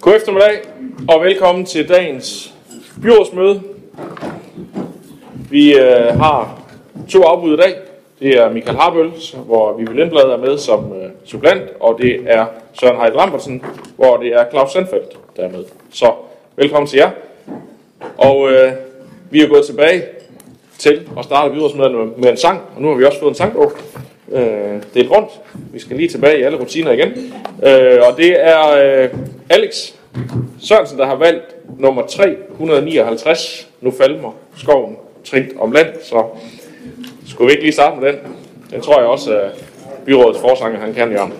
God eftermiddag og velkommen til dagens byrådsmøde. Vi øh, har to afbud i dag. Det er Michael Harbøl, hvor vi vil Lindblad er med som øh, supplant, og det er Søren Heide Lambertsen, hvor det er Claus Sandfeldt, der er med. Så velkommen til jer. Og øh, vi er gået tilbage til at starte byrådsmødet med, med en sang, og nu har vi også fået en sang. Øh, det er et rundt. Vi skal lige tilbage i alle rutiner igen. Øh, og det er øh, Alex Sørensen, der har valgt nummer 359. Nu falmer skoven trint om land, så skulle vi ikke lige starte med den? Den tror jeg også, øh, byrådets forsanger han kan, Jørgen.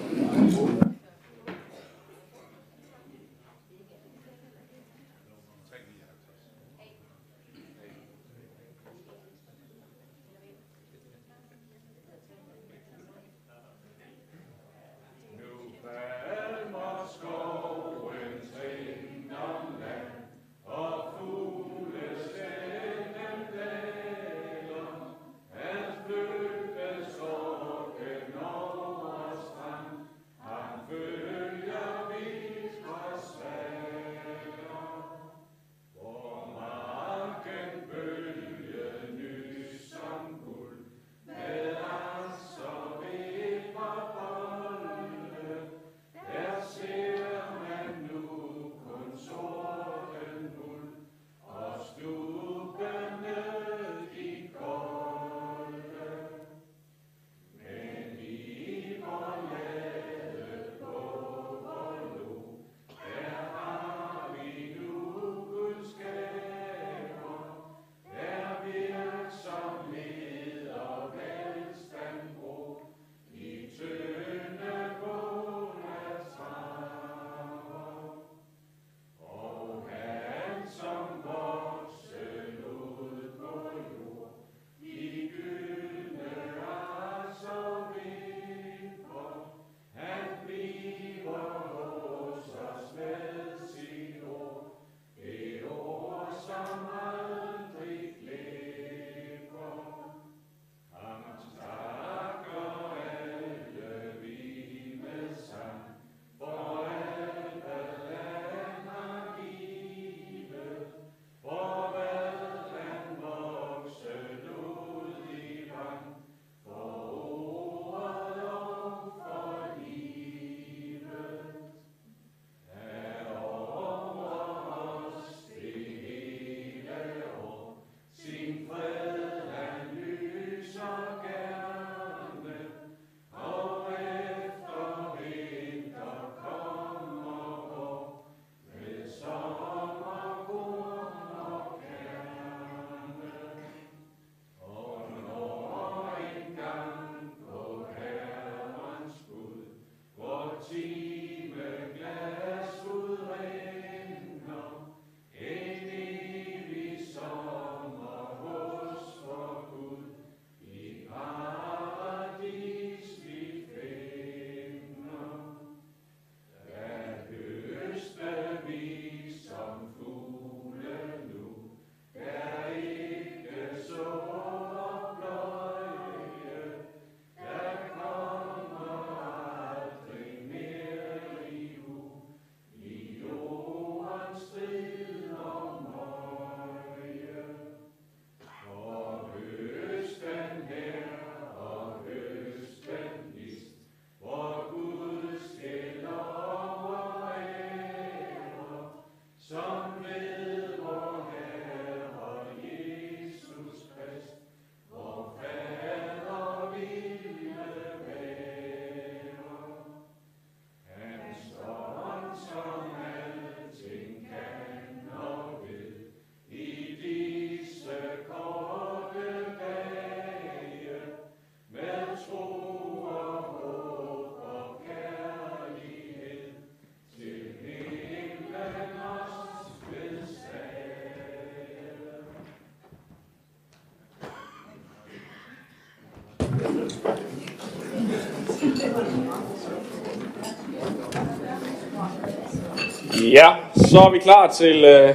Ja, så er vi klar til øh,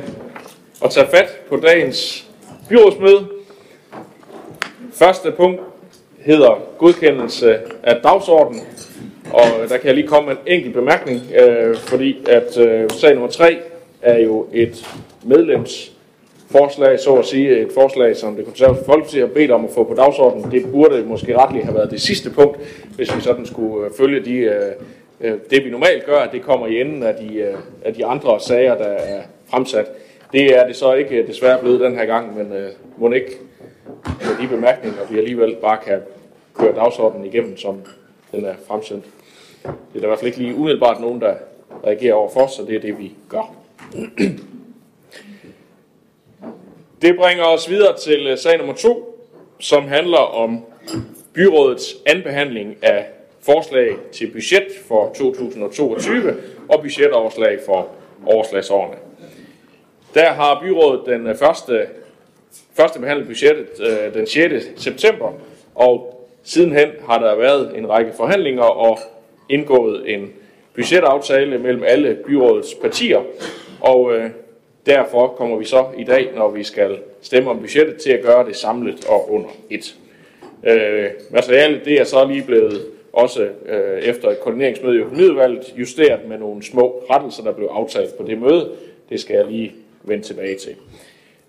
at tage fat på dagens byrådsmøde. Første punkt hedder godkendelse af dagsordenen. Og der kan jeg lige komme med en enkelt bemærkning, øh, fordi at øh, sag nummer 3 er jo et medlemsforslag, så at sige, et forslag, som det konservative folkeparti har bedt om at få på dagsordenen. Det burde måske retligt have været det sidste punkt, hvis vi sådan skulle øh, følge de, øh, Øh, det, vi normalt gør, det kommer i enden af de, øh, af de andre sager, der er fremsat. Det er det så ikke øh, desværre blevet den her gang, men øh, må ikke med de bemærkninger, vi alligevel bare kan køre dagsordenen igennem, som den er fremsendt. Det er der i hvert fald ikke lige umiddelbart nogen, der reagerer over for, så det er det, vi gør. Det bringer os videre til sag nummer to, som handler om byrådets anbehandling af forslag til budget for 2022 og budgetoverslag for overslagsårene. Der har byrådet den øh, første, første behandlet budgettet øh, den 6. september, og sidenhen har der været en række forhandlinger og indgået en budgetaftale mellem alle byrådets partier, og øh, derfor kommer vi så i dag, når vi skal stemme om budgettet, til at gøre det samlet og under et. Øh, materialet det er så lige blevet også øh, efter et koordineringsmøde i økonomiudvalget justeret med nogle små rettelser, der blev aftalt på det møde. Det skal jeg lige vende tilbage til.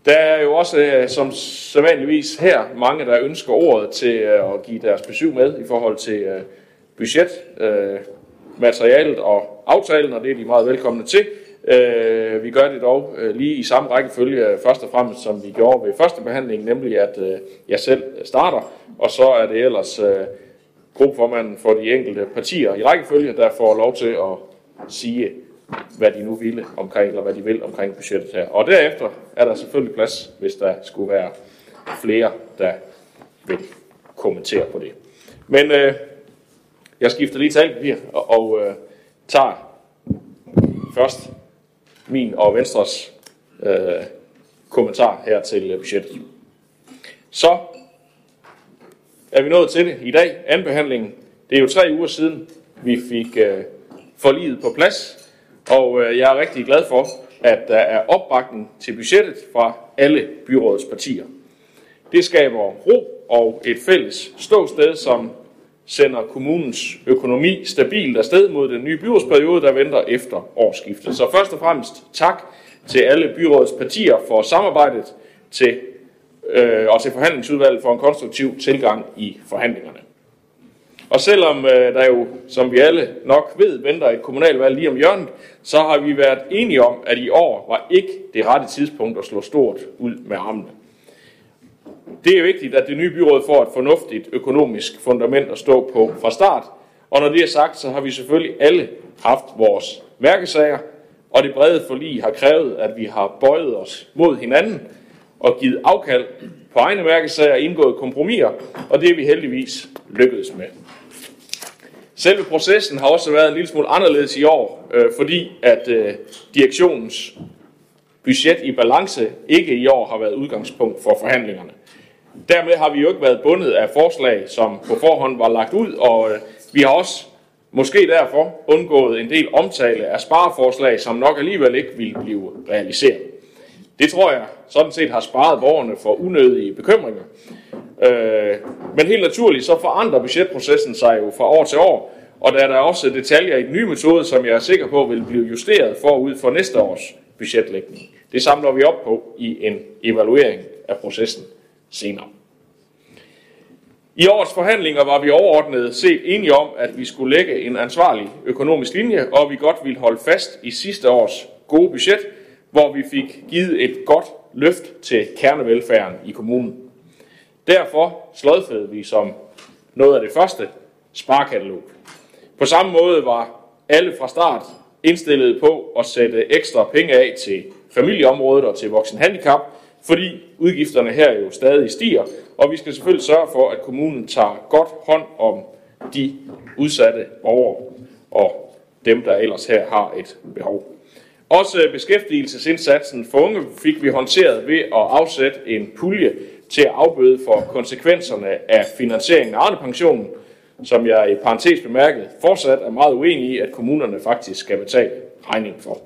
Der er jo også, øh, som sædvanligvis her, mange, der ønsker ordet til øh, at give deres besøg med i forhold til øh, budget, øh, materialet og aftalen, og det er de meget velkomne til. Øh, vi gør det dog øh, lige i samme rækkefølge, først og fremmest som vi gjorde ved første behandling, nemlig at jeg selv starter, og så er det ellers gruppeformanden for de enkelte partier i rækkefølge, der får lov til at sige hvad de nu ville omkring, eller hvad de vil omkring budgettet her. Og derefter er der selvfølgelig plads, hvis der skulle være flere, der vil kommentere på det. Men øh, jeg skifter lige talpapir og, og øh, tager først min og Venstres øh, kommentar her til budgettet. Så er vi nået til det i dag, anbehandlingen. Det er jo tre uger siden, vi fik øh, forliget på plads, og øh, jeg er rigtig glad for, at der er opbakning til budgettet fra alle byrådets partier. Det skaber ro og et fælles ståsted, som sender kommunens økonomi stabilt afsted mod den nye byrådsperiode, der venter efter årsskiftet. Så først og fremmest tak til alle byrådets partier for samarbejdet til, øh, og til forhandlingsudvalget for en konstruktiv tilgang i forhandlingerne. Og selvom øh, der jo, som vi alle nok ved, venter et kommunalvalg lige om hjørnet, så har vi været enige om, at i år var ikke det rette tidspunkt at slå stort ud med armene. Det er vigtigt, at det nye byråd får et fornuftigt økonomisk fundament at stå på fra start. Og når det er sagt, så har vi selvfølgelig alle haft vores mærkesager, og det brede forlig har krævet, at vi har bøjet os mod hinanden og givet afkald på egne mærkesager og indgået kompromiser, og det er vi heldigvis lykkedes med. Selve processen har også været en lille smule anderledes i år, øh, fordi at øh, direktionens budget i balance ikke i år har været udgangspunkt for forhandlingerne. Dermed har vi jo ikke været bundet af forslag, som på forhånd var lagt ud, og øh, vi har også måske derfor undgået en del omtale af spareforslag, som nok alligevel ikke ville blive realiseret. Det tror jeg sådan set har sparet borgerne for unødige bekymringer. Øh, men helt naturligt så forandrer budgetprocessen sig jo fra år til år, og der er der også detaljer i den nye metode, som jeg er sikker på vil blive justeret forud for næste års budgetlægning. Det samler vi op på i en evaluering af processen senere. I årets forhandlinger var vi overordnet set enige om, at vi skulle lægge en ansvarlig økonomisk linje, og vi godt ville holde fast i sidste års gode budget, hvor vi fik givet et godt løft til kernevelfærden i kommunen. Derfor sløjfede vi som noget af det første sparkatalog. På samme måde var alle fra start indstillet på at sætte ekstra penge af til familieområdet og til voksenhandicap, fordi udgifterne her jo stadig stiger, og vi skal selvfølgelig sørge for, at kommunen tager godt hånd om de udsatte borgere og dem, der ellers her har et behov. Også beskæftigelsesindsatsen for unge fik vi håndteret ved at afsætte en pulje til at afbøde for konsekvenserne af finansieringen af Arne-pensionen, som jeg i parentes bemærket fortsat er meget uenig i, at kommunerne faktisk skal betale regningen for.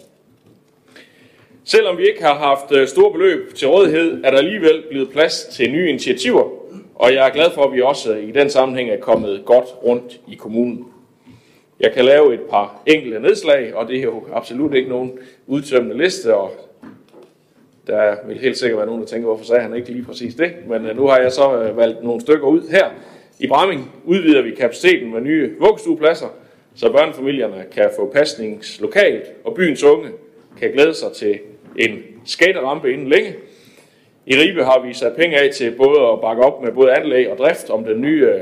Selvom vi ikke har haft øh, store beløb til rådighed, er der alligevel blevet plads til nye initiativer, Og jeg er glad for, at vi også i den sammenhæng er kommet godt rundt i kommunen. Jeg kan lave et par enkelte nedslag, og det er jo absolut ikke nogen udtømmende liste, og der vil helt sikkert være nogen, der tænker, hvorfor sagde han ikke lige præcis det? Men øh, nu har jeg så øh, valgt nogle stykker ud her. I Bramming udvider vi kapaciteten med nye vuggestuepladser, så børnefamilierne kan få pasnings lokalt, og byens unge kan glæde sig til en skaterampe inden længe. I Ribe har vi sat penge af til både at bakke op med både anlæg og drift om den nye øh,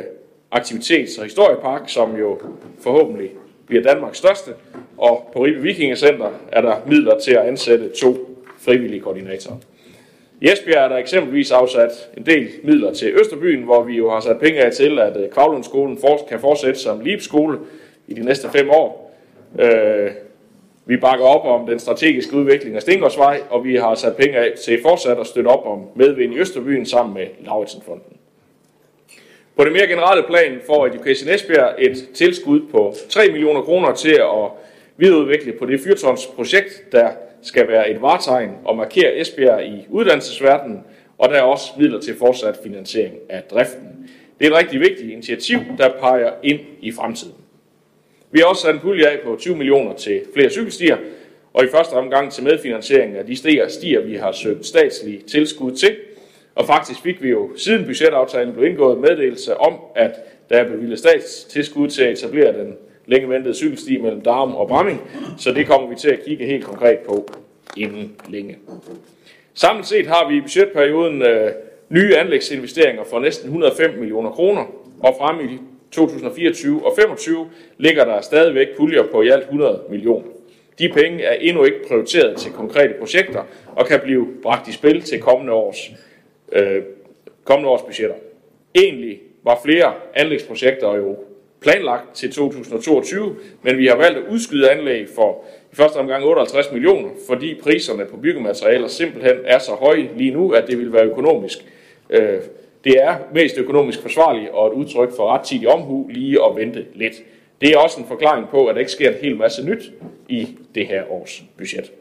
aktivitets- og historiepark, som jo forhåbentlig bliver Danmarks største. Og på Ribe Vikingecenter er der midler til at ansætte to frivillige koordinatorer. I Esbjerg er der eksempelvis afsat en del midler til Østerbyen, hvor vi jo har sat penge af til, at øh, Kvavlundskolen kan fortsætte som LIB-skole i de næste fem år. Øh, vi bakker op om den strategiske udvikling af Stengårdsvej, og vi har sat penge af til fortsat at støtte op om medvind i Østerbyen sammen med Lauritsenfonden. På det mere generelle plan får Education Esbjerg et tilskud på 3 millioner kroner til at videreudvikle på det fyrtårnsprojekt, der skal være et vartegn og markere Esbjerg i uddannelsesverdenen, og der er også midler til fortsat finansiering af driften. Det er et rigtig vigtigt initiativ, der peger ind i fremtiden. Vi har også sat en pulje af på 20 millioner til flere cykelstier, og i første omgang til medfinansiering af de stier, stier vi har søgt statslige tilskud til. Og faktisk fik vi jo siden budgetaftalen blev indgået meddelelse om, at der er bevilget statstilskud til at etablere den længe ventede cykelsti mellem Darm og Bramming, så det kommer vi til at kigge helt konkret på inden længe. Samlet set har vi i budgetperioden øh, nye anlægsinvesteringer for næsten 105 millioner kroner, og frem i 2024 og 2025 ligger der stadigvæk puljer på i alt 100 millioner. De penge er endnu ikke prioriteret til konkrete projekter og kan blive bragt i spil til kommende års, øh, kommende års budgetter. Egentlig var flere anlægsprojekter jo planlagt til 2022, men vi har valgt at udskyde anlæg for i første omgang 58 millioner, fordi priserne på byggematerialer simpelthen er så høje lige nu, at det vil være økonomisk. Øh, det er mest økonomisk forsvarligt og et udtryk for rettidig omhu lige at vente lidt. Det er også en forklaring på, at der ikke sker en hel masse nyt i det her års budget.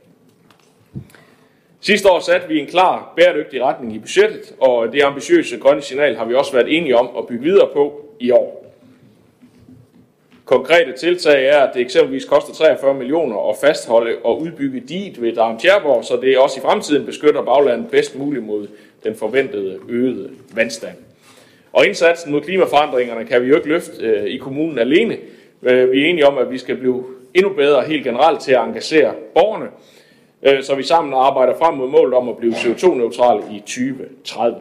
Sidste år satte vi en klar bæredygtig retning i budgettet, og det ambitiøse grønne signal har vi også været enige om at bygge videre på i år. Konkrete tiltag er, at det eksempelvis koster 43 millioner at fastholde og udbygge diget ved Darm Tjerborg, så det også i fremtiden beskytter baglandet bedst muligt mod den forventede øgede vandstand. Og indsatsen mod klimaforandringerne kan vi jo ikke løfte øh, i kommunen alene. Øh, vi er enige om, at vi skal blive endnu bedre helt generelt til at engagere borgerne, Øh, så vi sammen arbejder frem mod målet om at blive CO2-neutrale i 2030.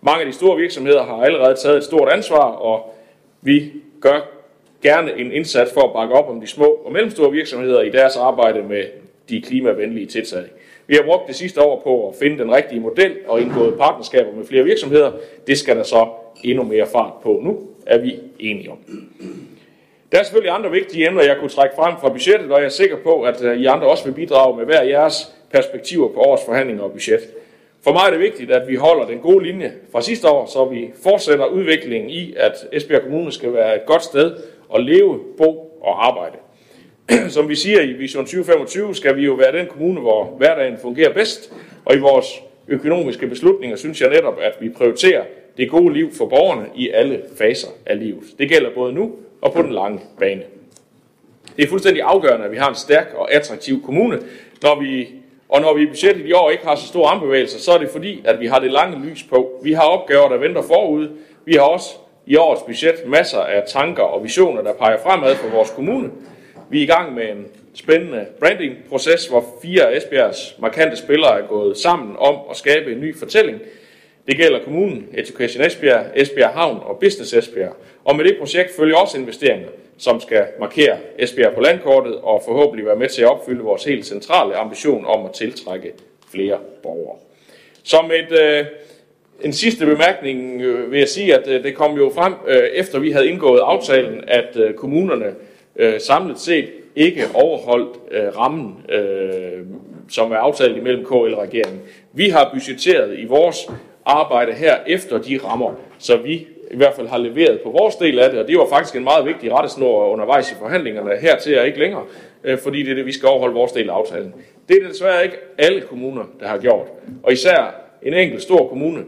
Mange af de store virksomheder har allerede taget et stort ansvar, og vi gør gerne en indsats for at bakke op om de små og mellemstore virksomheder i deres arbejde med de klimavenlige tiltag. Vi har brugt det sidste år på at finde den rigtige model og indgået partnerskaber med flere virksomheder. Det skal der så endnu mere fart på nu, er vi enige om. Der er selvfølgelig andre vigtige emner, jeg kunne trække frem fra budgettet, og jeg er sikker på, at øh, I andre også vil bidrage med hver jeres perspektiver på årets forhandlinger og budget. For mig er det vigtigt, at vi holder den gode linje fra sidste år, så vi fortsætter udviklingen i, at Esbjerg Kommune skal være et godt sted at leve, bo og arbejde. Som vi siger i Vision 2025, skal vi jo være den kommune, hvor hverdagen fungerer bedst, og i vores økonomiske beslutninger synes jeg netop, at vi prioriterer det gode liv for borgerne i alle faser af livet. Det gælder både nu og på den lange bane. Det er fuldstændig afgørende, at vi har en stærk og attraktiv kommune, når vi og når vi i budgettet i år ikke har så store armbevægelser, så er det fordi, at vi har det lange lys på. Vi har opgaver, der venter forud. Vi har også i årets budget masser af tanker og visioner, der peger fremad for vores kommune. Vi er i gang med en spændende branding-proces, hvor fire af Esbjergs markante spillere er gået sammen om at skabe en ny fortælling. Det gælder kommunen, Education Esbjerg, Esbjerg Havn og Business Esbjerg. Og med det projekt følger også investeringer, som skal markere Esbjerg på landkortet og forhåbentlig være med til at opfylde vores helt centrale ambition om at tiltrække flere borgere. Som et øh, en sidste bemærkning øh, vil jeg sige, at øh, det kom jo frem, øh, efter vi havde indgået aftalen, at øh, kommunerne øh, samlet set ikke overholdt øh, rammen, øh, som er aftalt imellem KL og regeringen. Vi har budgetteret i vores arbejde her efter de rammer, så vi i hvert fald har leveret på vores del af det, og det var faktisk en meget vigtig rettesnor undervejs i forhandlingerne. Hertil er ikke længere, øh, fordi det er det, vi skal overholde vores del af aftalen. Det er det desværre ikke alle kommuner, der har gjort. Og især en enkelt stor kommune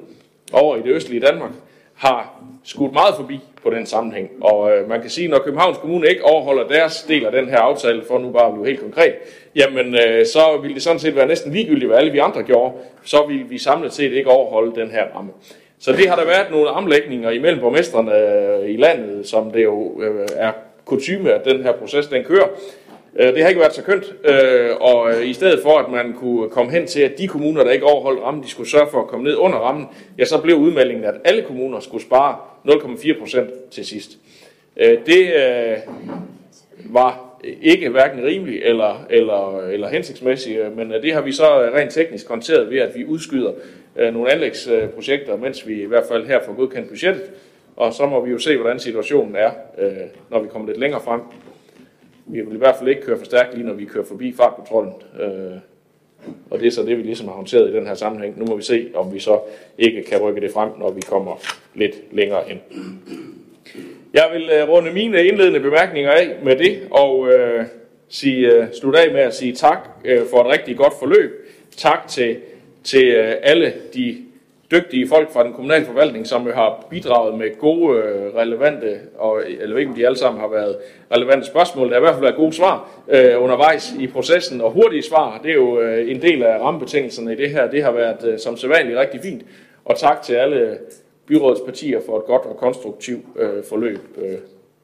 over i det østlige Danmark har skudt meget forbi på den sammenhæng. Og øh, man kan sige, når Københavns Kommune ikke overholder deres del af den her aftale, for nu bare at blive helt konkret, jamen øh, så vil det sådan set være næsten ligegyldigt, hvad alle vi andre gjorde, så vil vi samlet set ikke overholde den her ramme. Så det har der været nogle omlægninger imellem borgmesterne øh, i landet, som det jo øh, er kutume, at den her proces den kører. Øh, det har ikke været så kønt, øh, og øh, i stedet for, at man kunne komme hen til, at de kommuner, der ikke overholdt rammen, de skulle sørge for at komme ned under rammen, ja, så blev udmeldingen, at alle kommuner skulle spare 0,4 procent til sidst. Det var ikke hverken rimeligt eller, eller, eller hensigtsmæssigt, men det har vi så rent teknisk håndteret ved, at vi udskyder nogle anlægsprojekter, mens vi i hvert fald her får godkendt budgettet, og så må vi jo se, hvordan situationen er, når vi kommer lidt længere frem vi vil i hvert fald ikke køre for stærkt lige når vi kører forbi fartkontrollen. Øh, og det er så det, vi ligesom har håndteret i den her sammenhæng. Nu må vi se, om vi så ikke kan rykke det frem, når vi kommer lidt længere ind. Jeg vil øh, runde mine indledende bemærkninger af med det, og øh, sige, øh, slutte af med at sige tak øh, for et rigtig godt forløb. Tak til, til øh, alle de dygtige folk fra den kommunale forvaltning, som har bidraget med gode, øh, relevante, og eller ikke, om de alle sammen har været relevante spørgsmål. Der har i hvert fald været gode svar øh, undervejs i processen, og hurtige svar, det er jo øh, en del af rammebetingelserne i det her. Det har været øh, som sædvanligt rigtig fint. Og tak til alle byrådets partier for et godt og konstruktivt øh, forløb øh,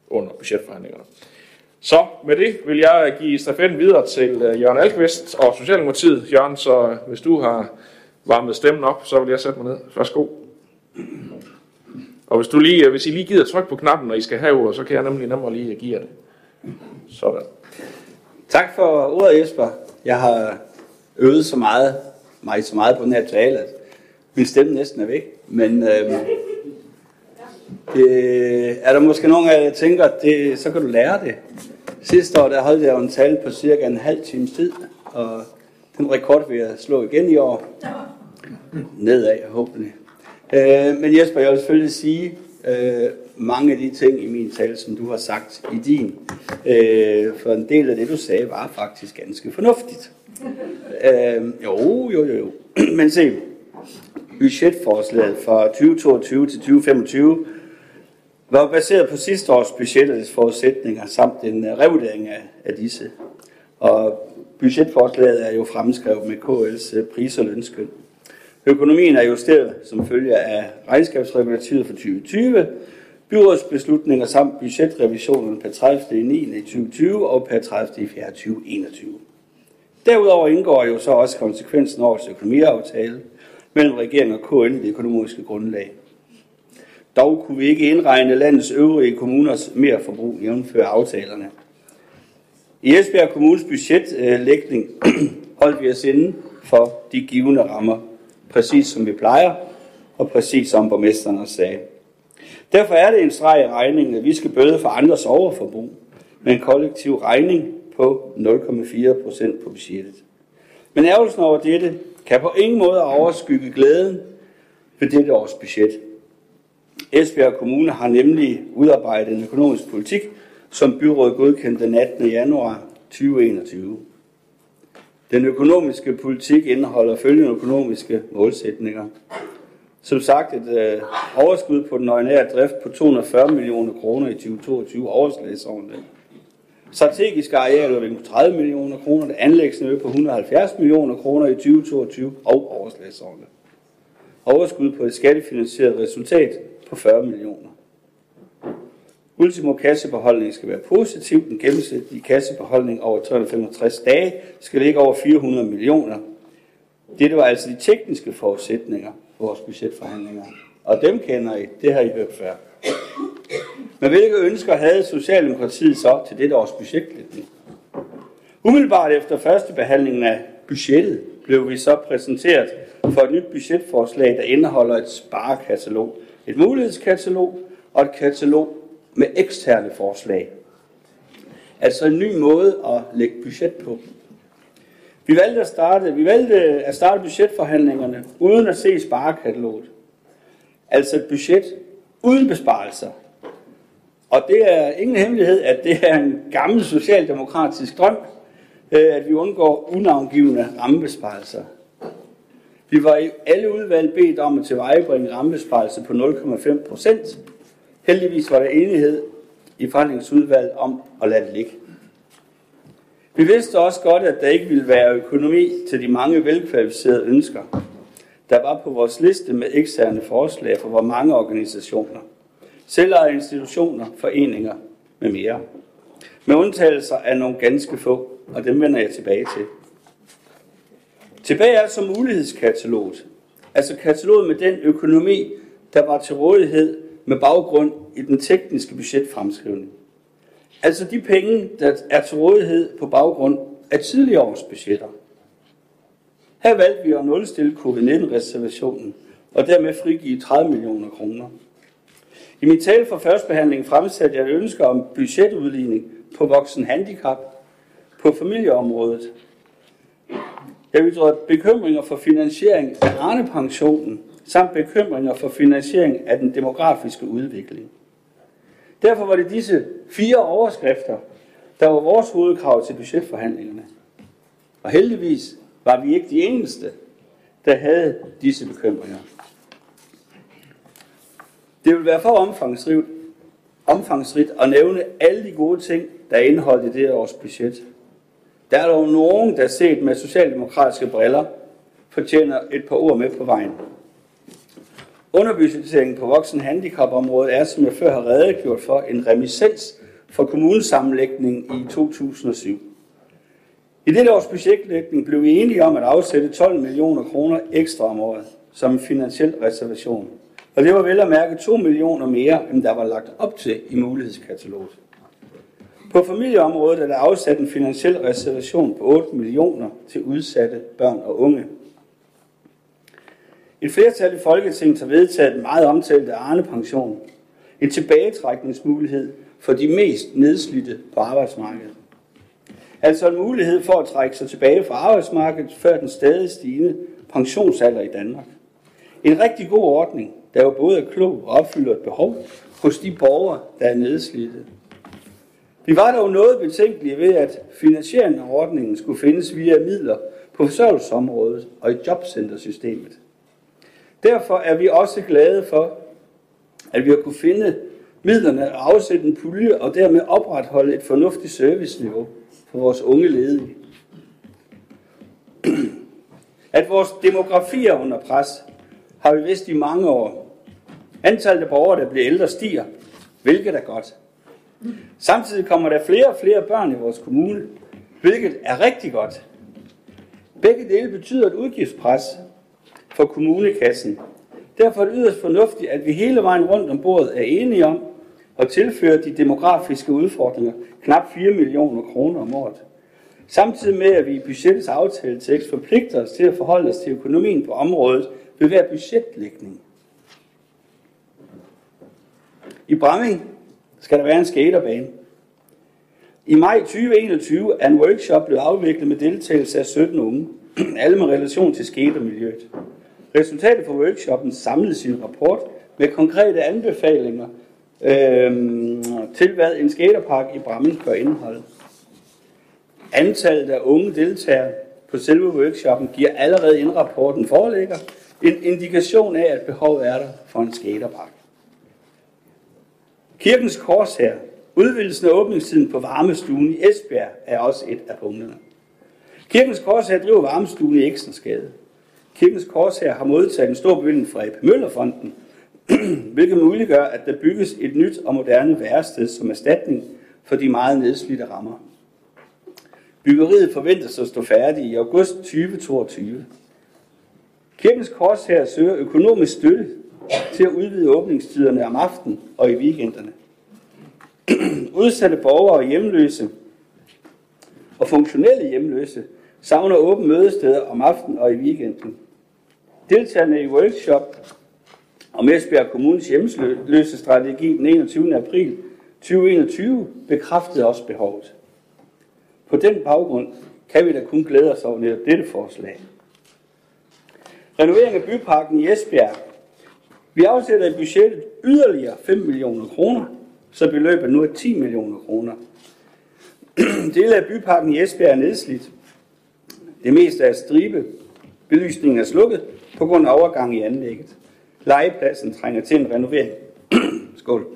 under budgetforhandlingerne. Så med det vil jeg give stafetten videre til øh, Jørgen Alkvist og Socialdemokratiet. Jørgen, så hvis du har varmet stemmen op, så vil jeg sætte mig ned. Værsgo. Og hvis, du lige, hvis I lige gider trykke på knappen, når I skal have ordet, så kan jeg nemlig nemmere lige give jer det. Sådan. Tak for ordet, Jesper. Jeg har øvet så meget, mig så meget på den her tale, at min stemme næsten er væk. Men øhm, øh, det, er der måske nogen af jer, der tænker, at det, så kan du lære det. Sidste år der holdt jeg jo en tale på cirka en halv times tid, og den rekord vil jeg slå igen i år. Nedad, håbentlig. Øh, men Jesper, jeg vil selvfølgelig sige øh, mange af de ting i min tale, som du har sagt i din. Øh, for en del af det, du sagde, var faktisk ganske fornuftigt. Øh, jo, jo, jo, jo. Men se, budgetforslaget fra 2022 til 2025 var baseret på sidste års budgettets forudsætninger samt en øh, revurdering af, af disse. Og Budgetforslaget er jo fremskrevet med KL's øh, pris- og lønskøn. Økonomien er justeret som følge af regnskabsregulativet for 2020, byrådsbeslutninger samt budgetrevisionen per 30. i 9. 2020 og per 30. i 4. 2021. Derudover indgår jo så også konsekvensen af årets økonomiaftale mellem regeringen og KL i det økonomiske grundlag. Dog kunne vi ikke indregne landets øvrige kommuners mere forbrug jævnfør aftalerne. I Esbjerg Kommunes budgetlægning holdt vi os inden for de givende rammer, præcis som vi plejer, og præcis som borgmesteren også sagde. Derfor er det en streg i regningen, at vi skal bøde for andres overforbrug med en kollektiv regning på 0,4 procent på budgettet. Men ærgelsen over dette kan på ingen måde overskygge glæden ved dette års budget. Esbjerg Kommune har nemlig udarbejdet en økonomisk politik, som byrådet godkendte den 18. januar 2021. Den økonomiske politik indeholder følgende økonomiske målsætninger. Som sagt et øh, overskud på den ordinære drift på 240 millioner kroner i 2022 overslagsårene. Strategiske arealer ved 30 millioner kroner, det anlægsniveau på 170 millioner kroner i 2022 og overslagsårene. Overskud på et skattefinansieret resultat på 40 millioner. Ultimo kassebeholdning skal være positiv. Den gennemsnitlige kassebeholdning over 365 dage skal ligge over 400 millioner. Dette var altså de tekniske forudsætninger for vores budgetforhandlinger. Og dem kender I. Det har I hørt før. Men hvilke ønsker havde Socialdemokratiet så til dette års budgetlægning? Umiddelbart efter første behandling af budgettet blev vi så præsenteret for et nyt budgetforslag, der indeholder et sparekatalog, et mulighedskatalog og et katalog med eksterne forslag. Altså en ny måde at lægge budget på. Vi valgte at starte, vi valgte at starte budgetforhandlingerne uden at se sparekataloget. Altså et budget uden besparelser. Og det er ingen hemmelighed, at det er en gammel socialdemokratisk drøm, øh, at vi undgår unavngivende rammebesparelser. Vi var i alle udvalg bedt om at tilvejebringe rammebesparelse på 0,5 procent. Heldigvis var der enighed i forhandlingsudvalget om at lade det ligge. Vi vidste også godt, at der ikke ville være økonomi til de mange velkvalificerede ønsker, der var på vores liste med eksterne forslag for hvor mange organisationer, selvejede institutioner, foreninger med mere. Med undtagelser af nogle ganske få, og dem vender jeg tilbage til. Tilbage er så mulighedskataloget. Altså kataloget med den økonomi, der var til rådighed med baggrund i den tekniske budgetfremskrivning. Altså de penge, der er til rådighed på baggrund af tidligere års budgetter. Her valgte vi at nulstille covid-19-reservationen og dermed frigive 30 millioner kroner. I min tale for førstbehandling fremsatte jeg et ønske om budgetudligning på voksen handicap, på familieområdet. Jeg ytrede bekymringer for finansiering af Arne-pensionen, samt bekymringer for finansiering af den demografiske udvikling. Derfor var det disse fire overskrifter, der var vores hovedkrav til budgetforhandlingerne. Og heldigvis var vi ikke de eneste, der havde disse bekymringer. Det vil være for omfangsrigt, omfangsrigt at nævne alle de gode ting, der er indeholdt i det års budget. Der er dog nogen, der set med socialdemokratiske briller, fortjener et par ord med på vejen. Underbudgetteringen på voksen handicapområdet er, som jeg før har redegjort for, en remissens for kommunesammenlægningen i 2007. I dette års budgetlægning blev vi enige om at afsætte 12 millioner kroner ekstra om året som en finansiel reservation. Og det var vel at mærke 2 millioner mere, end der var lagt op til i mulighedskataloget. På familieområdet er der afsat en finansiel reservation på 8 millioner til udsatte børn og unge. Et flertal i Folketinget har vedtaget en meget omtalte Arne-pension. En tilbagetrækningsmulighed for de mest nedslidte på arbejdsmarkedet. Altså en mulighed for at trække sig tilbage fra arbejdsmarkedet før den stadig stigende pensionsalder i Danmark. En rigtig god ordning, der jo både er klog og opfylder et behov hos de borgere, der er nedslidte. Vi var dog noget betænkelige ved, at finansieringen af ordningen skulle findes via midler på forsørgelsesområdet og i jobcentersystemet. Derfor er vi også glade for, at vi har kunne finde midlerne og afsætte en pulje og dermed opretholde et fornuftigt serviceniveau for vores unge ledige. At vores demografi er under pres, har vi vidst i mange år. Antallet af borgere, der bliver ældre, stiger, hvilket er godt. Samtidig kommer der flere og flere børn i vores kommune, hvilket er rigtig godt. Begge dele betyder et udgiftspres for kommunekassen. Derfor er det yderst fornuftigt, at vi hele vejen rundt om bordet er enige om at tilføre de demografiske udfordringer knap 4 millioner kroner om året. Samtidig med, at vi i budgettets aftaletekst forpligter os til at forholde os til økonomien på området ved hver budgetlægning. I Bramming skal der være en skaterbane. I maj 2021 er en workshop blevet afviklet med deltagelse af 17 unge, alle med relation til skatermiljøet. Resultatet fra workshoppen samlede sin rapport med konkrete anbefalinger øh, til, hvad en skaterpark i Brammen bør indeholde. Antallet af unge deltagere på selve workshoppen giver allerede inden rapporten foreligger en indikation af, at behovet er der for en skaterpark. Kirkens Kors her, udvidelsen af åbningstiden på varmestuen i Esbjerg er også et af punkterne. Kirkens Kors her driver varmestuen i Eksersgade. Kirkens Kors her har modtaget en stor bevilling fra AP Møllerfonden, hvilket muliggør, at der bygges et nyt og moderne værested som erstatning for de meget nedslidte rammer. Byggeriet forventes at stå færdigt i august 2022. Kirkens Kors her søger økonomisk støtte til at udvide åbningstiderne om aftenen og i weekenderne. Udsatte borgere og hjemløse og funktionelle hjemløse savner åbent mødesteder om aftenen og i weekenden. Deltagerne i workshop om Esbjerg Kommunes hjemløse strategi den 21. april 2021 bekræftede også behovet. På den baggrund kan vi da kun glæde os over netop dette forslag. Renovering af byparken i Esbjerg. Vi afsætter i budgettet yderligere 5 millioner kroner, så beløbet nu er 10 millioner kroner. Dele af byparken i Esbjerg er nedslidt. Det meste er stribe. Belysningen er slukket, på grund af overgang i anlægget. Legepladsen trænger til en renovering. Skål.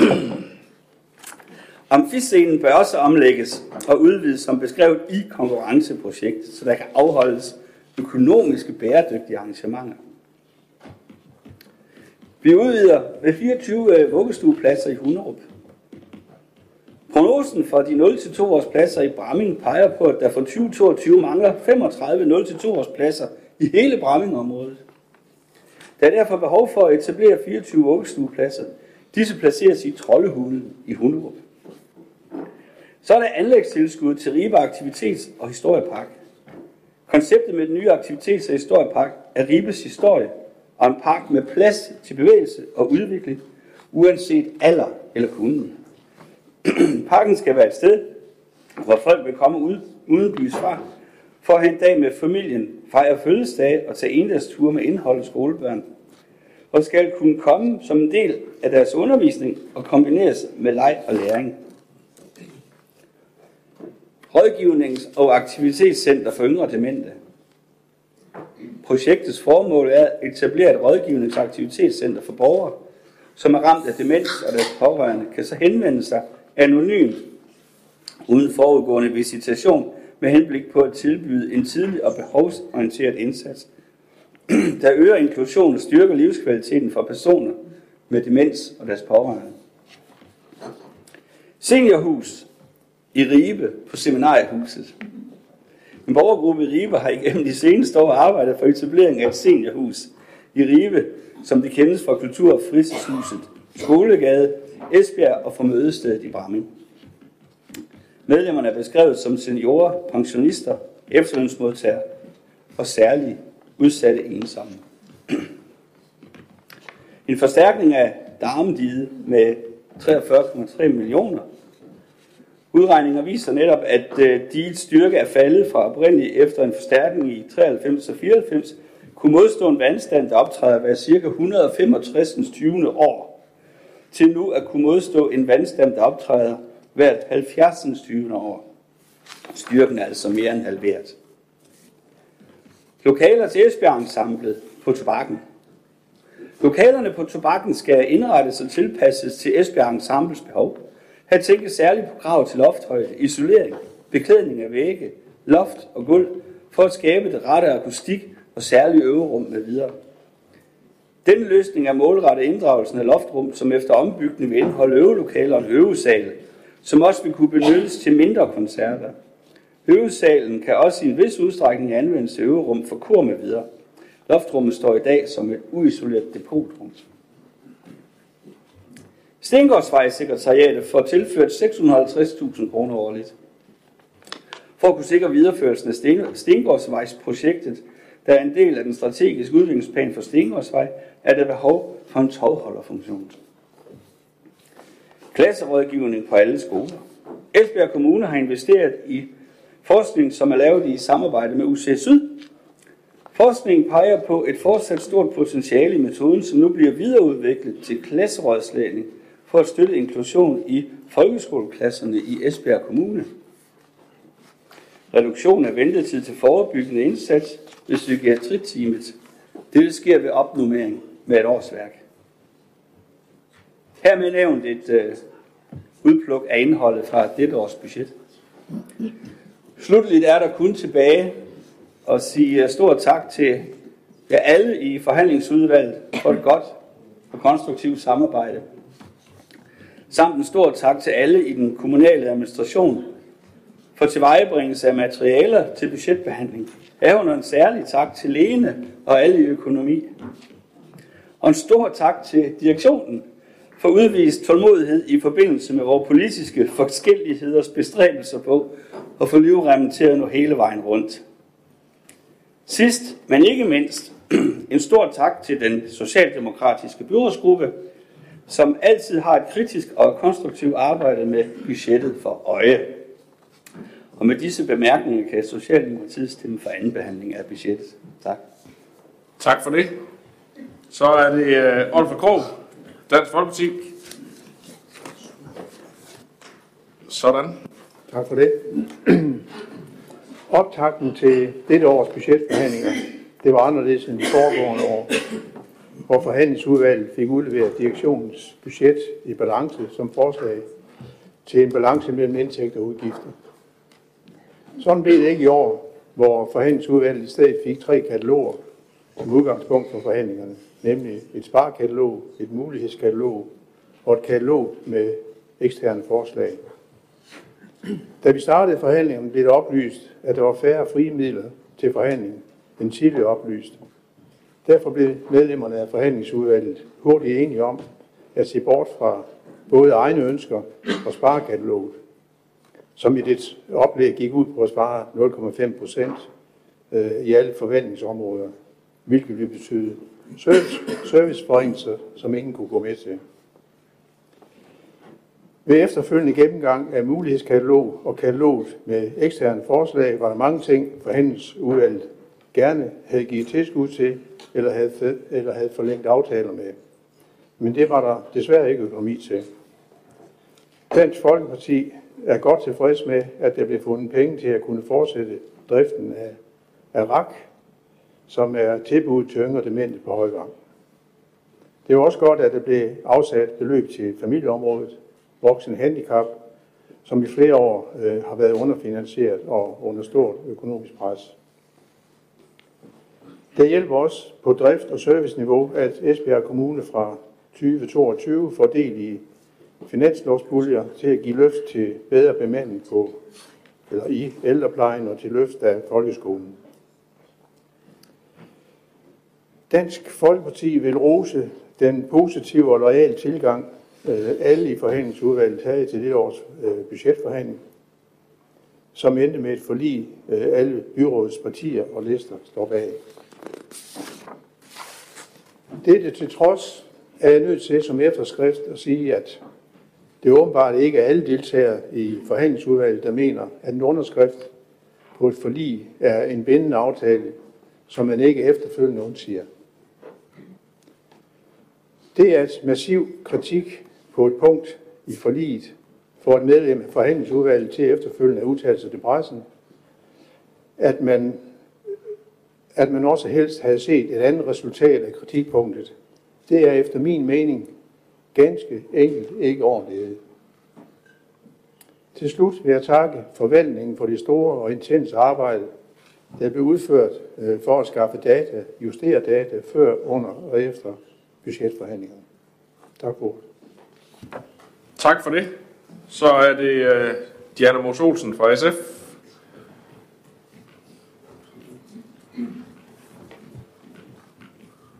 Amfiscenen bør også omlægges og udvides som beskrevet i konkurrenceprojektet, så der kan afholdes økonomiske bæredygtige arrangementer. Vi udvider med 24 øh, vuggestuepladser i Hunderup. Prognosen for de 0-2 års pladser i Bramming peger på, at der for 2022 mangler 35 0-2 års pladser i hele Bramming-området. Der er derfor behov for at etablere 24 vuggestuepladser. Disse placeres i Trollehulen i Hunderup. Så er der anlægstilskud til Ribe Aktivitets- og Historiepark. Konceptet med den nye aktivitets- og historiepark er Ribes historie og en park med plads til bevægelse og udvikling, uanset alder eller kunden. Parken skal være et sted, hvor folk vil komme ud, uden bys fra, for at have en dag med familien, fejre fødselsdag og tage endagsture med indhold skolebørn. Og skal kunne komme som en del af deres undervisning og kombineres med leg og læring. Rådgivnings- og aktivitetscenter for yngre demente. Projektets formål er at etablere et rådgivningsaktivitetscenter for borgere, som er ramt af demens og deres pårørende, kan så henvende sig anonymt uden forudgående visitation med henblik på at tilbyde en tidlig og behovsorienteret indsats, der øger inklusion og styrker livskvaliteten for personer med demens og deres pårørende. Seniorhus i Ribe på Seminariehuset. En borgergruppe i Ribe har igennem de seneste år arbejdet for etablering af et seniorhus i Ribe, som det kendes fra Kultur- og Fritidshuset, Skolegade, Esbjerg og fra mødestedet i Bramming. Medlemmerne er beskrevet som seniorer, pensionister, efterlønsmodtagere og særligt udsatte ensomme. En forstærkning af Darmdiget med 43,3 millioner. Udregninger viser netop, at øh, digets styrke er faldet fra oprindeligt efter en forstærkning i 93 og 94, kunne modstå en vandstand, der optræder hver ca. 165. 20. år, til nu at kunne modstå en vandstand, der optræder hvert 70. 20. år. Styrken er altså mere end halveret. Lokaler til Esbjerg Ensemblet på Tobakken. Lokalerne på Tobakken skal indrettes og tilpasses til Esbjerg Ensembles behov. Her tænkes særligt på krav til lofthøjde, isolering, beklædning af vægge, loft og gulv, for at skabe det rette akustik og særlige øverum med videre. Denne løsning er målrettet inddragelsen af loftrum, som efter ombygning vil indeholde øvelokaler og en øvesal, som også vil kunne benyttes til mindre koncerter. Øvesalen kan også i en vis udstrækning anvendes til øverum for kor med videre. Loftrummet står i dag som et uisoleret depotrum. Stengårdsvejsekretariatet får tilført 650.000 kroner årligt. For at kunne sikre videreførelsen af Stengårdsvejsprojektet, der er en del af den strategiske udviklingsplan for Stengårdsvej, er der behov for en tovholderfunktion. Klasserådgivning på alle skoler. Esbjerg Kommune har investeret i forskning, som er lavet i samarbejde med UC Syd. Forskningen peger på et fortsat stort potentiale i metoden, som nu bliver videreudviklet til klasserådslægning for at støtte inklusion i folkeskoleklasserne i Esbjerg Kommune. Reduktion af ventetid til forebyggende indsats ved psykiatriteamet. Det sker ved opnummering med et årsværk. Hermed nævnt et øh, udpluk af indholdet fra dette års budget. Slutteligt er der kun tilbage at sige øh, stor tak til jer alle i forhandlingsudvalget for et godt og konstruktivt samarbejde. Samt en stor tak til alle i den kommunale administration for tilvejebringelse af materialer til budgetbehandling. Herunder en særlig tak til Lene og alle i økonomi. Og en stor tak til direktionen for udvist tålmodighed i forbindelse med vores politiske forskelligheders bestræbelser på at få livremmen til at nå hele vejen rundt. Sidst, men ikke mindst, en stor tak til den socialdemokratiske byrådsgruppe, som altid har et kritisk og konstruktivt arbejde med budgettet for øje. Og med disse bemærkninger kan Socialdemokratiet stemme for anden behandling af budgettet. Tak. Tak for det. Så er det uh, Olfer Krog, Dansk Folkeparti. Sådan. Tak for det. Optakten til dette års budgetforhandlinger, det var anderledes end de foregående år, hvor forhandlingsudvalget fik udleveret direktionens budget i balance som forslag til en balance mellem indtægter og udgifter. Sådan blev det ikke i år, hvor forhandlingsudvalget i stedet fik tre kataloger som udgangspunkt for forhandlingerne, nemlig et sparkatalog, et mulighedskatalog og et katalog med eksterne forslag. Da vi startede forhandlingerne, blev det oplyst, at der var færre frie midler til forhandling end tidligere oplyst. Derfor blev medlemmerne af forhandlingsudvalget hurtigt enige om at se bort fra både egne ønsker og sparekataloget, som i det oplæg gik ud på at spare 0,5 procent øh, i alle forventningsområder, hvilket vil betyde serviceforringelser, som ingen kunne gå med til. Ved efterfølgende gennemgang af mulighedskatalog og kataloget med eksterne forslag var der mange ting, forhandlingsudvalget gerne havde givet tilskud til, eller havde, eller havde forlængt aftaler med. Men det var der desværre ikke økonomi til. Dansk Folkeparti er godt tilfreds med, at der blev fundet penge til at kunne fortsætte driften af, af RAK, som er tilbudt til yngre demente på Højvang. Det er også godt, at der blev afsat beløb til familieområdet, voksen handicap, som i flere år øh, har været underfinansieret og under stort økonomisk pres. Det hjælper også på drift- og serviceniveau, at Esbjerg Kommune fra 2022 får del i finanslovspuljer til at give løft til bedre bemanding på, eller i ældreplejen og til løft af folkeskolen. Dansk Folkeparti vil rose den positive og lojale tilgang, øh, alle i forhandlingsudvalget havde til det års øh, budgetforhandling, som endte med et forlig, øh, alle byrådets partier og lister står bag. Dette til trods er jeg nødt til som efterskrift at sige, at det åbenbart ikke alle deltagere i forhandlingsudvalget, der mener, at en underskrift på et forlig er en bindende aftale, som man ikke efterfølgende undsiger. Det er et massiv kritik på et punkt i forliget for et medlem af forhandlingsudvalget til efterfølgende udtalelse udtale til pressen, at man, at man også helst havde set et andet resultat af kritikpunktet. Det er efter min mening ganske enkelt ikke ordentligt. Til slut vil jeg takke forvaltningen for det store og intense arbejde, der blev udført øh, for at skaffe data, justere data før, under og efter budgetforhandlingerne. Tak for Tak for det. Så er det uh, Diana Mos Olsen fra SF.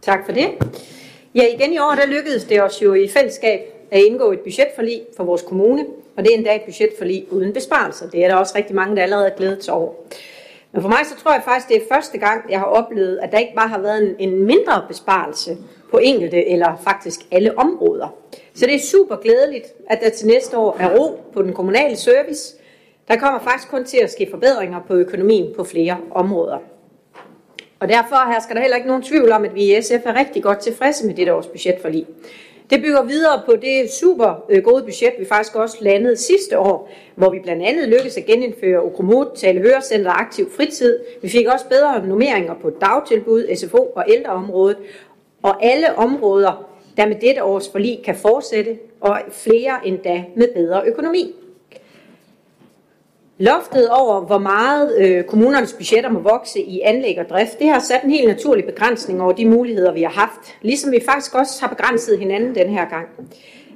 Tak for det. Ja, igen i år, der lykkedes det os jo i fællesskab at indgå et budgetforlig for vores kommune, og det er endda et budgetforlig uden besparelser. Det er der også rigtig mange, der allerede er glædet sig over. Men for mig så tror jeg faktisk, det er første gang, jeg har oplevet, at der ikke bare har været en, en mindre besparelse på enkelte eller faktisk alle områder. Så det er super glædeligt, at der til næste år er ro på den kommunale service. Der kommer faktisk kun til at ske forbedringer på økonomien på flere områder. Og derfor her skal der heller ikke nogen tvivl om, at vi i SF er rigtig godt tilfredse med dette års budgetforlig. Det bygger videre på det super øh, gode budget, vi faktisk også landede sidste år, hvor vi blandt andet lykkedes at genindføre Okromot, Tale Hørecenter Aktiv Fritid. Vi fik også bedre nummeringer på dagtilbud, SFO og ældreområdet, og alle områder, der med dette års forlig kan fortsætte, og flere endda med bedre økonomi. Loftet over, hvor meget øh, kommunernes budgetter må vokse i anlæg og drift, det har sat en helt naturlig begrænsning over de muligheder, vi har haft, ligesom vi faktisk også har begrænset hinanden den her gang.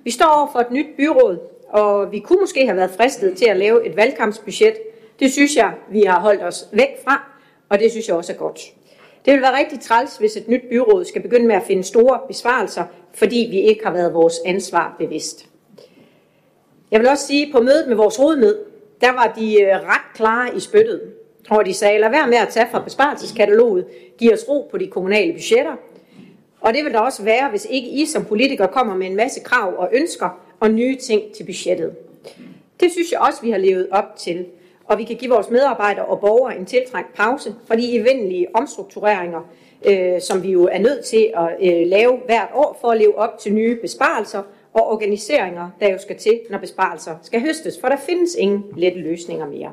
Vi står over for et nyt byråd, og vi kunne måske have været fristet til at lave et valgkampsbudget. Det synes jeg, vi har holdt os væk fra, og det synes jeg også er godt. Det vil være rigtig træls, hvis et nyt byråd skal begynde med at finde store besvarelser, fordi vi ikke har været vores ansvar bevidst. Jeg vil også sige, at på mødet med vores rådmed, der var de øh, ret klare i spyttet. Tror, de sagde, lad være med at tage fra besparelseskataloget, giv os ro på de kommunale budgetter. Og det vil der også være, hvis ikke I som politikere kommer med en masse krav og ønsker og nye ting til budgettet. Det synes jeg også, vi har levet op til. Og vi kan give vores medarbejdere og borgere en tiltrængt pause fra de eventlige omstruktureringer, øh, som vi jo er nødt til at øh, lave hvert år for at leve op til nye besparelser og organiseringer, der jo skal til, når besparelser skal høstes, for der findes ingen lette løsninger mere.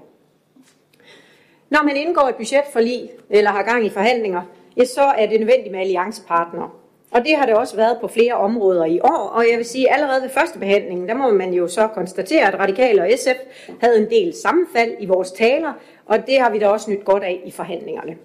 Når man indgår et budgetforlig eller har gang i forhandlinger, ja, så er det nødvendigt med alliancepartnere. Og det har det også været på flere områder i år, og jeg vil sige, at allerede ved første behandling, der må man jo så konstatere, at Radikale og SF havde en del sammenfald i vores taler, og det har vi da også nyt godt af i forhandlingerne.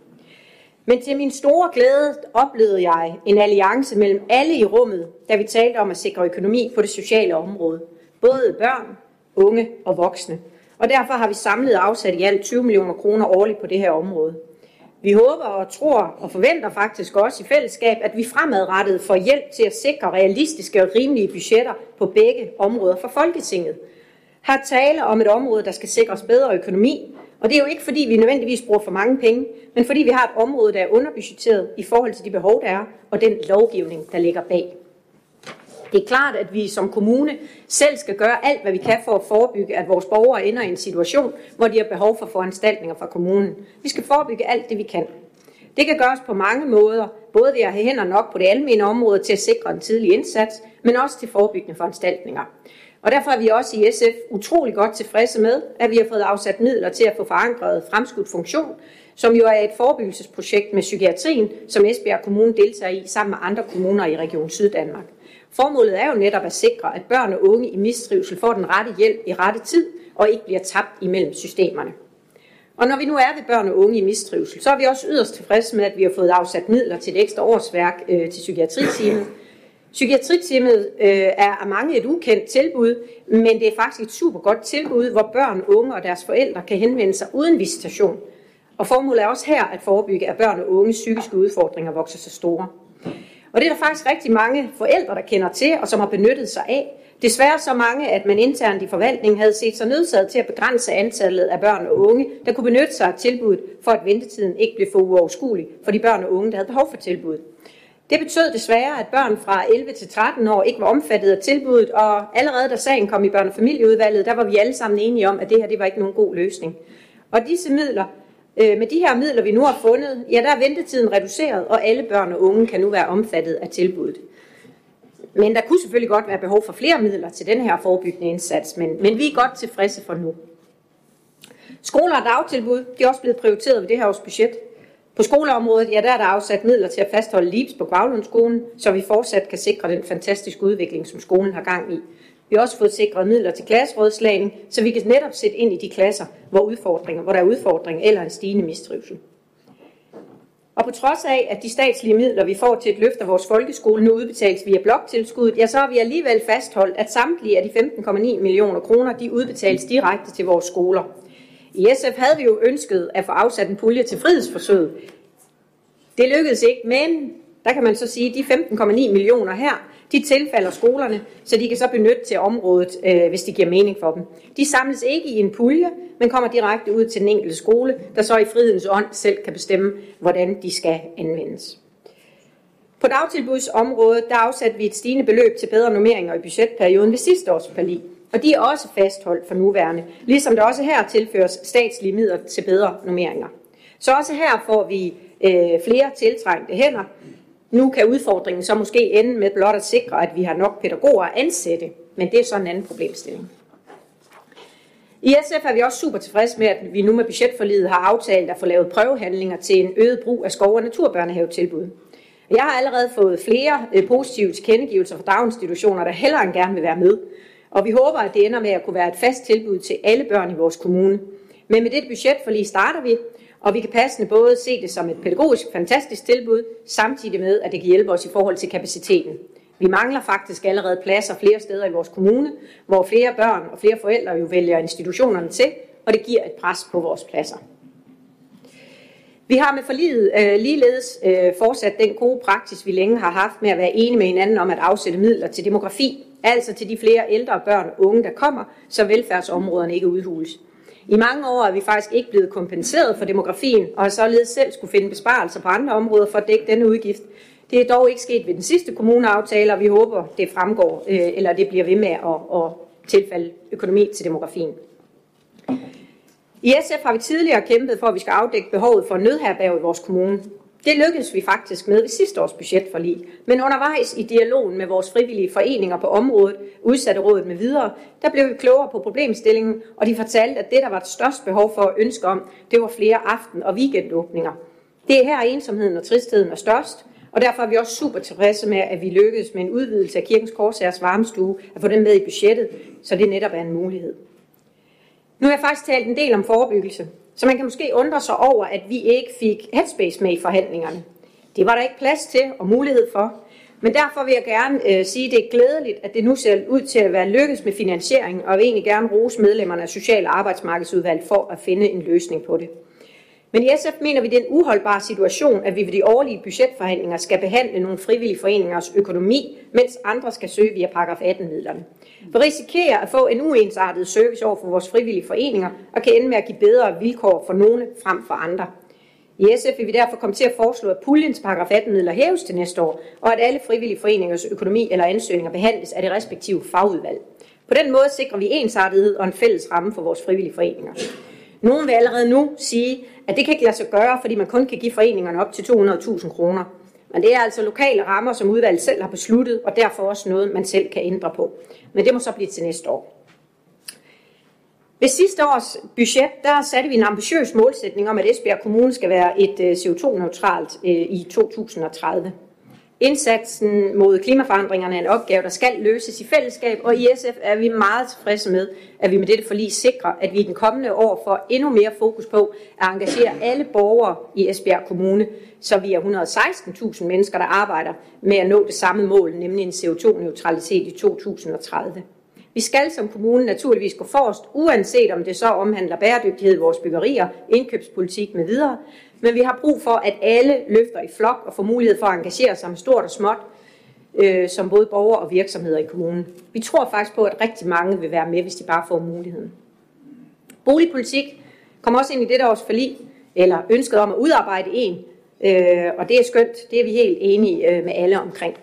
Men til min store glæde oplevede jeg en alliance mellem alle i rummet, da vi talte om at sikre økonomi på det sociale område. Både børn, unge og voksne. Og derfor har vi samlet afsat i alt 20 millioner kroner årligt på det her område. Vi håber og tror og forventer faktisk også i fællesskab, at vi fremadrettet får hjælp til at sikre realistiske og rimelige budgetter på begge områder for Folketinget. Her tale om et område, der skal sikres bedre økonomi, og det er jo ikke fordi, vi nødvendigvis bruger for mange penge, men fordi vi har et område, der er underbudgetteret i forhold til de behov, der er, og den lovgivning, der ligger bag. Det er klart, at vi som kommune selv skal gøre alt, hvad vi kan for at forebygge, at vores borgere ender i en situation, hvor de har behov for foranstaltninger fra kommunen. Vi skal forebygge alt det, vi kan. Det kan gøres på mange måder, både ved at have hænder nok på det almene område til at sikre en tidlig indsats, men også til forebyggende foranstaltninger. Og derfor er vi også i SF utrolig godt tilfredse med, at vi har fået afsat midler til at få forankret fremskudt funktion, som jo er et forebyggelsesprojekt med psykiatrien, som Esbjerg Kommune deltager i sammen med andre kommuner i Region Syddanmark. Formålet er jo netop at sikre, at børn og unge i mistrivsel får den rette hjælp i rette tid og ikke bliver tabt imellem systemerne. Og når vi nu er ved børn og unge i mistrivsel, så er vi også yderst tilfredse med, at vi har fået afsat midler til et ekstra årsværk øh, til psykiatriteamet. Psykiatritimet øh, er af mange et ukendt tilbud, men det er faktisk et super godt tilbud, hvor børn, unge og deres forældre kan henvende sig uden visitation. Og formålet er også her at forebygge, at børn og unges psykiske udfordringer vokser så store. Og det er der faktisk rigtig mange forældre, der kender til, og som har benyttet sig af. Desværre så mange, at man internt i forvaltningen havde set sig nødsaget til at begrænse antallet af børn og unge, der kunne benytte sig af tilbuddet, for at ventetiden ikke blev for uoverskuelig for de børn og unge, der havde behov for tilbuddet. Det betød desværre, at børn fra 11 til 13 år ikke var omfattet af tilbuddet, og allerede da sagen kom i børne- og familieudvalget, der var vi alle sammen enige om, at det her det var ikke nogen god løsning. Og disse midler Øh, med de her midler, vi nu har fundet, ja, der er ventetiden reduceret, og alle børn og unge kan nu være omfattet af tilbuddet. Men der kunne selvfølgelig godt være behov for flere midler til den her forebyggende indsats, men, men vi er godt tilfredse for nu. Skoler og dagtilbud, de er også blevet prioriteret ved det her års budget. På skoleområdet, ja, der er der afsat midler til at fastholde LIBS på Gravlundskolen, så vi fortsat kan sikre den fantastiske udvikling, som skolen har gang i. Vi har også fået sikret midler til klasserådslagning, så vi kan netop sætte ind i de klasser, hvor, udfordringer, hvor der er udfordringer eller en stigende mistrivsel. Og på trods af, at de statslige midler, vi får til et løft af vores folkeskole, nu udbetales via bloktilskuddet, ja, så har vi alligevel fastholdt, at samtlige af de 15,9 millioner kroner, de udbetales direkte til vores skoler. I SF havde vi jo ønsket at få afsat en pulje til frihedsforsøget. Det lykkedes ikke, men der kan man så sige, at de 15,9 millioner her, de tilfalder skolerne, så de kan så benytte til området, øh, hvis det giver mening for dem. De samles ikke i en pulje, men kommer direkte ud til den enkelte skole, der så i frihedens ånd selv kan bestemme, hvordan de skal anvendes. På dagtilbudsområdet der afsatte vi et stigende beløb til bedre normeringer i budgetperioden ved sidste års forlig. Og de er også fastholdt for nuværende, ligesom der også her tilføres statslige midler til bedre normeringer. Så også her får vi øh, flere tiltrængte hænder, nu kan udfordringen så måske ende med blot at sikre, at vi har nok pædagoger at ansætte, men det er så en anden problemstilling. I SF er vi også super tilfredse med, at vi nu med budgetforliget har aftalt at få lavet prøvehandlinger til en øget brug af skov- og naturbørnehavetilbud. Jeg har allerede fået flere øh, positive tilkendegivelser fra daginstitutioner, der hellere end gerne vil være med. Og vi håber, at det ender med at kunne være et fast tilbud til alle børn i vores kommune. Men med det budgetforlig starter vi, og vi kan passende både se det som et pædagogisk fantastisk tilbud, samtidig med, at det kan hjælpe os i forhold til kapaciteten. Vi mangler faktisk allerede pladser flere steder i vores kommune, hvor flere børn og flere forældre jo vælger institutionerne til, og det giver et pres på vores pladser. Vi har med forliget øh, ligeledes øh, fortsat den gode praksis, vi længe har haft med at være enige med hinanden om at afsætte midler til demografi, altså til de flere ældre børn og unge, der kommer, så velfærdsområderne ikke udhules. I mange år er vi faktisk ikke blevet kompenseret for demografien, og har således selv skulle finde besparelser på andre områder for at dække denne udgift. Det er dog ikke sket ved den sidste kommuneaftale, og vi håber, det fremgår, øh, eller det bliver ved med at, at tilfælde økonomi til demografien. I SF har vi tidligere kæmpet for, at vi skal afdække behovet for nødherberg i vores kommune. Det lykkedes vi faktisk med ved sidste års budgetforlig, men undervejs i dialogen med vores frivillige foreninger på området, udsatte rådet med videre, der blev vi klogere på problemstillingen, og de fortalte, at det, der var et størst behov for at ønske om, det var flere aften- og weekendåbninger. Det er her ensomheden og tristheden er størst, og derfor er vi også super tilfredse med, at vi lykkedes med en udvidelse af Kirkens Korsærs varmestue, at få den med i budgettet, så det netop er en mulighed. Nu har jeg faktisk talt en del om forebyggelse, så man kan måske undre sig over, at vi ikke fik Headspace med i forhandlingerne. Det var der ikke plads til og mulighed for. Men derfor vil jeg gerne øh, sige, at det er glædeligt, at det nu ser ud til at være lykkes med finansiering, og vil egentlig gerne rose medlemmerne af Social- og Arbejdsmarkedsudvalget for at finde en løsning på det. Men i SF mener vi, det er en uholdbar situation, at vi ved de årlige budgetforhandlinger skal behandle nogle frivillige foreningers økonomi, mens andre skal søge via paragraf 18-midlerne. Vi risikerer at få en uensartet service over for vores frivillige foreninger, og kan ende med at give bedre vilkår for nogle frem for andre. I SF vil vi derfor komme til at foreslå, at puljens paragraf 18-midler hæves til næste år, og at alle frivillige foreningers økonomi eller ansøgninger behandles af det respektive fagudvalg. På den måde sikrer vi ensartethed og en fælles ramme for vores frivillige foreninger. Nogen vil allerede nu sige, at det kan ikke lade sig gøre, fordi man kun kan give foreningerne op til 200.000 kroner. Men det er altså lokale rammer, som udvalget selv har besluttet, og derfor også noget, man selv kan ændre på. Men det må så blive til næste år. Ved sidste års budget, der satte vi en ambitiøs målsætning om, at Esbjerg Kommune skal være et øh, CO2-neutralt øh, i 2030. Indsatsen mod klimaforandringerne er en opgave, der skal løses i fællesskab, og i SF er vi meget tilfredse med, at vi med dette forlig sikrer, at vi i den kommende år får endnu mere fokus på at engagere alle borgere i Esbjerg Kommune, så vi er 116.000 mennesker, der arbejder med at nå det samme mål, nemlig en CO2-neutralitet i 2030. Vi skal som kommune naturligvis gå forrest, uanset om det så omhandler bæredygtighed i vores byggerier, indkøbspolitik med videre, men vi har brug for, at alle løfter i flok og får mulighed for at engagere sig med stort og småt, øh, som både borgere og virksomheder i kommunen. Vi tror faktisk på, at rigtig mange vil være med, hvis de bare får muligheden. Boligpolitik kommer også ind i dette års forlig, eller ønsket om at udarbejde en, øh, og det er skønt, det er vi helt enige øh, med alle omkring.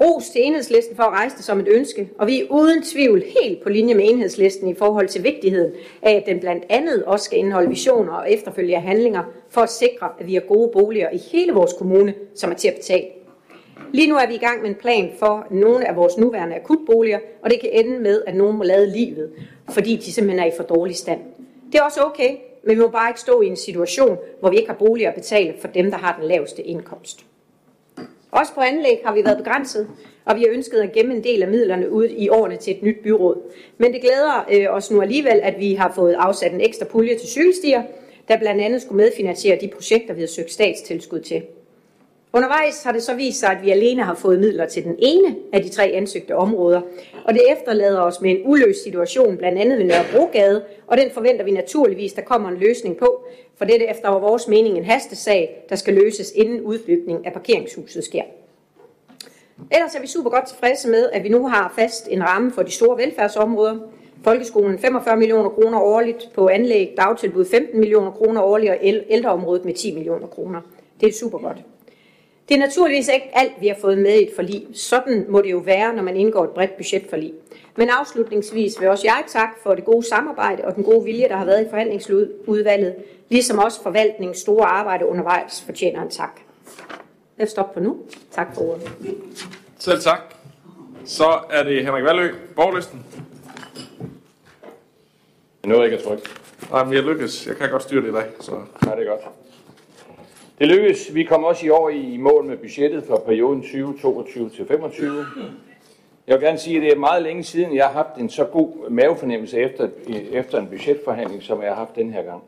Ros til enhedslisten for at rejse det som et ønske, og vi er uden tvivl helt på linje med enhedslisten i forhold til vigtigheden af, at den blandt andet også skal indeholde visioner og efterfølgende handlinger for at sikre, at vi har gode boliger i hele vores kommune, som er til at betale. Lige nu er vi i gang med en plan for nogle af vores nuværende akutboliger, og det kan ende med, at nogen må lade livet, fordi de simpelthen er i for dårlig stand. Det er også okay, men vi må bare ikke stå i en situation, hvor vi ikke har boliger at betale for dem, der har den laveste indkomst. Også på anlæg har vi været begrænset, og vi har ønsket at gemme en del af midlerne ud i årene til et nyt byråd. Men det glæder øh, os nu alligevel, at vi har fået afsat en ekstra pulje til cykelstier, der blandt andet skulle medfinansiere de projekter, vi har søgt statstilskud til. Undervejs har det så vist sig, at vi alene har fået midler til den ene af de tre ansøgte områder, og det efterlader os med en uløst situation, blandt andet ved Nørrebrogade, og den forventer vi naturligvis, der kommer en løsning på, for det er efter vores mening en hastesag, der skal løses inden udbygning af parkeringshuset sker. Ellers er vi super godt tilfredse med, at vi nu har fast en ramme for de store velfærdsområder. Folkeskolen 45 millioner kroner årligt på anlæg, dagtilbud 15 millioner kroner årligt og ældreområdet med 10 millioner kroner. Det er super godt. Det er naturligvis ikke alt, vi har fået med i et forlig. Sådan må det jo være, når man indgår et bredt budgetforlig. Men afslutningsvis vil også jeg tak for det gode samarbejde og den gode vilje, der har været i forhandlingsudvalget, ligesom også forvaltningens store arbejde undervejs fortjener en tak. Jeg stopper på nu. Tak for ordet. Selv tak. Så er det Henrik Valø, borgerlisten. Jeg nåede ikke at trykke. Nej, men jeg lykkes. Jeg kan godt styre det i dag. Så. Nej, det er godt. Det lykkedes. Vi kom også i år i mål med budgettet for perioden 2022 til 25. Jeg vil gerne sige, at det er meget længe siden, jeg har haft en så god mavefornemmelse efter, efter en budgetforhandling, som jeg har haft den her gang.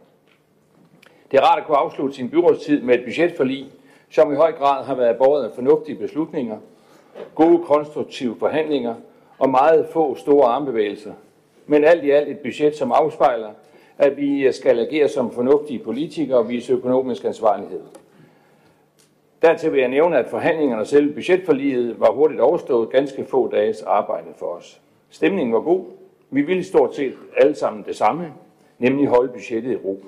Det er rart at kunne afslutte sin byrådstid med et budgetforlig, som i høj grad har været båret af fornuftige beslutninger, gode konstruktive forhandlinger og meget få store armbevægelser. Men alt i alt et budget, som afspejler, at vi skal agere som fornuftige politikere og vise økonomisk ansvarlighed. Dertil vil jeg nævne, at forhandlingerne og selv budgetforliget var hurtigt overstået ganske få dages arbejde for os. Stemningen var god. Vi ville stort set alle sammen det samme, nemlig holde budgettet i ro.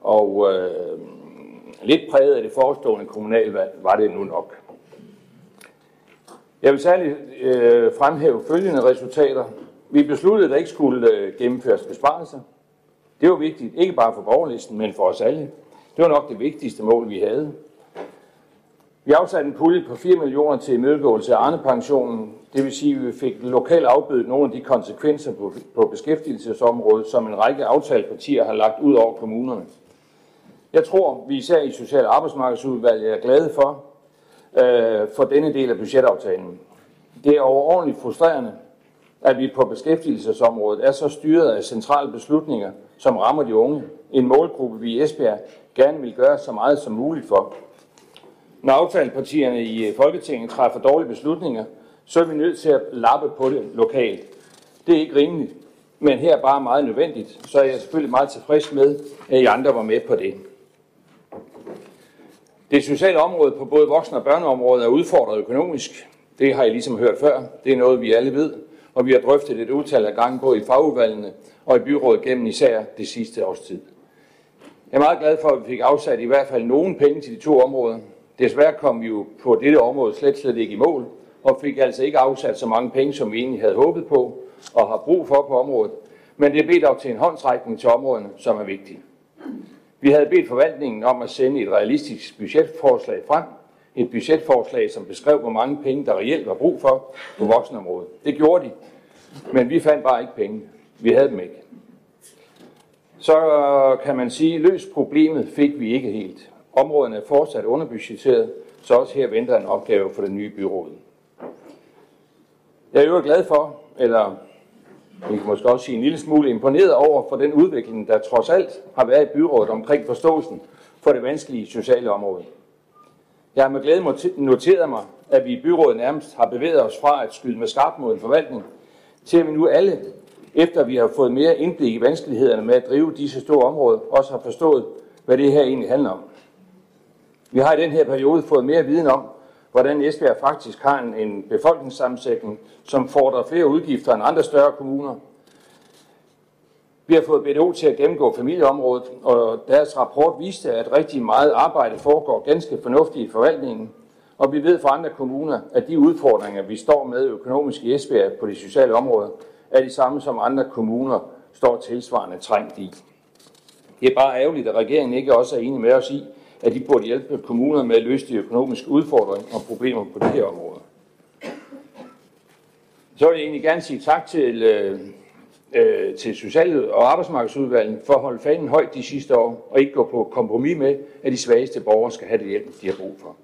Og øh, lidt præget af det forestående kommunalvalg var det nu nok. Jeg vil særligt øh, fremhæve følgende resultater. Vi besluttede, at der ikke skulle øh, gennemføres besparelser. Det var vigtigt, ikke bare for borgerlisten, men for os alle. Det var nok det vigtigste mål, vi havde. Vi afsatte en pulje på 4 millioner til imødegåelse af Arne-pensionen. Det vil sige, at vi fik lokalt afbødet nogle af de konsekvenser på, på beskæftigelsesområdet, som en række aftalepartier har lagt ud over kommunerne. Jeg tror, vi især i Social- og Arbejdsmarkedsudvalget er glade for, øh, for denne del af budgetaftalen. Det er overordentligt frustrerende, at vi på beskæftigelsesområdet er så styret af centrale beslutninger, som rammer de unge. En målgruppe, vi i Esbjerg gerne vil gøre så meget som muligt for. Når aftalepartierne i øh, Folketinget træffer dårlige beslutninger, så er vi nødt til at lappe på det lokalt. Det er ikke rimeligt, men her er bare meget nødvendigt, så er jeg selvfølgelig meget tilfreds med, at I andre var med på det. Det sociale område på både voksne og børneområdet er udfordret økonomisk. Det har I ligesom hørt før. Det er noget, vi alle ved, og vi har drøftet et utal af gange både i fagudvalgene og i byrådet gennem især det sidste års tid. Jeg er meget glad for, at vi fik afsat i hvert fald nogle penge til de to områder. Desværre kom vi jo på dette område slet slet ikke i mål, og fik altså ikke afsat så mange penge, som vi egentlig havde håbet på og har brug for på området. Men det blev dog til en håndtrækning til områderne, som er vigtige. Vi havde bedt forvaltningen om at sende et realistisk budgetforslag frem. Et budgetforslag, som beskrev, hvor mange penge, der reelt var brug for på voksenområdet. Det gjorde de, men vi fandt bare ikke penge. Vi havde dem ikke. Så kan man sige, at løs problemet fik vi ikke helt. Områderne er fortsat underbudgetteret, så også her venter en opgave for det nye byråd. Jeg er jo glad for, eller vi kan måske også sige en lille smule imponeret over for den udvikling, der trods alt har været i byrådet omkring forståelsen for det vanskelige sociale område. Jeg har med glæde noteret mig, at vi i byrådet nærmest har bevæget os fra at skyde med skarp mod en forvaltning, til at vi nu alle, efter vi har fået mere indblik i vanskelighederne med at drive disse store områder, også har forstået, hvad det her egentlig handler om. Vi har i den her periode fået mere viden om, hvordan Esbjerg faktisk har en, en befolkningssammensætning, som fordrer flere udgifter end andre større kommuner. Vi har fået BDO til at gennemgå familieområdet, og deres rapport viste, at rigtig meget arbejde foregår ganske fornuftigt i forvaltningen. Og vi ved fra andre kommuner, at de udfordringer, vi står med økonomisk i Esbjerg på de sociale områder, er de samme, som andre kommuner står tilsvarende trængt i. Det er bare ærgerligt, at regeringen ikke også er enig med os i, at de burde hjælpe kommuner med at løse de økonomiske udfordringer og problemer på det her område. Så vil jeg egentlig gerne sige tak til, øh, øh, til Social- og Arbejdsmarkedsudvalget for at holde fanen højt de sidste år, og ikke gå på kompromis med, at de svageste borgere skal have det hjælp, de har brug for.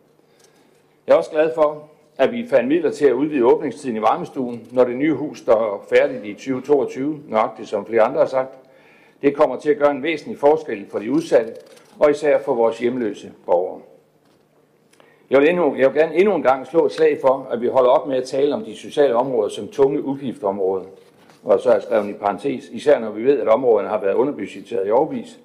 Jeg er også glad for, at vi fandt midler til at udvide åbningstiden i varmestuen, når det nye hus står færdigt i 2022, nøjagtigt som flere andre har sagt. Det kommer til at gøre en væsentlig forskel for de udsatte, og især for vores hjemløse borgere. Jeg vil, endnu, jeg vil gerne endnu en gang slå et slag for, at vi holder op med at tale om de sociale områder som tunge udgiftsområder, og så er jeg skrevet i parentes, især når vi ved, at områderne har været underbudgetteret i overvis.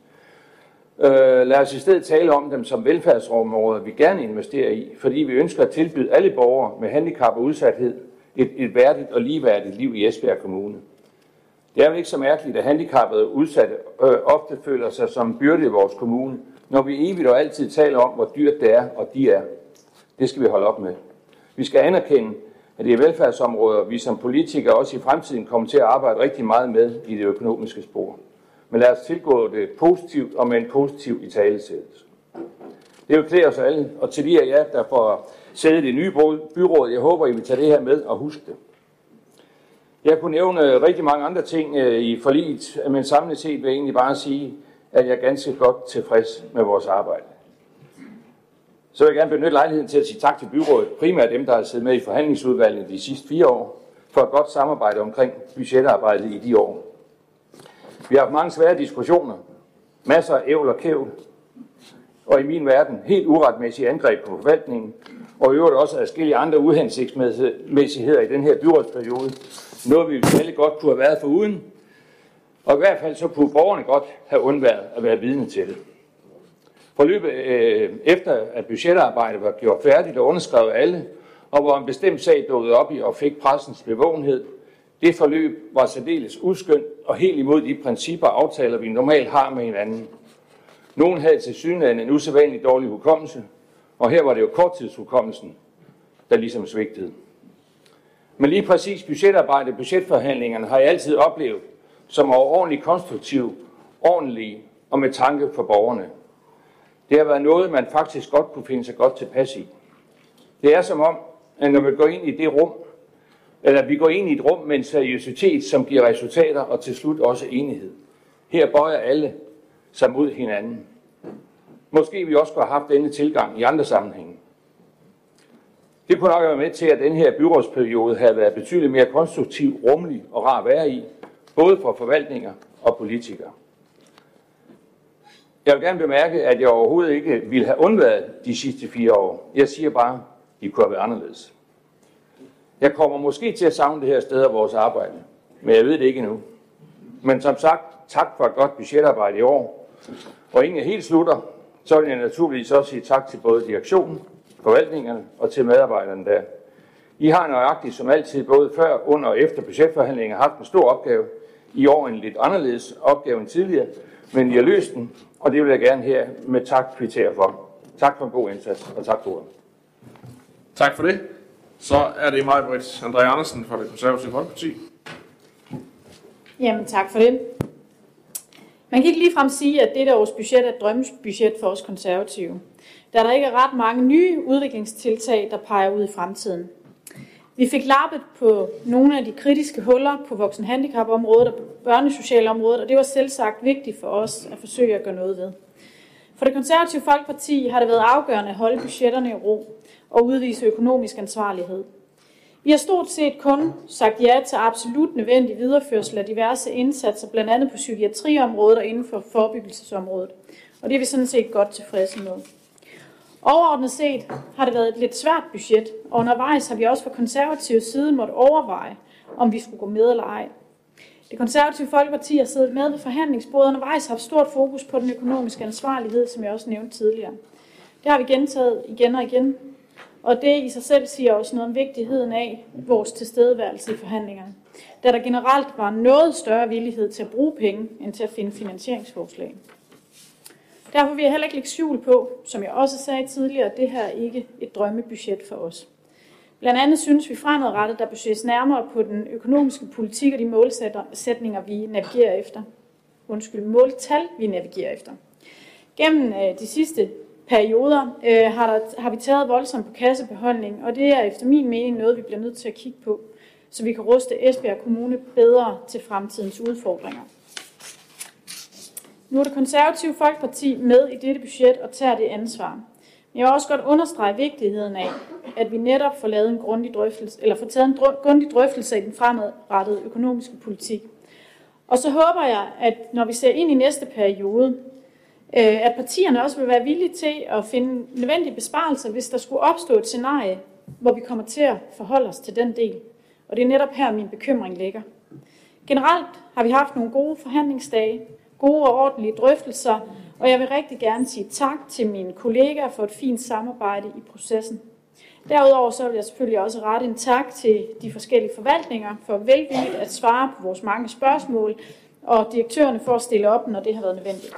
Øh, lad os i stedet tale om dem som velfærdsområder, vi gerne investerer i, fordi vi ønsker at tilbyde alle borgere med handicap og udsathed et, et værdigt og ligeværdigt liv i Esbjerg Kommune. Det er vel ikke så mærkeligt, at handicappede og udsatte øh, ofte føler sig som byrde i vores kommune, når vi evigt og altid taler om, hvor dyrt det er, og de er. Det skal vi holde op med. Vi skal anerkende, at det er velfærdsområder, vi som politikere også i fremtiden kommer til at arbejde rigtig meget med i det økonomiske spor. Men lad os tilgå det positivt og med en positiv i talesættelse. Det vil klæde os alle, og til de af jer, der får sædet det nye byråd, jeg håber, I vil tage det her med og huske det. Jeg kunne nævne rigtig mange andre ting øh, i forliget, men samlet set vil jeg egentlig bare sige, at jeg er ganske godt tilfreds med vores arbejde. Så vil jeg gerne benytte lejligheden til at sige tak til byrådet, primært dem, der har siddet med i forhandlingsudvalget de sidste fire år, for et godt samarbejde omkring budgetarbejdet i de år. Vi har haft mange svære diskussioner, masser af ævl og kævl, og i min verden helt uretmæssige angreb på forvaltningen, og i øvrigt også adskillige andre uhensigtsmæssigheder i den her byrådsperiode. Noget vi alle godt kunne have været for uden, og i hvert fald så kunne borgerne godt have undværet at være vidne til det. Forløbet øh, efter at budgetarbejdet var gjort færdigt og underskrevet alle, og hvor en bestemt sag dukkede op i og fik pressens bevågenhed, det forløb var særdeles uskyndt og helt imod de principper og aftaler, vi normalt har med hinanden. Nogen havde til synligheden en usædvanlig dårlig hukommelse, og her var det jo korttidshukommelsen, der ligesom svigtede. Men lige præcis budgetarbejde, budgetforhandlingerne har jeg altid oplevet som overordentligt konstruktiv, ordentlig og med tanke for borgerne. Det har været noget, man faktisk godt kunne finde sig godt tilpas i. Det er som om, at når vi går ind i det rum, eller vi går ind i et rum med en seriøsitet, som giver resultater og til slut også enighed. Her bøjer alle sig mod hinanden. Måske vi også kunne have haft denne tilgang i andre sammenhænge. Det kunne nok være med til, at den her byrådsperiode havde været betydeligt mere konstruktiv, rummelig og rar at være i, både for forvaltninger og politikere. Jeg vil gerne bemærke, at jeg overhovedet ikke ville have undværet de sidste fire år. Jeg siger bare, at de kunne have været anderledes. Jeg kommer måske til at savne det her sted af vores arbejde, men jeg ved det ikke endnu. Men som sagt, tak for et godt budgetarbejde i år. Og inden jeg helt slutter, så vil jeg naturligvis også sige tak til både direktionen, forvaltningerne og til medarbejderne der. I har nøjagtigt som altid både før, under og efter budgetforhandlinger haft en stor opgave. I år en lidt anderledes opgave end tidligere, men I har løst den, og det vil jeg gerne her med tak kvittere for. Tak for en god indsats, og tak for ordet. Tak for det. Så er det mig, Britt André Andersen fra det konservative Folkeparti. Jamen tak for det. Man kan ikke ligefrem sige, at dette års budget er et drømmebudget for os konservative, da der ikke er ret mange nye udviklingstiltag, der peger ud i fremtiden. Vi fik lappet på nogle af de kritiske huller på voksenhandicapområdet og børnesocialområdet, og det var selv sagt vigtigt for os at forsøge at gøre noget ved. For det konservative Folkeparti har det været afgørende at holde budgetterne i ro og udvise økonomisk ansvarlighed. Vi har stort set kun sagt ja til absolut nødvendig videreførsel af diverse indsatser, blandt andet på psykiatriområdet og inden for forebyggelsesområdet. Og det er vi sådan set godt tilfredse med. Overordnet set har det været et lidt svært budget, og undervejs har vi også fra konservativ side måtte overveje, om vi skulle gå med eller ej. Det konservative Folkeparti har siddet med ved forhandlingsbordet og undervejs haft stort fokus på den økonomiske ansvarlighed, som jeg også nævnte tidligere. Det har vi gentaget igen og igen, og det i sig selv siger også noget om vigtigheden af vores tilstedeværelse i forhandlingerne, da der generelt var noget større villighed til at bruge penge, end til at finde finansieringsforslag. Derfor vil jeg heller ikke lægge skjul på, som jeg også sagde tidligere, at det her er ikke et drømmebudget for os. Blandt andet synes vi fremadrettet, der bør ses nærmere på den økonomiske politik og de målsætninger, vi navigerer efter. Undskyld, måltal, vi navigerer efter. Gennem øh, de sidste perioder øh, har, der, har vi taget voldsomt på kassebeholdning, og det er efter min mening noget, vi bliver nødt til at kigge på, så vi kan ruste Esbjerg Kommune bedre til fremtidens udfordringer. Nu er det konservative Folkeparti med i dette budget og tager det ansvar. Men jeg vil også godt understrege vigtigheden af, at vi netop får lavet en grundig drøftelse, eller får taget en grundig drøftelse i den fremadrettede økonomiske politik. Og så håber jeg, at når vi ser ind i næste periode, øh, at partierne også vil være villige til at finde nødvendige besparelser, hvis der skulle opstå et scenarie, hvor vi kommer til at forholde os til den del. Og det er netop her, min bekymring ligger. Generelt har vi haft nogle gode forhandlingsdage, gode og ordentlige drøftelser, og jeg vil rigtig gerne sige tak til mine kollegaer for et fint samarbejde i processen. Derudover så vil jeg selvfølgelig også rette en tak til de forskellige forvaltninger for velvilligt at svare på vores mange spørgsmål, og direktørerne for at stille op, når det har været nødvendigt.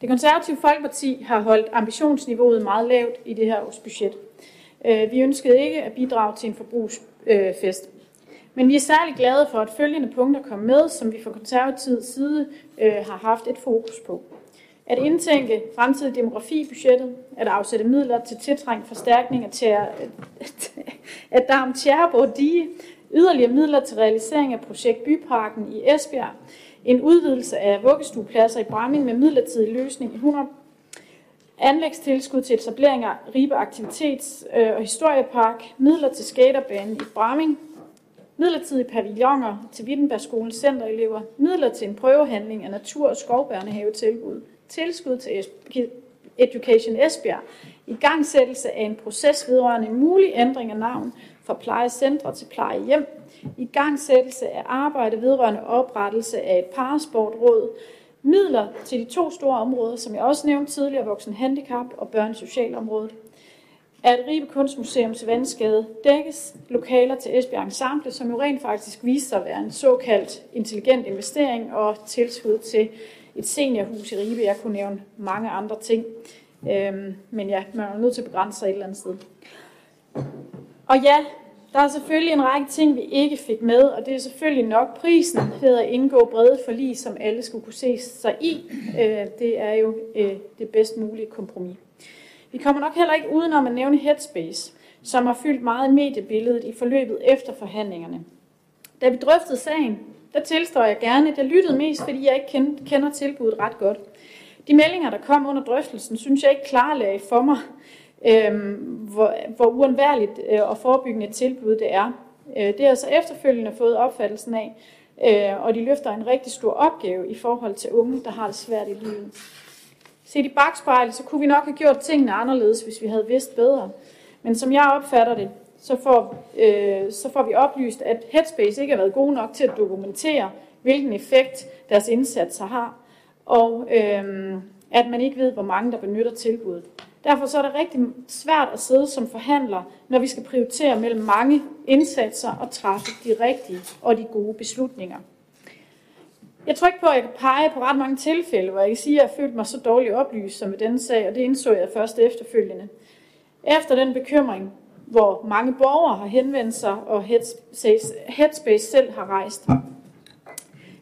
Det konservative Folkeparti har holdt ambitionsniveauet meget lavt i det her års budget. Øh, vi ønskede ikke at bidrage til en forbrugsfest. Men vi er særlig glade for, at følgende punkter kom med, som vi fra konservativ side øh, har haft et fokus på. At indtænke fremtidig demografibudgettet, at afsætte midler til tiltrængt forstærkning af, tjære, af Dam Tjæreborg Dige, yderligere midler til realisering af projekt Byparken i Esbjerg, en udvidelse af vuggestuepladser i Bramming med midlertidig løsning i 100 anlægstilskud til etablering af Ribe Aktivitets- øh, og Historiepark, midler til skaterbanen i Bramming, midlertidige pavilloner til Wittenbergskolens centerelever, midler til en prøvehandling af natur- og skovbørnehavetilbud, tilskud til Education Esbjerg, i gangsættelse af en proces vedrørende en mulig ændring af navn fra plejecentre til plejehjem, i gangsættelse af arbejde vedrørende oprettelse af et parasportråd, midler til de to store områder, som jeg også nævnte tidligere, voksen handicap og børnesocialområdet, at Ribe Kunstmuseums vandskade dækkes lokaler til Esbjerg Ensemble, som jo rent faktisk viser sig at være en såkaldt intelligent investering og tilskud til et seniorhus i Ribe. Jeg kunne nævne mange andre ting, øhm, men ja, man er nødt til at begrænse sig et eller andet sted. Og ja, der er selvfølgelig en række ting, vi ikke fik med, og det er selvfølgelig nok prisen ved at indgå brede forlig, som alle skulle kunne se sig i. Øh, det er jo øh, det bedst mulige kompromis. Vi kommer nok heller ikke udenom at nævne Headspace, som har fyldt meget i mediebilledet i forløbet efter forhandlingerne. Da vi drøftede sagen, der tilstår jeg gerne, at jeg lyttede mest, fordi jeg ikke kender tilbuddet ret godt. De meldinger, der kom under drøftelsen, synes jeg ikke klarlagde for mig, øh, hvor, hvor uundværligt øh, og forebyggende et tilbud det er. Øh, det er så efterfølgende fået opfattelsen af, øh, og de løfter en rigtig stor opgave i forhold til unge, der har det svært i livet. Set i bagspejlet, så kunne vi nok have gjort tingene anderledes, hvis vi havde vidst bedre. Men som jeg opfatter det, så får, øh, så får vi oplyst, at Headspace ikke har været god nok til at dokumentere, hvilken effekt deres indsatser har, og øh, at man ikke ved, hvor mange der benytter tilbuddet. Derfor så er det rigtig svært at sidde som forhandler, når vi skal prioritere mellem mange indsatser og træffe de rigtige og de gode beslutninger. Jeg tror ikke på, at jeg kan pege på ret mange tilfælde, hvor jeg kan sige, at jeg har følt mig så dårligt oplyst som i denne sag, og det indså jeg først efterfølgende. Efter den bekymring, hvor mange borgere har henvendt sig, og Headspace, Headspace selv har rejst.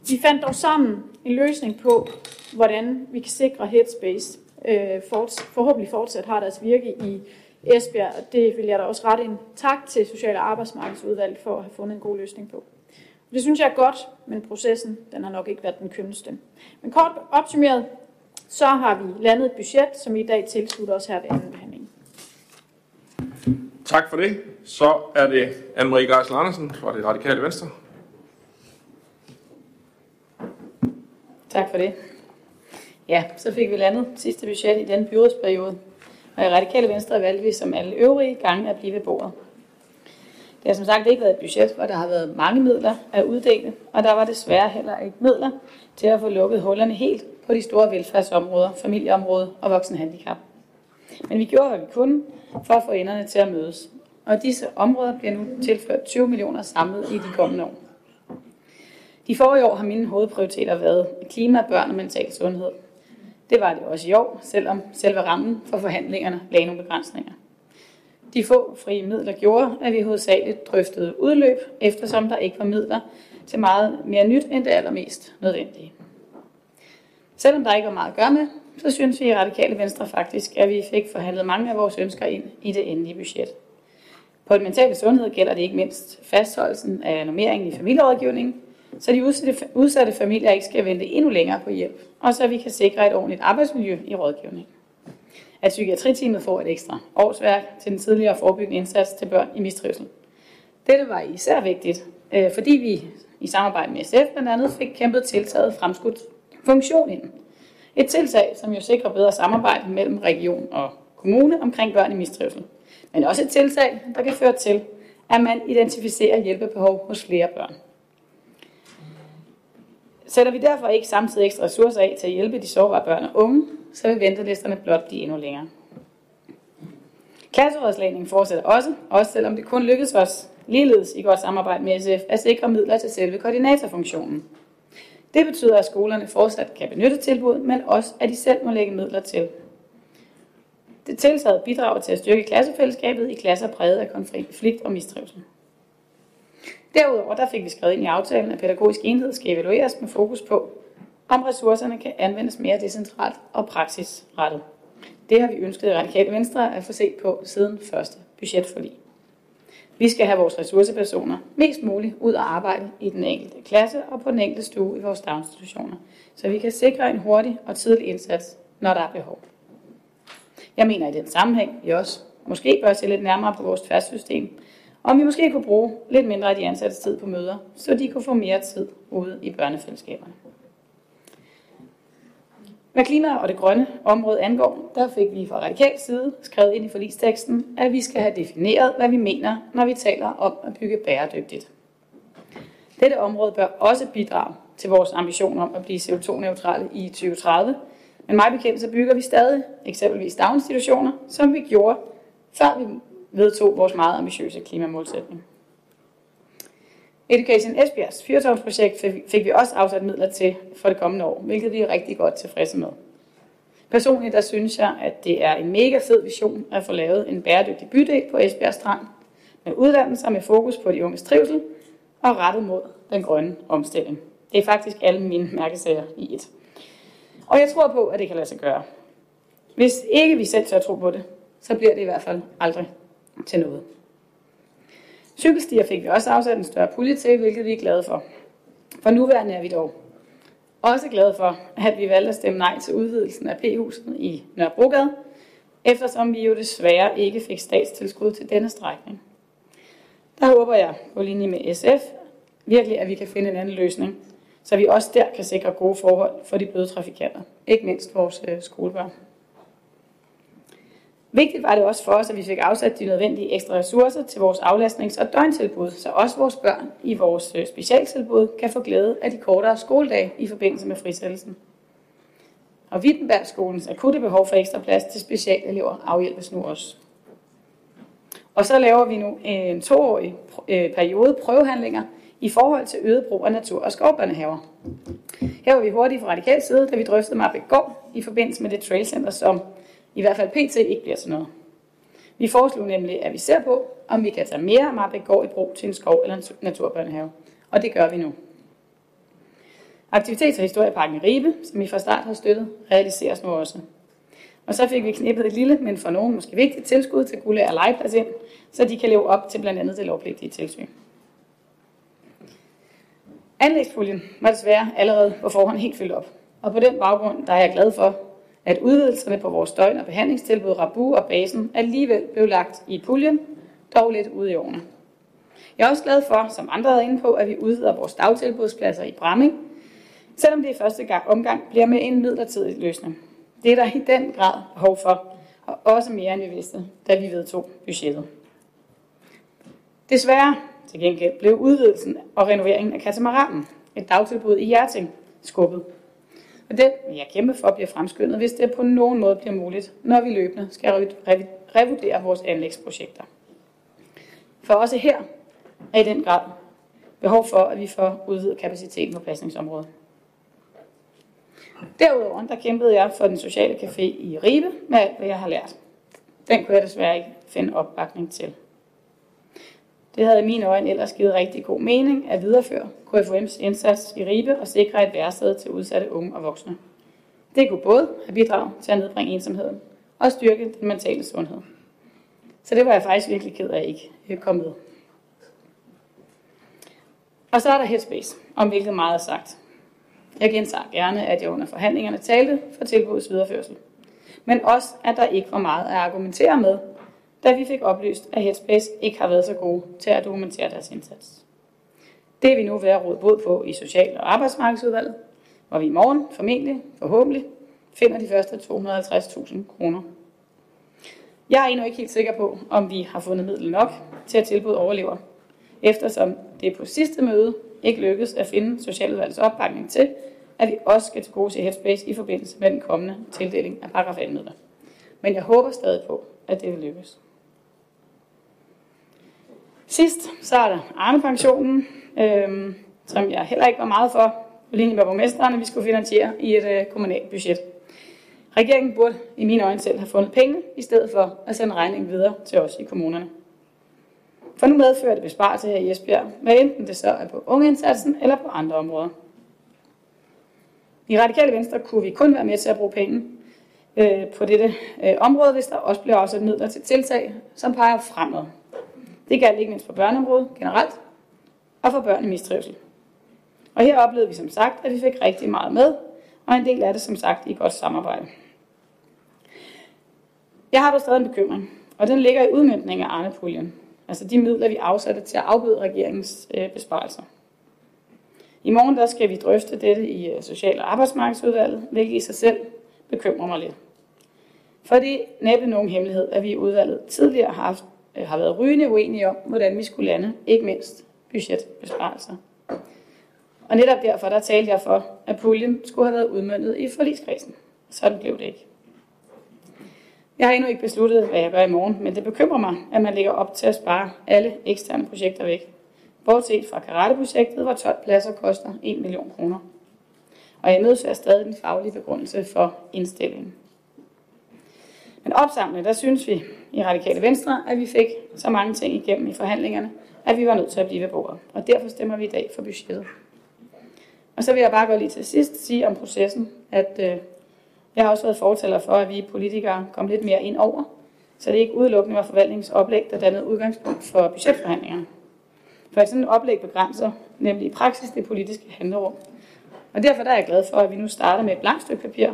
Vi fandt dog sammen en løsning på, hvordan vi kan sikre Headspace øh, forhåbentlig fortsat har deres virke i Esbjerg. og Det vil jeg da også rette en tak til Social- og Arbejdsmarkedsudvalget for at have fundet en god løsning på. Det synes jeg er godt, men processen den har nok ikke været den kønneste. Men kort opsummeret, så har vi landet et budget, som vi i dag tilslutter os her ved anden behandling. Tak for det. Så er det Anne-Marie Geisel Andersen fra det radikale venstre. Tak for det. Ja, så fik vi landet sidste budget i den byrådsperiode. Og i radikale venstre valgte vi som alle øvrige gange at blive ved bordet. Det har som sagt ikke været et budget, hvor der har været mange midler at uddele, og der var desværre heller ikke midler til at få lukket hullerne helt på de store velfærdsområder, familieområdet og voksenhandicap. Men vi gjorde, hvad vi kunne for at få enderne til at mødes. Og disse områder bliver nu tilført 20 millioner samlet i de kommende år. De forrige år har mine hovedprioriteter været klima, børn og mental sundhed. Det var det også i år, selvom selve rammen for forhandlingerne lagde nogle begrænsninger. De få frie midler gjorde, at vi hovedsageligt drøftede udløb, eftersom der ikke var midler til meget mere nyt end det allermest nødvendige. Selvom der ikke var meget at gøre med, så synes vi i Radikale Venstre faktisk, at vi fik forhandlet mange af vores ønsker ind i det endelige budget. På den mentale sundhed gælder det ikke mindst fastholdelsen af normeringen i familierådgivningen, så de udsatte, udsatte familier ikke skal vente endnu længere på hjælp, og så vi kan sikre et ordentligt arbejdsmiljø i rådgivningen. At psykiatriteamet får et ekstra årsværk til den tidligere forebyggende indsats til børn i mistrivsel. Dette var især vigtigt, øh, fordi vi i samarbejde med SF blandt andet fik kæmpet tiltaget fremskudt funktion ind. Et tiltag, som jo sikrer bedre samarbejde mellem region og kommune omkring børn i mistrivsel. Men også et tiltag, der kan føre til, at man identificerer hjælpebehov hos flere børn. Sætter vi derfor ikke samtidig ekstra ressourcer af til at hjælpe de sårbare børn og unge, så vil ventelisterne blot blive endnu længere. Klasserådslagningen fortsætter også, også selvom det kun lykkedes os ligeledes i godt samarbejde med SF at sikre midler til selve koordinatorfunktionen. Det betyder, at skolerne fortsat kan benytte tilbud, men også at de selv må lægge midler til. Det tiltaget bidrager til at styrke klassefællesskabet i klasser præget af konflikt og mistrivsel. Derudover der fik vi skrevet ind i aftalen, at pædagogisk enhed skal evalueres med fokus på, om ressourcerne kan anvendes mere decentralt og praksisrettet. Det har vi ønsket i Radikale Venstre at få set på siden første budgetforlig. Vi skal have vores ressourcepersoner mest muligt ud at arbejde i den enkelte klasse og på den enkelte stue i vores daginstitutioner, så vi kan sikre en hurtig og tidlig indsats, når der er behov. Jeg mener i den sammenhæng, vi også måske bør se lidt nærmere på vores tværsystem, om vi måske kunne bruge lidt mindre af de ansatte tid på møder, så de kunne få mere tid ude i børnefællesskaberne. Hvad klima og det grønne område angår, der fik vi fra radikal side skrevet ind i forlisteksten, at vi skal have defineret, hvad vi mener, når vi taler om at bygge bæredygtigt. Dette område bør også bidrage til vores ambition om at blive CO2-neutrale i 2030, men mig bekendt så bygger vi stadig eksempelvis daginstitutioner, som vi gjorde, før vi vedtog vores meget ambitiøse klimamålsætning. Education Esbjergs fyrtårnsprojekt fik vi også afsat midler til for det kommende år, hvilket vi er rigtig godt tilfredse med. Personligt der synes jeg, at det er en mega fed vision at få lavet en bæredygtig bydel på Esbjerg Strand, med uddannelser med fokus på de unges trivsel og rettet mod den grønne omstilling. Det er faktisk alle mine mærkesager i et. Og jeg tror på, at det kan lade sig gøre. Hvis ikke vi selv tør tro på det, så bliver det i hvert fald aldrig til noget. Cykelstier fik vi også afsat en større pulje til, hvilket vi er glade for. For nuværende er vi dog også glade for, at vi valgte at stemme nej til udvidelsen af P-huset i Nørrebrogade, eftersom vi jo desværre ikke fik statstilskud til denne strækning. Der håber jeg på linje med SF virkelig, at vi kan finde en anden løsning, så vi også der kan sikre gode forhold for de bløde trafikanter, ikke mindst vores øh, skolebørn. Vigtigt var det også for os, at vi fik afsat de nødvendige ekstra ressourcer til vores aflastnings- og døgntilbud, så også vores børn i vores øh, specialtilbud kan få glæde af de kortere skoledage i forbindelse med frisættelsen. Og Wittenbergskolens akutte behov for ekstra plads til specialelever afhjælpes nu også. Og så laver vi nu en toårig øh, periode prøvehandlinger i forhold til øget brug af natur- og skovbørnehaver. Her var vi hurtigt fra radikal side, da vi drøftede Marbæk Gård i forbindelse med det trailcenter, som i hvert fald pt. ikke bliver til noget. Vi foreslog nemlig, at vi ser på, om vi kan tage mere af Marbæk Gård i brug til en skov eller en naturbørnehave. Og det gør vi nu. Aktivitets- og historieparken i Ribe, som vi fra start har støttet, realiseres nu også. Og så fik vi knippet et lille, men for nogen måske vigtigt tilskud til Gulde og legeplads ind, så de kan leve op til blandt andet det lovpligtige tilsyn. Anlægspuljen var desværre allerede på forhånd helt fyldt op. Og på den baggrund der er jeg glad for, at udvidelserne på vores døgn- og behandlingstilbud Rabu og Basen alligevel blev lagt i puljen, dog lidt ude i årene. Jeg er også glad for, som andre er inde på, at vi udvider vores dagtilbudspladser i Bramming, selvom det i første gang omgang bliver med en midlertidig løsning. Det er der i den grad behov for, og også mere end vi vidste, da vi vedtog budgettet. Desværre til gengæld blev udvidelsen og renoveringen af katamaranen, et dagtilbud i Hjerting, skubbet. Og den vil jeg kæmpe for bliver fremskyndet, hvis det på nogen måde bliver muligt, når vi løbende skal revurdere vores anlægsprojekter. For også her er i den grad behov for, at vi får udvidet kapaciteten på pasningsområdet. Derudover der kæmpede jeg for den sociale café i Ribe med alt, hvad jeg har lært. Den kunne jeg desværre ikke finde opbakning til. Det havde i mine øjne ellers givet rigtig god mening at videreføre KFUM's indsats i Ribe og sikre et værsted til udsatte unge og voksne. Det kunne både have bidraget til at nedbringe ensomheden og styrke den mentale sundhed. Så det var jeg faktisk virkelig ked af ikke øh, kom med. Og så er der Headspace, om hvilket meget er sagt. Jeg gentager gerne, at jeg under forhandlingerne talte for tilbudets videreførsel. Men også, at der ikke var meget at argumentere med, da vi fik oplyst, at Headspace ikke har været så gode til at dokumentere deres indsats. Det er vi nu ved at råde bod på i Social- og Arbejdsmarkedsudvalget, hvor vi i morgen formentlig, forhåbentlig, finder de første 250.000 kroner. Jeg er endnu ikke helt sikker på, om vi har fundet midler nok til at tilbyde overlever, eftersom det på sidste møde ikke lykkedes at finde Socialudvalgets opbakning til, at vi også skal til gode Headspace i forbindelse med den kommende tildeling af paragraf midler. Men jeg håber stadig på, at det vil lykkes. Sidst så er der Arne-pensionen, øhm, som jeg heller ikke var meget for, på linje med borgmesteren, at vi skulle finansiere i et øh, kommunalt budget. Regeringen burde i mine øjne selv have fundet penge, i stedet for at sende regningen videre til os i kommunerne. For nu medfører det besparelse her i Esbjerg, hvad enten det så er på ungeindsatsen eller på andre områder. I Radikale Venstre kunne vi kun være med til at bruge penge øh, på dette øh, område, hvis der også bliver afsat midler til tiltag, som peger fremad. Det gælder ikke mindst for børneområdet generelt, og for børn i mistrivsel. Og her oplevede vi som sagt, at vi fik rigtig meget med, og en del af det som sagt i godt samarbejde. Jeg har dog stadig en bekymring, og den ligger i udmyndningen af Arne-puljen, altså de midler, vi afsatte til at afbøde regeringens øh, besparelser. I morgen der skal vi drøfte dette i øh, Social- og Arbejdsmarkedsudvalget, hvilket i sig selv bekymrer mig lidt. For det er næppe nogen hemmelighed, at vi i udvalget tidligere har, haft, øh, har været rygende uenige om, hvordan vi skulle lande, ikke mindst budgetbesparelser. Og netop derfor der talte jeg for, at puljen skulle have været udmyndet i forligskredsen. Sådan blev det ikke. Jeg har endnu ikke besluttet, hvad jeg gør i morgen, men det bekymrer mig, at man lægger op til at spare alle eksterne projekter væk. Bortset fra karateprojektet, hvor 12 pladser koster 1 million kroner. Og jeg mødes stadig den faglige begrundelse for indstillingen. Men opsamlet, der synes vi i Radikale Venstre, at vi fik så mange ting igennem i forhandlingerne, at vi var nødt til at blive ved bordet. Og derfor stemmer vi i dag for budgettet. Og så vil jeg bare gå lige til sidst sige om processen, at øh, jeg har også været fortæller for, at vi politikere kom lidt mere ind over, så det ikke udelukkende var forvaltningsoplæg, der dannede udgangspunkt for budgetforhandlingerne. For sådan et oplæg begrænser nemlig i praksis det politiske handlerum. Og derfor der er jeg glad for, at vi nu starter med et blankt stykke papir.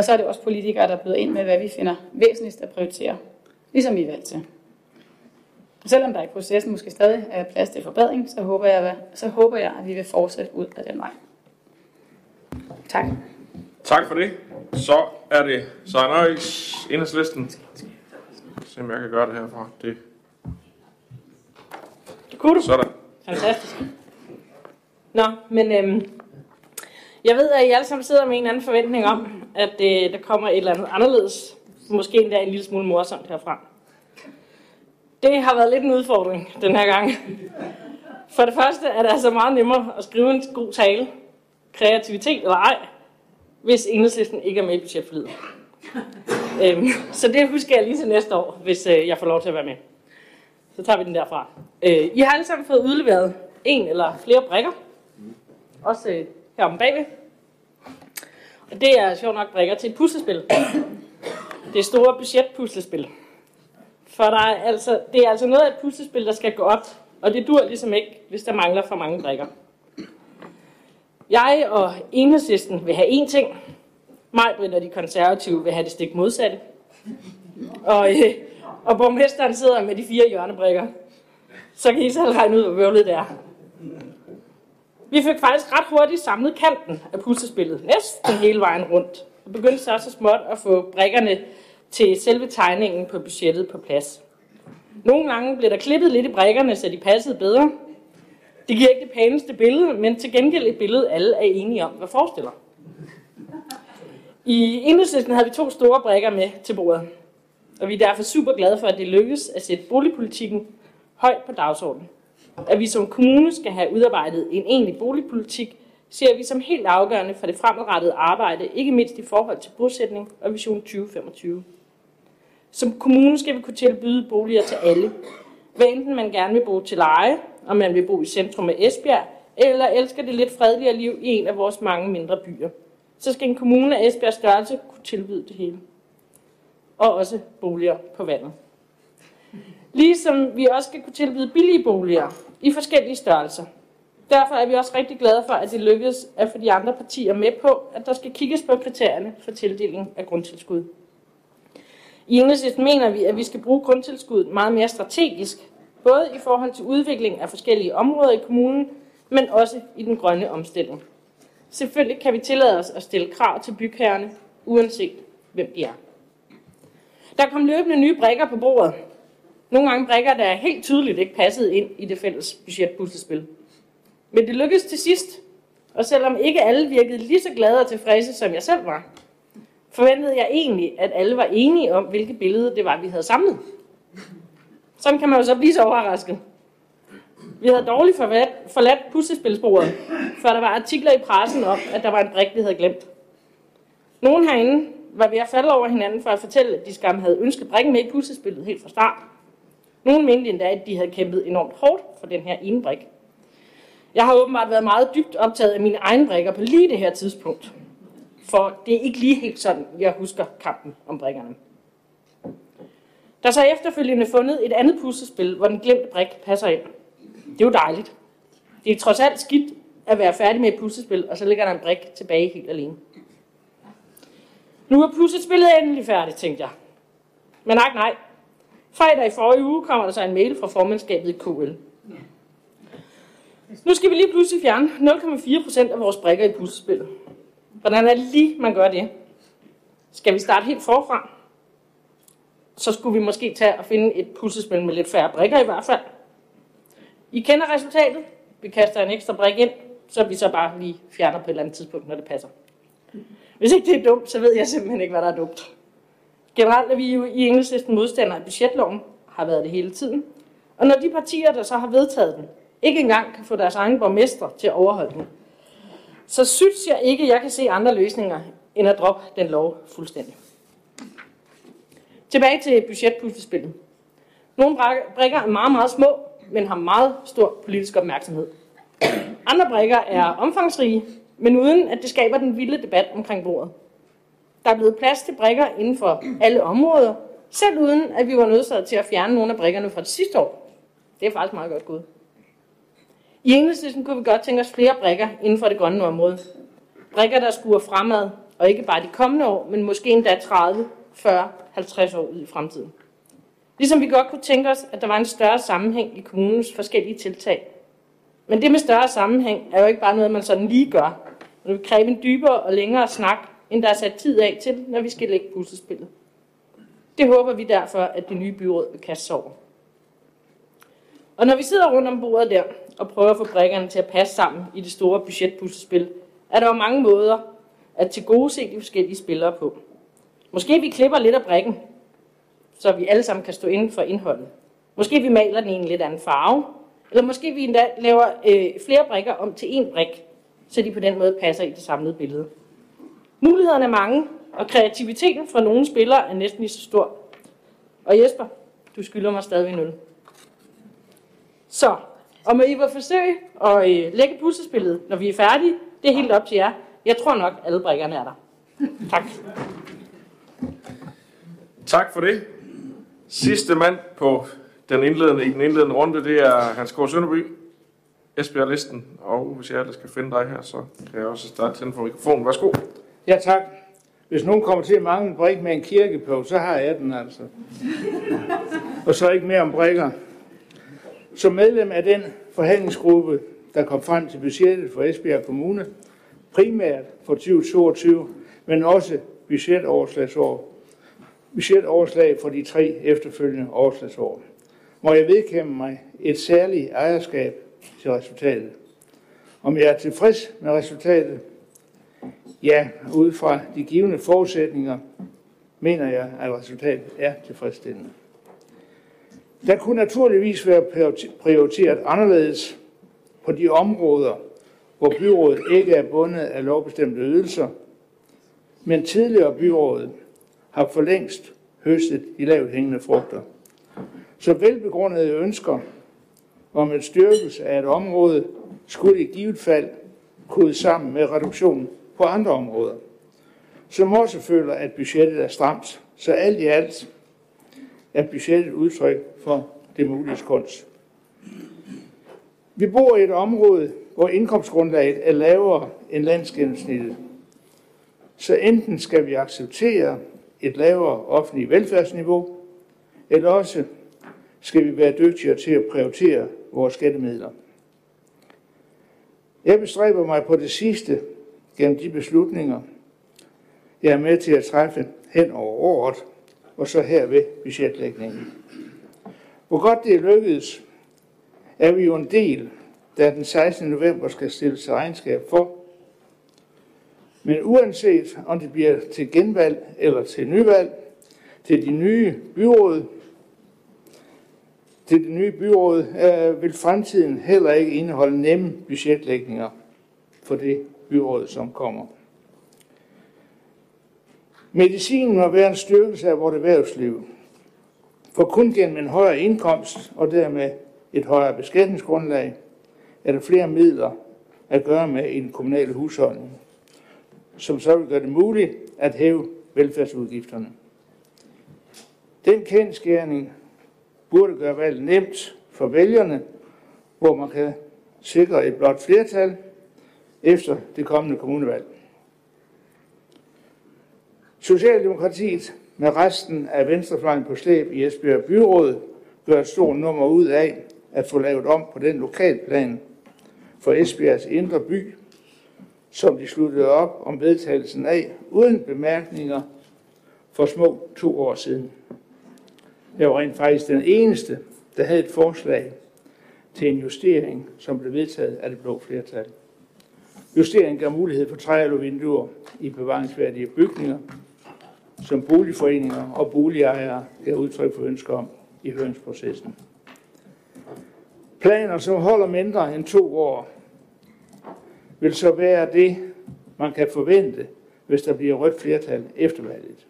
Og så er det også politikere, der byder ind med, hvad vi finder væsentligst at prioritere, ligesom vi er valgt til. Selvom der i processen måske stadig er plads til forbedring, så håber jeg, så håber jeg at vi vil fortsætte ud af den vej. Tak. Tak for det. Så er det Søren Øjs, enhedslisten. Se om jeg kan gøre det herfra. Det. Det kunne du. Sådan. Fantastisk. Nå, men øhm, jeg ved, at I alle sammen sidder med en anden forventning om, at øh, der kommer et eller andet anderledes. Måske endda en lille smule morsomt herfra. Det har været lidt en udfordring den her gang. For det første er det altså meget nemmere at skrive en god tale, kreativitet eller ej, hvis enhedslisten ikke er med i budgetforlidet. øhm, så det husker jeg lige til næste år, hvis øh, jeg får lov til at være med. Så tager vi den derfra. Øh, I har alle sammen fået udleveret en eller flere brikker. Også øh, herom bagved. Og det er sjovt nok brikker til et puslespil. Det store budgetpuslespil. For der er altså, det er altså noget af et puslespil, der skal gå op, og det dur ligesom ikke, hvis der mangler for mange brikker. Jeg og enhedslisten vil have én ting. Mig, og de konservative vil have det stik modsatte. Og, øh, og borgmesteren sidder med de fire hjørnebrikker. Så kan I selv regne ud, hvor bøvlet det er. Vi fik faktisk ret hurtigt samlet kanten af puslespillet, næsten hele vejen rundt. Og begyndte så så småt at få brikkerne til selve tegningen på budgettet på plads. Nogle gange blev der klippet lidt i brikkerne, så de passede bedre. Det giver ikke det pæneste billede, men til gengæld et billede, alle er enige om, hvad forestiller. I enhedslisten havde vi to store brikker med til bordet, og vi er derfor super glade for, at det lykkedes at sætte boligpolitikken højt på dagsordenen. At vi som kommune skal have udarbejdet en egentlig boligpolitik, ser vi som helt afgørende for det fremadrettede arbejde, ikke mindst i forhold til bosætning og Vision 2025. Som kommune skal vi kunne tilbyde boliger til alle. Hvad enten man gerne vil bo til leje, og man vil bo i centrum af Esbjerg, eller elsker det lidt fredeligere liv i en af vores mange mindre byer. Så skal en kommune af Esbjergs størrelse kunne tilbyde det hele. Og også boliger på vandet. Ligesom vi også skal kunne tilbyde billige boliger i forskellige størrelser. Derfor er vi også rigtig glade for, at det lykkedes at få de andre partier med på, at der skal kigges på kriterierne for tildeling af grundtilskud. I enhedslisten mener vi, at vi skal bruge grundtilskuddet meget mere strategisk, både i forhold til udvikling af forskellige områder i kommunen, men også i den grønne omstilling. Selvfølgelig kan vi tillade os at stille krav til bygherrerne, uanset hvem de er. Der kom løbende nye brækker på bordet. Nogle gange brækker, der helt tydeligt ikke passede ind i det fælles budgetpuslespil. Men det lykkedes til sidst, og selvom ikke alle virkede lige så glade og tilfredse, som jeg selv var, forventede jeg egentlig, at alle var enige om, hvilket billede det var, vi havde samlet. Sådan kan man jo så blive så overrasket. Vi havde dårligt forladt puslespilsbordet, før der var artikler i pressen om, at der var en brik, vi havde glemt. Nogen herinde var ved at falde over hinanden for at fortælle, at de skam havde ønsket brikken med i puslespillet helt fra start. Nogle mente endda, at de havde kæmpet enormt hårdt for den her ene brik. Jeg har åbenbart været meget dybt optaget af mine egne brikker på lige det her tidspunkt. For det er ikke lige helt sådan, jeg husker kampen om brikkerne. Der er så efterfølgende fundet et andet puslespil, hvor den glemte brik passer ind. Det er jo dejligt. Det er trods alt skidt at være færdig med et puslespil, og så ligger der en brik tilbage helt alene. Nu er puslespillet endelig færdigt, tænkte jeg. Men nej, nej. Fredag i forrige uge kommer der så en mail fra formandskabet i KL. Nu skal vi lige pludselig fjerne 0,4 procent af vores brikker i puslespillet. Hvordan er det lige, man gør det? Skal vi starte helt forfra? Så skulle vi måske tage og finde et puslespil med lidt færre brikker i hvert fald. I kender resultatet. Vi kaster en ekstra brik ind, så vi så bare lige fjerner på et eller andet tidspunkt, når det passer. Hvis ikke det er dumt, så ved jeg simpelthen ikke, hvad der er dumt. Generelt er vi jo i enhedslisten modstandere af budgetloven, har været det hele tiden. Og når de partier, der så har vedtaget den, ikke engang kan få deres egen borgmester til at overholde den, så synes jeg ikke, jeg kan se andre løsninger, end at droppe den lov fuldstændig. Tilbage til budgetpuslespillet. Nogle brækker er meget, meget små, men har meget stor politisk opmærksomhed. Andre brækker er omfangsrige, men uden at det skaber den vilde debat omkring bordet. Der er blevet plads til brikker inden for alle områder, Selv uden, at vi var nødsaget til at fjerne nogle af brikkerne fra det sidste år. Det er faktisk meget godt gået. I enhedslisten kunne vi godt tænke os flere brikker inden for det grønne område. Brikker, der skuer fremad, og ikke bare de kommende år, men måske endda 30, 40, 50 år ud i fremtiden. Ligesom vi godt kunne tænke os, at der var en større sammenhæng i kommunens forskellige tiltag. Men det med større sammenhæng er jo ikke bare noget, man sådan lige gør. Det vil kræve en dybere og længere snak, end der er sat tid af til, når vi skal lægge puslespillet. Det håber vi derfor, at det nye byråd vil kaste sig over. Og når vi sidder rundt om bordet der og prøver at få brikkerne til at passe sammen i det store budgetpuslespil, er der jo mange måder at tilgodese de forskellige spillere på. Måske vi klipper lidt af brikken, så vi alle sammen kan stå inden for indholdet. Måske vi maler den i en lidt anden farve, eller måske vi endda laver øh, flere brikker om til én brik, så de på den måde passer i det samlede billede. Mulighederne er mange, og kreativiteten fra nogle spillere er næsten lige så stor. Og Jesper, du skylder mig stadigvæk 0. Så, om I vil forsøge at øh, lægge puslespillet, når vi er færdige, det er helt op til jer. Jeg tror nok, alle brikkerne er der. Tak. Tak for det. Sidste mand på den indledende, i den indledende runde, det er Hans Kåre Sønderby, Esbjerg Listen. Og hvis jeg ellers skal finde dig her, så kan jeg også starte tænde for mikrofonen. Værsgo. Ja, tak. Hvis nogen kommer til at mangle en brik med en kirke på, så har jeg den altså. Og så ikke mere om brikker. Som medlem af den forhandlingsgruppe, der kom frem til budgettet for Esbjerg Kommune, primært for 2022, men også budgetoverslagsår, budgetoverslag for de tre efterfølgende overslagsår, må jeg vedkæmpe mig et særligt ejerskab til resultatet. Om jeg er tilfreds med resultatet? Ja, ud fra de givende forudsætninger, mener jeg, at resultatet er tilfredsstillende. Der kunne naturligvis være prioriteret anderledes på de områder, hvor byrådet ikke er bundet af lovbestemte ydelser, men tidligere byrådet har for længst høstet de lavt hængende frugter. Så velbegrundede ønsker om en styrkelse af et område skulle i givet fald kode sammen med reduktion på andre områder, som også føler, at budgettet er stramt. Så alt i alt er budgettet udtryk for det mulige kunst. Vi bor i et område, hvor indkomstgrundlaget er lavere end landsgennemsnittet. Så enten skal vi acceptere et lavere offentligt velfærdsniveau, eller også skal vi være dygtigere til at prioritere vores skattemidler. Jeg bestræber mig på det sidste gennem de beslutninger, jeg er med til at træffe hen over året, og så her ved budgetlægningen. Hvor godt det er lykkedes, er vi jo en del, der den 16. november skal stille til regnskab for. Men uanset om det bliver til genvalg eller til nyvalg, til de nye byråd, til det nye byråd, øh, vil fremtiden heller ikke indeholde nemme budgetlægninger for det byråd, som kommer. Medicinen må være en styrkelse af vores erhvervsliv. For kun gennem en højere indkomst og dermed et højere beskatningsgrundlag er der flere midler at gøre med i den kommunale husholdning, som så vil gøre det muligt at hæve velfærdsudgifterne. Den kendskærning burde gøre valget nemt for vælgerne, hvor man kan sikre et blot flertal efter det kommende kommunevalg. Socialdemokratiet med resten af venstrefløjen på slæb i Esbjerg Byråd gør et stort nummer ud af at få lavet om på den lokalplan for Esbjergs indre by, som de sluttede op om vedtagelsen af, uden bemærkninger for små to år siden. Jeg var rent faktisk den eneste, der havde et forslag til en justering, som blev vedtaget af det blå flertal. Justeringen gav mulighed for træaluvinduer i bevaringsværdige bygninger, som boligforeninger og boligejere gav udtryk for ønsker om i høringsprocessen. Planer, som holder mindre end to år, vil så være det, man kan forvente, hvis der bliver rødt flertal efter valget.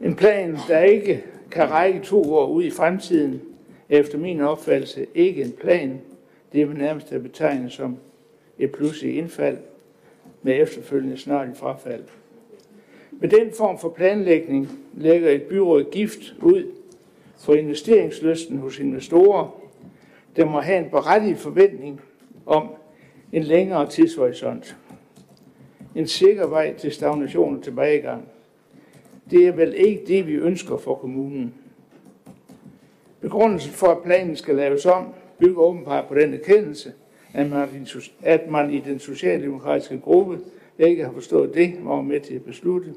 En plan, der ikke kan række to år ud i fremtiden, er efter min opfattelse ikke en plan. Det er nærmest at betegne som et pludseligt indfald med efterfølgende snart frafald. Med den form for planlægning lægger et byråd gift ud for investeringslysten hos investorer, der må have en berettiget forventning om en længere tidshorisont. En sikker vej til stagnation og tilbagegang. Det er vel ikke det, vi ønsker for kommunen. Begrundelsen for, at planen skal laves om, bygger åbenbart på den erkendelse, at man, at man i den socialdemokratiske gruppe ikke har forstået det, var med til at beslutte.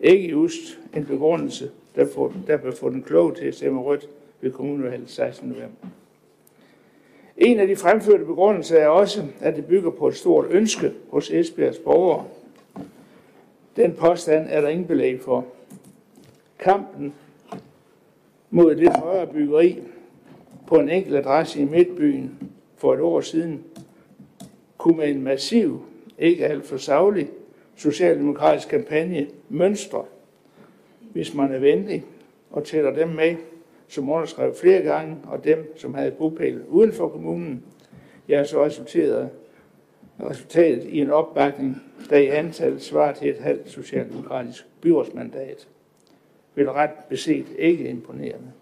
Ikke just en begrundelse, der, får, der vil få den kloge til at stemme rødt ved kommunevalget 16. november. En af de fremførte begrundelser er også, at det bygger på et stort ønske hos Esbjergs borgere. Den påstand er der ingen belæg for. Kampen mod det højere byggeri på en enkelt adresse i Midtbyen for et år siden, kunne med en massiv, ikke alt for savlig, socialdemokratisk kampagne mønstre, hvis man er venlig og tæller dem med, som underskrev flere gange, og dem, som havde bopæl uden for kommunen, ja, så resulterede resultatet i en opbakning, der i antal svarer til et halvt socialdemokratisk byrådsmandat. Vil ret beset ikke imponerende.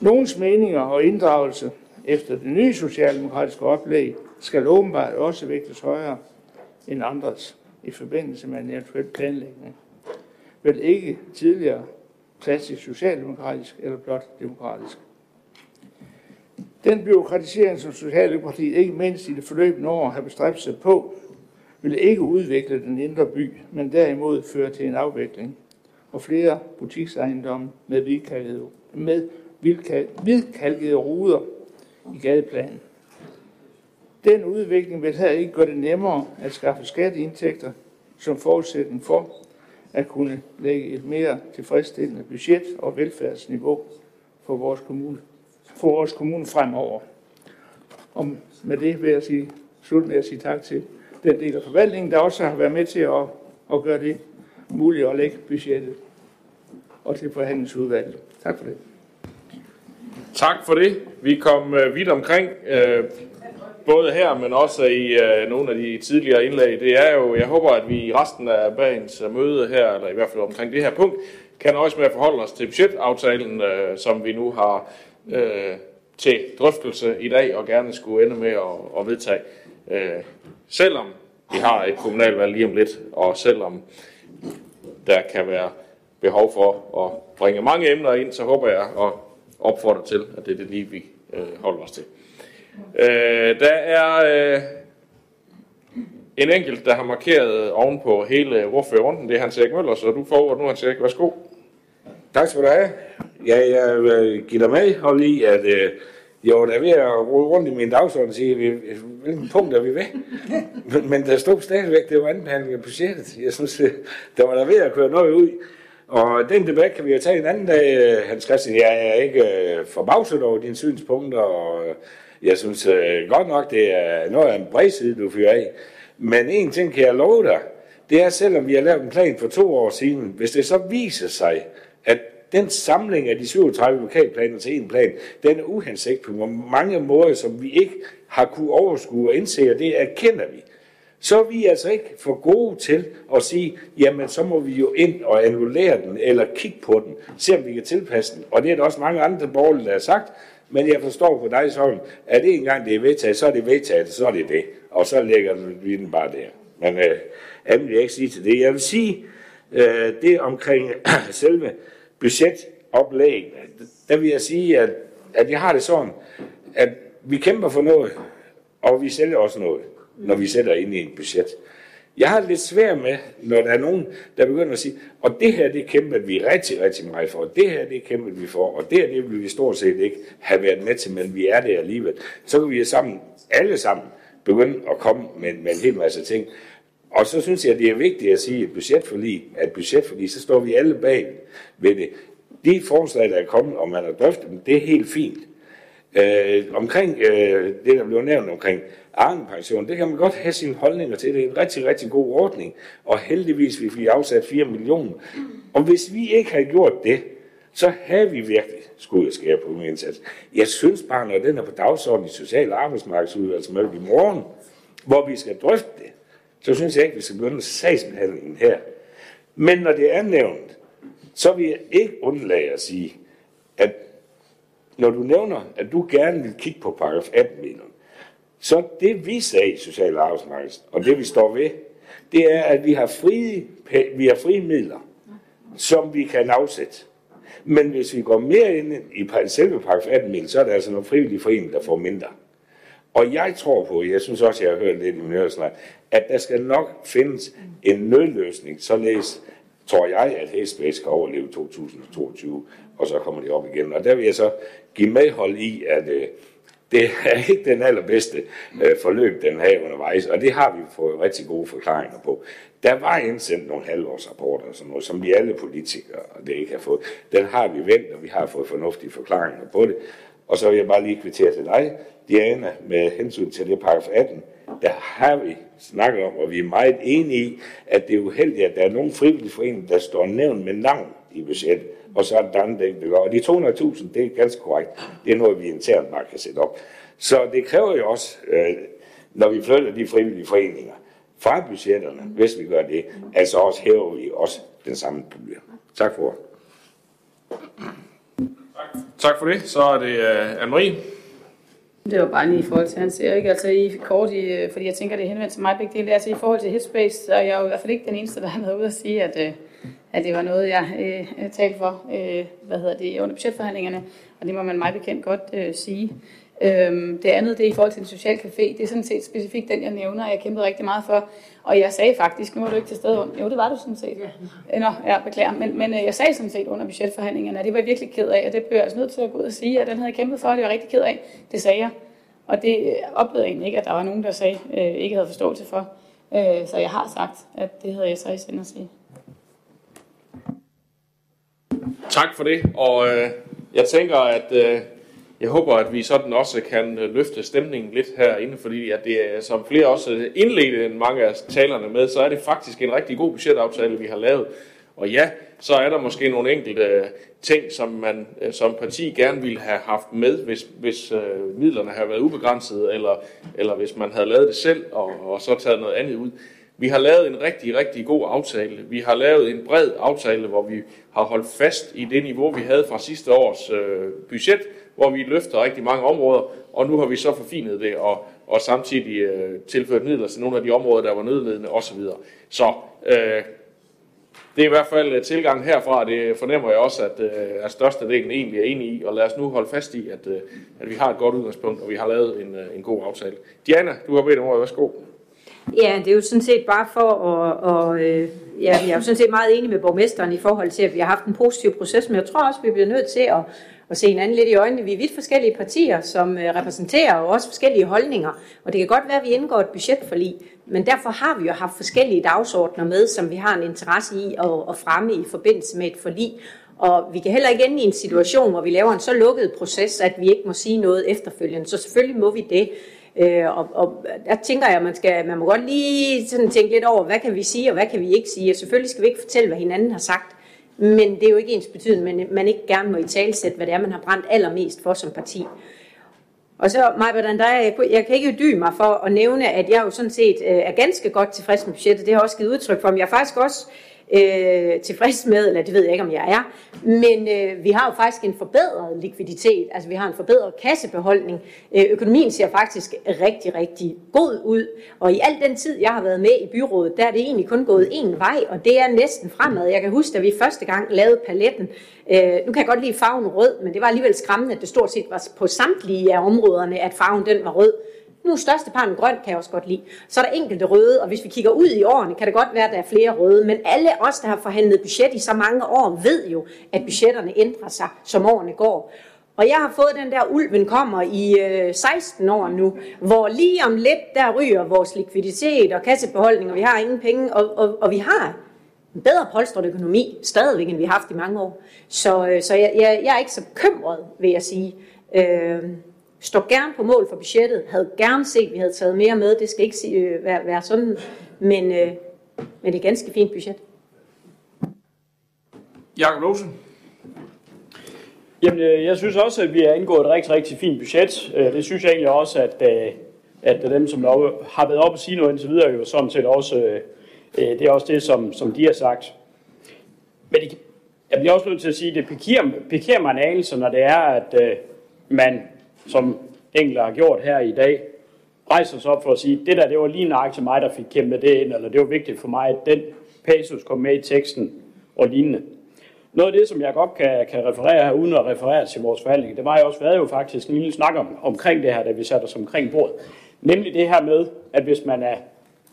Nogens meninger og inddragelse efter det nye socialdemokratiske oplæg skal åbenbart også vægtes højere end andres i forbindelse med en eventuel planlægning. Vel ikke tidligere klassisk socialdemokratisk eller blot demokratisk. Den byråkratisering, som Socialdemokratiet ikke mindst i det forløbende år har bestræbt sig på, vil ikke udvikle den indre by, men derimod føre til en afvikling og flere butiksejendomme med hvidkalkede, med hvidkalkede ruder i gadeplanen. Den udvikling vil her ikke gøre det nemmere at skaffe skatteindtægter som forudsætning for at kunne lægge et mere tilfredsstillende budget og velfærdsniveau for vores kommune, for vores kommune fremover. Og med det vil jeg sige, slutte med at sige tak til den del af forvaltningen, der også har været med til at, at gøre det muligt at lægge budgettet og til forhandlingsudvalget. Tak for det. Tak for det. Vi kom øh, vidt omkring, øh, både her, men også i øh, nogle af de tidligere indlæg. Det er jo, jeg håber, at vi i resten af dagens øh, møde her, eller i hvert fald omkring det her punkt, kan også med at forholde os til budgetaftalen, øh, som vi nu har øh, til drøftelse i dag, og gerne skulle ende med at, at vedtage. Øh, selvom vi har et kommunalvalg lige om lidt, og selvom der kan være behov for at bringe mange emner ind, så håber jeg og opfordre til, at det er det lige, vi øh, holder os til. Øh, der er øh, en enkelt, der har markeret oven på hele ordførerrunden. Det er Hans Erik Møller, så du får ordet nu, Hans Erik. Værsgo. Tak skal du have. Ja, jeg øh, vil give dig med og lige, at øh, jeg var da ved at rode rundt i min dagsorden og sige, hvilken punkt er vi ved? men, men der stod stadigvæk, det var anbehandling af budgettet. Jeg synes, øh, der var der ved at køre noget ud. Og den debat kan vi jo tage en anden dag, øh, Hans Christian. Jeg er ikke øh, forbavset over dine synspunkter, og øh, jeg synes godt nok, det er noget af en bred side, du fyrer af. Men en ting kan jeg love dig, det er, selvom vi har lavet en plan for to år siden, hvis det så viser sig, at den samling af de 37 lokalplaner til en plan, den er uhensigt på mange måder, som vi ikke har kunne overskue og indse, og det erkender vi så er vi altså ikke for gode til at sige, jamen så må vi jo ind og annullere den, eller kigge på den, se om vi kan tilpasse den. Og det er der også mange andre borgerlige, der har sagt, men jeg forstår på dig sådan, at det engang det er vedtaget, så er det vedtaget, så er det det. Og så lægger vi den bare der. Men øh, andet vil jeg ikke sige til det. Jeg vil sige, øh, det omkring selve budgetoplægget, der vil jeg sige, at, at jeg har det sådan, at vi kæmper for noget, og vi sælger også noget når vi sætter ind i et budget. Jeg har lidt svært med, når der er nogen, der begynder at sige, og det her, det kæmper vi rigtig, rigtig meget for, og det her, det kæmper vi for, og det her, det vil vi stort set ikke have været med til, men vi er der alligevel. Så kan vi sammen, alle sammen, begynde at komme med, med en hel masse ting. Og så synes jeg, det er vigtigt at sige, at budgetforlig at budgetforlig, så står vi alle bag ved det. De forslag, der er kommet, og man har drøftet dem, det er helt fint. Øh, omkring øh, det, der blev nævnt omkring Arnepension, det kan man godt have sine holdninger til. Det er en rigtig, rigtig god ordning, og heldigvis vi fik afsat 4 millioner. Og hvis vi ikke havde gjort det, så havde vi virkelig skulle skære på min indsats. Jeg synes bare, når den er på dagsordenen i Social- og Arbejdsmarkedsudvalget i morgen, hvor vi skal drøfte det, så synes jeg ikke, vi skal begynde sagsbehandlingen her. Men når det er nævnt, så vil jeg ikke undlade at sige, at når du nævner, at du gerne vil kigge på paragraf 18 mener, så det vi sagde i Social Arbejdsmarked, og det vi står ved, det er, at vi har frie, vi har frie midler, som vi kan afsætte. Men hvis vi går mere ind i selve paragraf 18 mil, så er der altså nogle frivillige foreninger, der får mindre. Og jeg tror på, jeg synes også, jeg har hørt lidt i min at der skal nok findes en nødløsning, således tror jeg, at Hestbase kan overleve 2022, og så kommer de op igen. Og der vil jeg så give medhold i, at øh, det er ikke den allerbedste øh, forløb, den har undervejs, og det har vi fået rigtig gode forklaringer på. Der var indsendt nogle halvårsrapporter, sådan noget, som vi alle politikere og det ikke har fået. Den har vi vendt, og vi har fået fornuftige forklaringer på det. Og så vil jeg bare lige kvittere til dig, Diana, med hensyn til det paragraf 18. Der har vi snakket om, og vi er meget enige i, at det er uheldigt, at der er nogle frivillige foreninger, der står nævnt med navn i budgettet, og så er der andre, der ikke vil Og de 200.000, det er ganske korrekt. Det er noget, vi internt bare kan sætte op. Så det kræver jo også, øh, når vi flytter de frivillige foreninger fra budgetterne, hvis vi gør det, altså også hæver vi også den samme pulje. Tak for Tak for det. Så er det uh, Anne-Marie. Det var bare lige i forhold til hans Erik, altså i kort, i, øh, fordi jeg tænker, det er henvendt til mig begge dele. Altså i forhold til Headspace, så er jeg jo i hvert fald ikke den eneste, der har været ude at sige, at, øh, at det var noget, jeg øh, talte for, øh, hvad hedder det, under budgetforhandlingerne, og det må man meget bekendt godt øh, sige. Øhm, det andet, det er i forhold til den sociale café. Det er sådan set specifikt den, jeg nævner, og jeg kæmpede rigtig meget for. Og jeg sagde faktisk, nu var du ikke til stede under, jo det var du sådan set. Ja. Nå, ja, beklager. Men, men øh, jeg sagde sådan set under budgetforhandlingerne, at det var jeg virkelig ked af, og det blev jeg altså nødt til at gå ud og sige, at den havde jeg kæmpet for, og det var rigtig ked af. Det sagde jeg. Og det øh, oplevede jeg egentlig ikke, at der var nogen, der sagde, øh, ikke havde forståelse for. Øh, så jeg har sagt, at det havde jeg så i sinde at sige. Tak for det, og øh, jeg tænker, at øh, jeg håber, at vi sådan også kan øh, løfte stemningen lidt herinde, fordi at det er, som flere også indledte mange af talerne med, så er det faktisk en rigtig god budgetaftale, vi har lavet. Og ja, så er der måske nogle enkelte øh, ting, som man øh, som parti gerne ville have haft med, hvis, hvis øh, midlerne havde været ubegrænsede, eller, eller hvis man havde lavet det selv og, og så taget noget andet ud. Vi har lavet en rigtig, rigtig god aftale. Vi har lavet en bred aftale, hvor vi har holdt fast i det niveau, vi havde fra sidste års øh, budget, hvor vi løfter rigtig mange områder, og nu har vi så forfinet det og, og samtidig øh, tilført midler til nogle af de områder, der var nødledende osv. Så øh, det er i hvert fald øh, tilgang herfra, det fornemmer jeg også, at, øh, at størstedelen egentlig er enig i, og lad os nu holde fast i, at, øh, at vi har et godt udgangspunkt, og vi har lavet en, øh, en god aftale. Diana, du har bedt om ordet. Værsgo. Ja, det er jo sådan set bare for at, og, øh, ja, jeg er jo sådan set meget enig med borgmesteren i forhold til, at vi har haft en positiv proces, men jeg tror også, at vi bliver nødt til at, at se hinanden lidt i øjnene. Vi er vidt forskellige partier, som øh, repræsenterer og også forskellige holdninger, og det kan godt være, at vi indgår et budgetforlig, men derfor har vi jo haft forskellige dagsordner med, som vi har en interesse i at, at fremme i forbindelse med et forlig. Og vi kan heller ikke ende i en situation, hvor vi laver en så lukket proces, at vi ikke må sige noget efterfølgende. Så selvfølgelig må vi det. Øh, og, og der tænker jeg, at man, skal, man må godt lige sådan tænke lidt over, hvad kan vi sige, og hvad kan vi ikke sige. Og selvfølgelig skal vi ikke fortælle, hvad hinanden har sagt. Men det er jo ikke ens betydning, men man ikke gerne må i talsætte, hvad det er, man har brændt allermest for som parti. Og så, Maja jeg, jeg kan ikke dy mig for at nævne, at jeg jo sådan set øh, er ganske godt tilfreds med budgettet. Det har jeg også givet udtryk for, men jeg er faktisk også øh, tilfreds med, eller det ved jeg ikke, om jeg er. Men øh, vi har jo faktisk en forbedret likviditet, altså vi har en forbedret kassebeholdning. Øh, økonomien ser faktisk rigtig, rigtig god ud, og i al den tid, jeg har været med i byrådet, der er det egentlig kun gået én vej, og det er næsten fremad. Jeg kan huske, da vi første gang lavede paletten, øh, nu kan jeg godt lide farven rød, men det var alligevel skræmmende, at det stort set var på samtlige af områderne, at farven den var rød. Nu er størsteparten grøn, kan jeg også godt lide. Så er der enkelte røde, og hvis vi kigger ud i årene, kan det godt være, at der er flere røde. Men alle os, der har forhandlet budget i så mange år, ved jo, at budgetterne ændrer sig, som årene går. Og jeg har fået den der, ulven kommer i øh, 16 år nu, hvor lige om lidt, der ryger vores likviditet og kassebeholdning, og vi har ingen penge, og, og, og vi har en bedre polstret økonomi, stadigvæk, end vi har haft i mange år. Så, øh, så jeg, jeg, jeg er ikke så bekymret, vil jeg sige. Øh, står gerne på mål for budgettet, havde gerne set, at vi havde taget mere med, det skal ikke sige, øh, være, være sådan, men, øh, men det er et ganske fint budget. Jakob Lose. Jamen, øh, jeg synes også, at vi har indgået et rigtig, rigtig fint budget. Det synes jeg egentlig også, at, at dem, som har været op og sige noget indtil videre, jo sådan set også, det er også det, som, som de har sagt. Men det, jeg bliver også nødt til at sige, at det pikerer, pikerer mig en anelse, når det er, at man, som enkelte har gjort her i dag, rejser os op for at sige, det der, det var lige nøjagtigt til mig, der fik kæmpet det ind, eller det var vigtigt for mig, at den passus kom med i teksten og lignende. Noget af det, som jeg godt kan, kan referere her, uden at referere til vores forhandling, det var jo også været jo faktisk en lille snak om, omkring det her, da vi satte os omkring bordet. Nemlig det her med, at hvis man, er,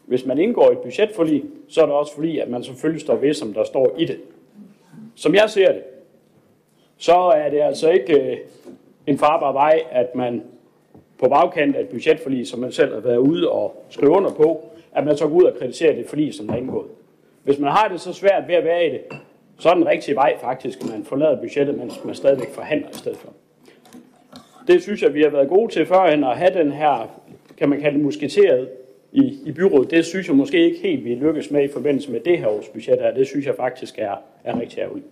hvis man indgår i et budgetforlig, så er det også fordi, at man selvfølgelig står ved, som der står i det. Som jeg ser det, så er det altså ikke øh, en farbar vej, at man på bagkant af et budgetforlig, som man selv har været ude og skrive under på, at man så går ud og kritiserer det forlig, som er indgået. Hvis man har det så svært ved at være i det, så er den rigtige vej faktisk, at man forlader budgettet, mens man stadigvæk forhandler i stedet for. Det synes jeg, vi har været gode til førhen at have den her, kan man kalde det musketeret i, i byrådet. Det synes jeg måske ikke helt, vi lykkes med i forbindelse med det her års budget her. Det synes jeg faktisk er, er rigtig ærgerligt.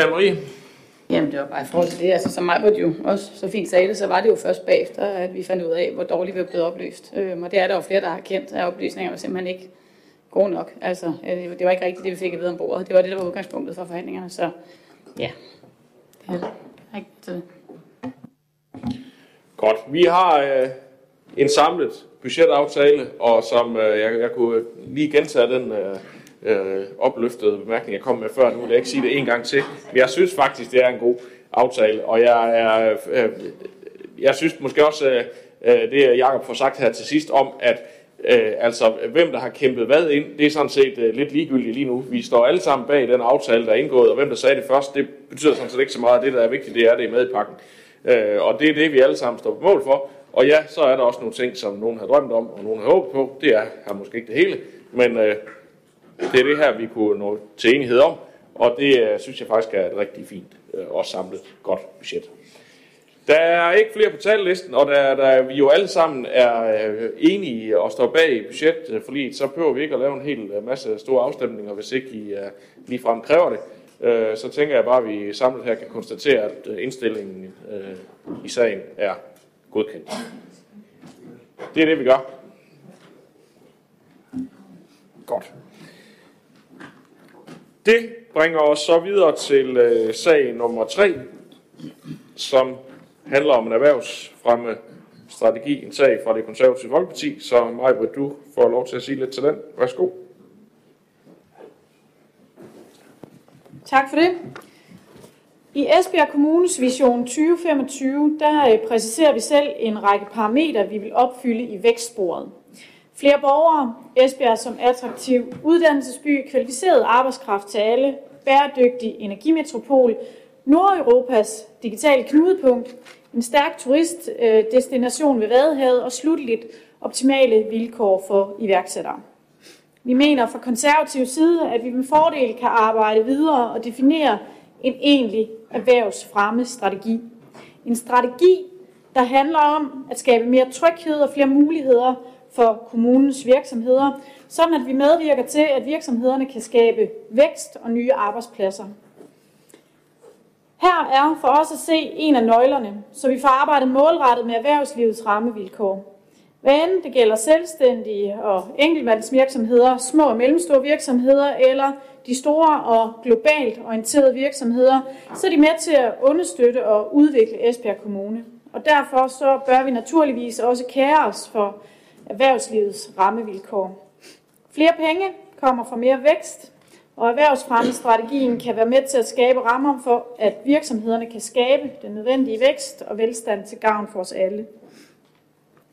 Anne-Marie? Jamen, det var bare i forhold til det. Altså, som mig jo også så fint sagde det, så var det jo først bagefter, at vi fandt ud af, hvor dårligt vi var blevet oplyst. Øhm, og det er der jo flere, der har kendt, at oplysninger var simpelthen ikke gode nok. Altså, øh, det var ikke rigtigt det, vi fik at vide om bordet. Det var det, der var udgangspunktet for forhandlingerne. Så ja, det er det. Ikke til det. Godt. Vi har øh, en samlet budgetaftale, og som øh, jeg, jeg kunne lige gentage den øh, øh, opløftede bemærkning, jeg kom med før, nu vil jeg ikke sige det en gang til, men jeg synes faktisk, det er en god aftale, og jeg er, øh, jeg synes måske også, øh, øh, det Jacob får sagt her til sidst om, at øh, altså hvem der har kæmpet hvad ind, det er sådan set øh, lidt ligegyldigt lige nu. Vi står alle sammen bag den aftale, der er indgået, og hvem der sagde det først, det betyder sådan set ikke så meget. Det, der er vigtigt, det er, det er med i pakken. Øh, og det er det, vi alle sammen står på mål for. Og ja, så er der også nogle ting, som nogen har drømt om, og nogen har håbet på. Det er her måske ikke det hele, men øh, det er det her, vi kunne nå til enighed om. Og det øh, synes jeg faktisk er et rigtig fint øh, og samlet godt budget. Der er ikke flere på tallisten, og der, der vi jo alle sammen er øh, enige og står bag budgetforliget, så behøver vi ikke at lave en hel masse store afstemninger, hvis ikke I uh, ligefrem kræver det. Uh, så tænker jeg bare, at vi samlet her kan konstatere, at indstillingen uh, i sagen er godkendt. Det er det, vi gør. Godt. Det bringer os så videre til øh, sag nummer 3, som handler om en erhvervsfremme strategi, en sag fra det konservative Folkeparti, så Majbrit, du får lov til at sige lidt til den. Værsgo. Tak for det. I Esbjerg Kommunes vision 2025, der øh, præciserer vi selv en række parametre, vi vil opfylde i vækstsporet. Flere borgere, Esbjerg som attraktiv uddannelsesby, kvalificeret arbejdskraft til alle, bæredygtig energimetropol, Nordeuropas digitale knudepunkt, en stærk turistdestination ved Vadehavet og slutligt optimale vilkår for iværksættere. Vi mener fra konservativ side, at vi med fordel kan arbejde videre og definere en egentlig erhvervsfremme-strategi. En strategi, der handler om at skabe mere tryghed og flere muligheder for kommunens virksomheder, sådan at vi medvirker til, at virksomhederne kan skabe vækst og nye arbejdspladser. Her er for os at se en af nøglerne, så vi får arbejdet målrettet med erhvervslivets rammevilkår. Hvad end det gælder selvstændige og enkeltmandsvirksomheder, små og mellemstore virksomheder eller de store og globalt orienterede virksomheder, så er de med til at understøtte og udvikle Esbjerg Kommune. Og derfor så bør vi naturligvis også kære os for erhvervslivets rammevilkår. Flere penge kommer fra mere vækst, og erhvervsfremmestrategien kan være med til at skabe rammer for, at virksomhederne kan skabe den nødvendige vækst og velstand til gavn for os alle.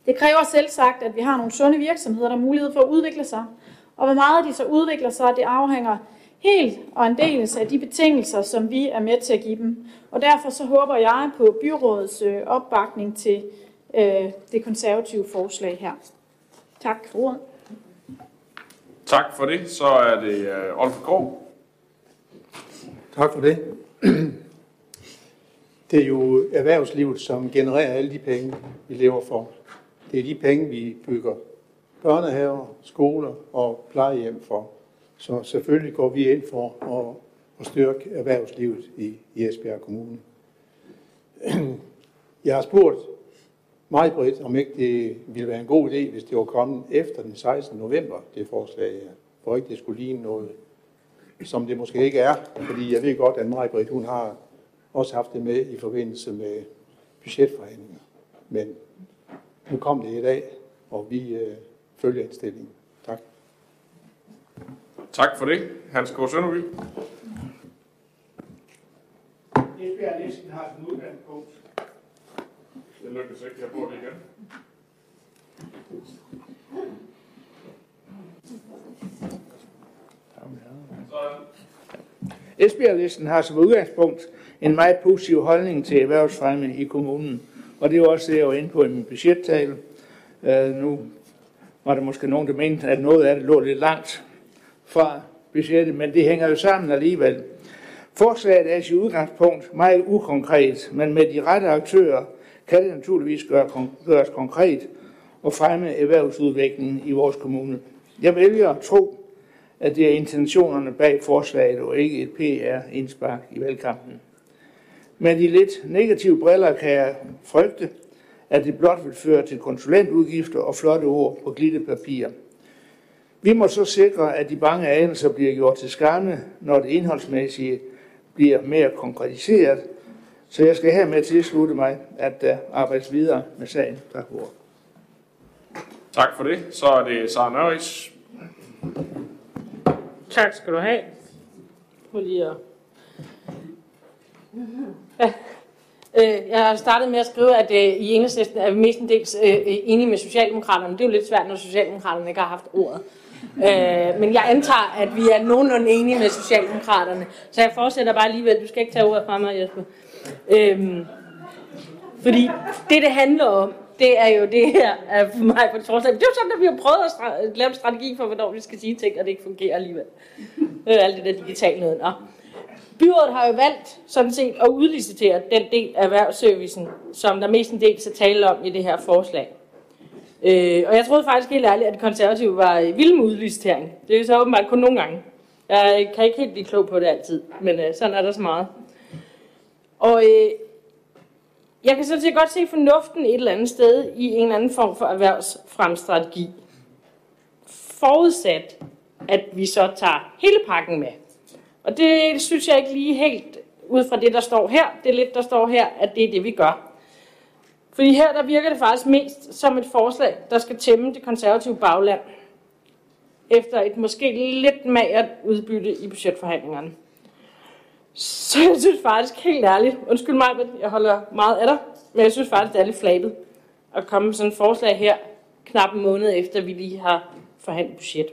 Det kræver selv sagt, at vi har nogle sunde virksomheder, der har mulighed for at udvikle sig. Og hvor meget de så udvikler sig, det afhænger helt og en del af de betingelser, som vi er med til at give dem. Og derfor så håber jeg på byrådets øh, opbakning til øh, det konservative forslag her. Tak for ordet. Tak for det. Så er det uh, Olf Grov. Tak for det. Det er jo erhvervslivet, som genererer alle de penge, vi lever for. Det er de penge, vi bygger børnehaver, skoler og plejehjem for. Så selvfølgelig går vi ind for at, at styrke erhvervslivet i, i Esbjerg Kommune. Jeg har spurgt mig, Britt, om ikke det ville være en god idé, hvis det var kommet efter den 16. november, det forslag her. for ikke det skulle ligne noget, som det måske ikke er. Fordi jeg ved godt, at Maja hun har også haft det med i forbindelse med budgetforhandlinger. Men nu kom det i dag, og vi øh, følger indstillingen. Tak. Tak for det. Hans K. Sønderby. Esbjerg Listen har som udgangspunkt. Det lykkes ikke, jeg bruger det igen. Esbjerg Listen har som udgangspunkt en meget positiv holdning til erhvervsfremme i kommunen. Og det er jo også det, jeg var inde på i min budgettale. Øh, nu var der måske nogen, der mente, at noget af det lå lidt langt fra budgettet, men det hænger jo sammen alligevel. Forslaget er i udgangspunkt meget ukonkret, men med de rette aktører kan det naturligvis gøre, gøres konkret og fremme erhvervsudviklingen i vores kommune. Jeg vælger at tro, at det er intentionerne bag forslaget og ikke et PR-indspark i valgkampen. Med de lidt negative briller kan jeg frygte, at det blot vil føre til konsulentudgifter og flotte ord på glittet papir. Vi må så sikre, at de bange anelser bliver gjort til skamme, når det indholdsmæssige bliver mere konkretiseret. Så jeg skal hermed tilslutte mig, at der arbejdes videre med sagen. Tak for Tak for det. Så er det Sara Nørris. Tak skal du have. Prøv lige at... Ja. Øh, jeg har startet med at skrive, at øh, i enhedslisten er vi mestendels øh, enige med Socialdemokraterne. Det er jo lidt svært, når Socialdemokraterne ikke har haft ordet. men jeg antager, at vi er nogenlunde enige med Socialdemokraterne. Så jeg fortsætter bare alligevel. Du skal ikke tage ordet fra mig, Jesper. Øhm, fordi det, det handler om, det er jo det her er for mig på trods af. Det er jo sådan, at vi har prøvet at lave en strategi for, hvornår vi skal sige ting, og det ikke fungerer alligevel. Det er alt det der digitale noget. Nå. Byrådet har jo valgt sådan set at udlicitere den del af erhvervsservicen, som der mest en del skal tale om i det her forslag. Øh, og jeg troede faktisk helt ærligt, at det konservative var vilde med udlicitering. Det er så åbenbart kun nogle gange. Jeg kan ikke helt blive klog på det altid, men øh, sådan er der så meget. Og øh, jeg kan sådan set godt se fornuften et eller andet sted i en eller anden form for erhvervsfremstrategi. Forudsat, at vi så tager hele pakken med. Og det synes jeg ikke lige helt ud fra det, der står her. Det er lidt, der står her, at det er det, vi gør. Fordi her, der virker det faktisk mest som et forslag, der skal tæmme det konservative bagland. Efter et måske lidt magert udbytte i budgetforhandlingerne. Så jeg synes faktisk helt ærligt, undskyld mig, men jeg holder meget af dig, men jeg synes faktisk, det er lidt flabet at komme med sådan et forslag her, knap en måned efter, vi lige har forhandlet budget.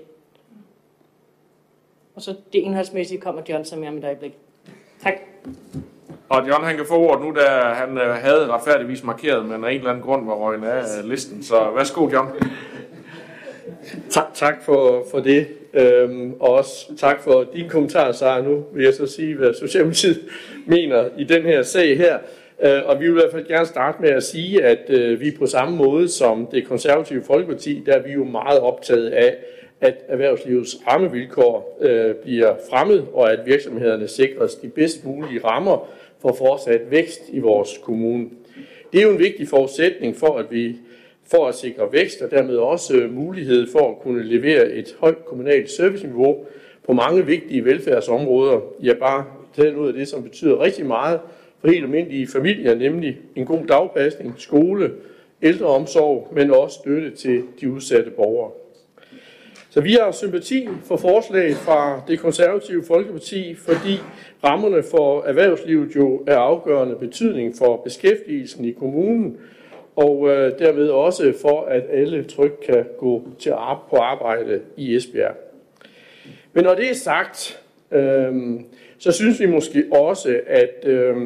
Og så det indholdsmæssige kommer John som jeg med et øjeblik. Tak. Og John han kan få ordet nu, da han øh, havde retfærdigvis markeret, men af en eller anden grund var røgnet af listen. Så værsgo, John. Tak, tak for, for det. Øhm, og også tak for dine kommentarer, Sara. Nu vil jeg så sige, hvad Socialdemokratiet mener i den her sag her. Øh, og vi vil i hvert fald gerne starte med at sige, at øh, vi på samme måde som det konservative Folkeparti, der er vi jo meget optaget af, at erhvervslivets rammevilkår øh, bliver fremmet, og at virksomhederne sikres de bedst mulige rammer for fortsat vækst i vores kommune. Det er jo en vigtig forudsætning for, at vi for at sikre vækst og dermed også øh, mulighed for at kunne levere et højt kommunalt serviceniveau på mange vigtige velfærdsområder. Jeg bare taget ud af det, som betyder rigtig meget for helt almindelige familier, nemlig en god dagpasning, skole, ældreomsorg, men også støtte til de udsatte borgere. Så vi har sympati for forslaget fra det konservative Folkeparti, fordi rammerne for erhvervslivet jo er afgørende betydning for beskæftigelsen i kommunen, og øh, dermed også for, at alle trygt kan gå til at på arbejde i Esbjerg. Men når det er sagt, øh, så synes vi måske også, at, øh,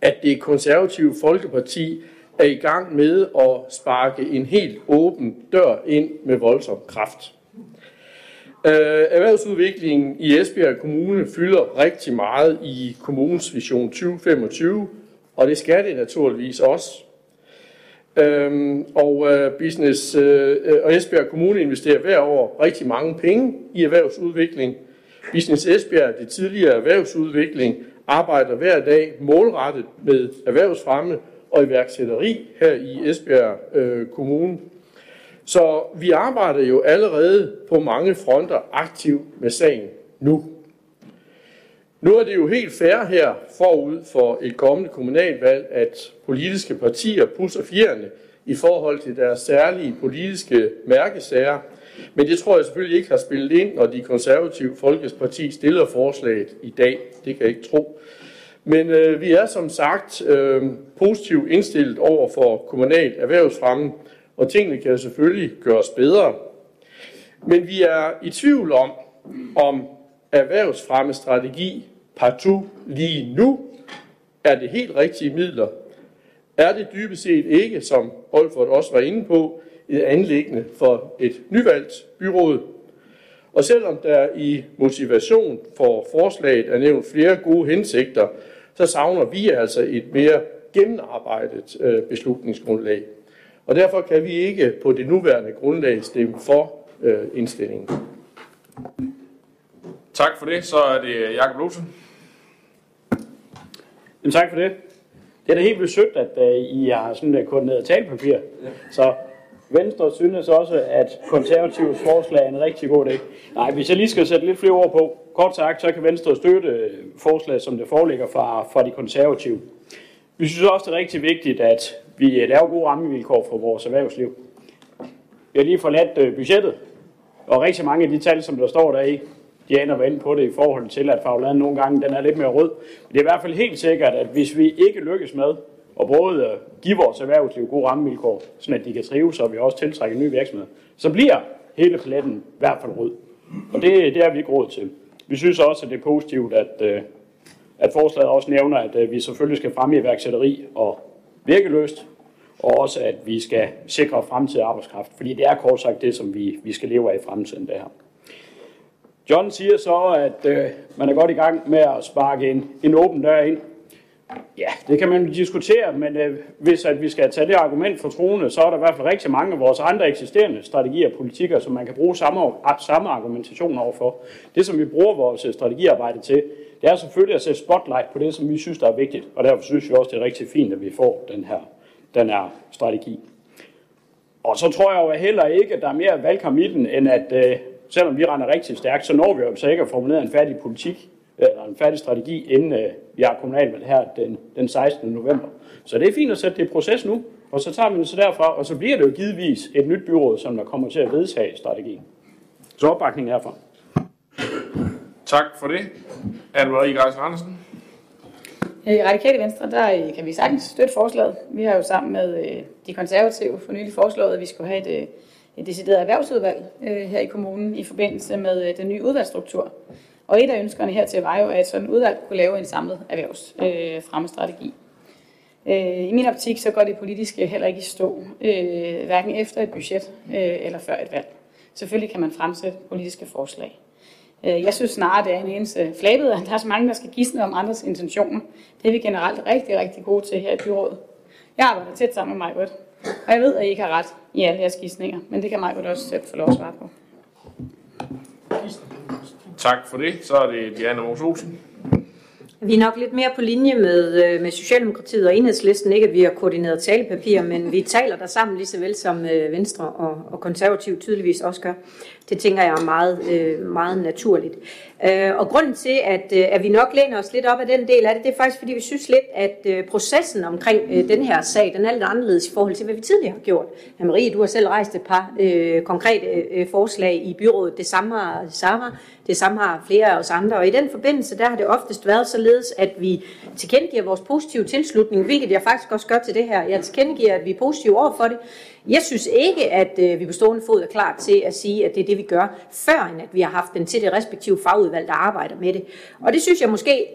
at det konservative Folkeparti er i gang med at sparke en helt åben dør ind med voldsom kraft. Øh, erhvervsudviklingen i Esbjerg Kommune fylder rigtig meget i kommunens vision 2025, og det skal det naturligvis også. Øhm, og øh, Business øh, øh, og Esbjerg Kommune investerer hver år rigtig mange penge i erhvervsudvikling. Business Esbjerg, det tidligere erhvervsudvikling, arbejder hver dag målrettet med erhvervsfremme og iværksætteri her i Esbjerg øh, Kommune. Så vi arbejder jo allerede på mange fronter aktivt med sagen nu. Nu er det jo helt fair her forud for et kommende kommunalvalg, at politiske partier pusser fjerne i forhold til deres særlige politiske mærkesager. Men det tror jeg selvfølgelig ikke har spillet ind, når de konservative Folkesparti stiller forslaget i dag. Det kan jeg ikke tro. Men øh, vi er som sagt øh, positivt indstillet over for kommunal erhvervsfremme, og tingene kan selvfølgelig gøres bedre. Men vi er i tvivl om, om erhvervsfremmestrategi partout lige nu er det helt rigtige midler. Er det dybest set ikke, som Olfert også var inde på, et anlæggende for et nyvalgt byråd. Og selvom der i motivation for forslaget er nævnt flere gode hensigter, så savner vi altså et mere gennemarbejdet øh, beslutningsgrundlag. Og derfor kan vi ikke på det nuværende grundlag stemme for øh, indstillingen. Tak for det. Så er det Jakob Lose. Jamen, tak for det. Det er da helt sødt, at uh, I har sådan uh, koordineret talepapir. Ja. Så Venstre synes også, at konservativs forslag er en rigtig god idé. Nej, hvis jeg lige skal sætte lidt flere ord på, kort sagt, så kan Venstre støtte forslaget, som det foreligger fra, fra de konservative. Vi synes også, det er rigtig vigtigt, at vi laver gode rammevilkår for vores erhvervsliv. Vi har lige forladt budgettet, og rigtig mange af de tal, som der står der Diana var inde på det i forhold til, at fagladen nogle gange den er lidt mere rød. Men det er i hvert fald helt sikkert, at hvis vi ikke lykkes med at både øh, give vores erhvervsliv gode rammevilkår, så at de kan trives, og vi også tiltrækker nye virksomheder, så bliver hele paletten i hvert fald rød. Og det, det er vi ikke råd til. Vi synes også, at det er positivt, at, øh, at forslaget også nævner, at øh, vi selvfølgelig skal fremme iværksætteri og virkeløst, og også at vi skal sikre fremtidig arbejdskraft, fordi det er kort sagt det, som vi, vi skal leve af i fremtiden, det her. John siger så, at øh, man er godt i gang med at sparke en, en åben dør ind. Ja, det kan man diskutere, men øh, hvis at vi skal tage det argument for troende, så er der i hvert fald rigtig mange af vores andre eksisterende strategier og politikker, som man kan bruge samme, samme argumentation overfor. Det, som vi bruger vores øh, strategiarbejde til, det er selvfølgelig at sætte spotlight på det, som vi synes, der er vigtigt. Og derfor synes vi også, det er rigtig fint, at vi får den her, den her strategi. Og så tror jeg jo heller ikke, at der er mere valgkamp i den, end at øh, selvom vi render rigtig stærkt, så når vi jo så ikke at formulere en færdig politik, eller en færdig strategi, inden øh, vi har kommunalvalg her den, den 16. november. Så det er fint at sætte det i proces nu, og så tager vi det så derfra, og så bliver det jo givetvis et nyt byråd, som der kommer til at vedtage strategien. Så opbakning herfra. Tak for det. Anne-Marie Geis Andersen. I Radikale Venstre, der øh, kan vi sagtens støtte forslaget. Vi har jo sammen med øh, de konservative for nylig foreslået, at vi skulle have et, øh, et decideret erhvervsudvalg øh, her i kommunen i forbindelse med øh, den nye udvalgsstruktur. Og et af ønskerne hertil var jo, at sådan udvalg kunne lave en samlet erhvervsfremmestrategi. Øh, I min optik så går det politiske heller ikke i stå, hverken efter et budget eller før et valg. Selvfølgelig kan man fremsætte politiske forslag. Jeg synes snarere, det er en eneste flabet, at der er så mange, der skal gisne om andres intentioner. Det er vi generelt rigtig, rigtig gode til her i byrådet. Jeg arbejder tæt sammen med mig, og jeg ved, at I ikke har ret i alle jeres gisninger, men det kan mig også selv få lov at svare på. Tak for det. Så er det Diana Mos Olsen. Vi er nok lidt mere på linje med, øh, med Socialdemokratiet og Enhedslisten. Ikke at vi har koordineret talepapir, men vi taler der sammen lige så vel som øh, Venstre og, og Konservativ tydeligvis også gør. Det tænker jeg er meget, øh, meget naturligt. Øh, og grunden til, at, øh, at vi nok læner os lidt op af den del af det, det er faktisk, fordi vi synes lidt, at øh, processen omkring den her sag, den er lidt anderledes i forhold til, hvad vi tidligere har gjort. Marie, du har selv rejst et par øh, konkrete øh, forslag i byrådet. Det samme har Sarah. Det samme har flere af os andre. Og i den forbindelse, der har det oftest været således, at vi tilkendegiver vores positive tilslutning, hvilket jeg faktisk også gør til det her. Jeg tilkendegiver, at vi er positive over for det. Jeg synes ikke, at øh, vi på stående fod er klar til at sige, at det er det, vi gør, før end at vi har haft den til det respektive fagudvalg, der arbejder med det. Og det synes jeg måske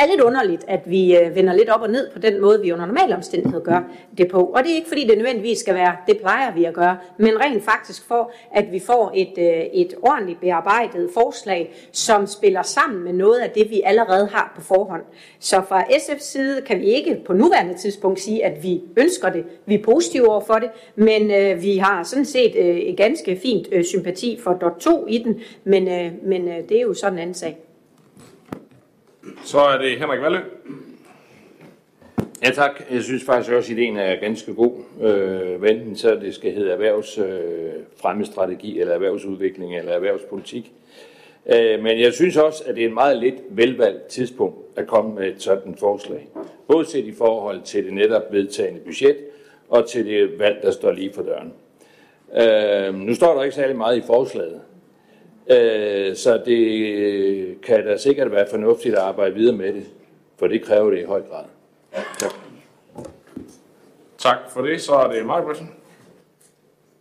er lidt underligt, at vi øh, vender lidt op og ned på den måde, vi under normale omstændigheder gør det på. Og det er ikke fordi, det nødvendigvis skal være, det plejer vi at gøre, men rent faktisk for, at vi får et, øh, et ordentligt bearbejdet forslag, som spiller sammen med noget af det, vi allerede har på forhånd. Så fra SF's side kan vi ikke på nuværende tidspunkt sige, at vi ønsker det. Vi er positive over for det, men øh, vi har sådan set øh, et ganske fint øh, sympati for dot 2 i den, men, øh, men øh, det er jo sådan en anden sag. Så er det Henrik Valle. Ja tak, jeg synes faktisk også, at ideen er ganske god. Øh, enten så det skal hedde erhvervsfremmestrategi, øh, eller erhvervsudvikling, eller erhvervspolitik. Øh, men jeg synes også, at det er en meget lidt velvalgt tidspunkt at komme med et sådan forslag. Både set i forhold til det netop vedtagende budget, og til det valg, der står lige for døren. Øh, nu står der ikke særlig meget i forslaget, øh, så det kan da sikkert være fornuftigt at arbejde videre med det, for det kræver det i høj grad. Tak. Tak for det. Så er det Mark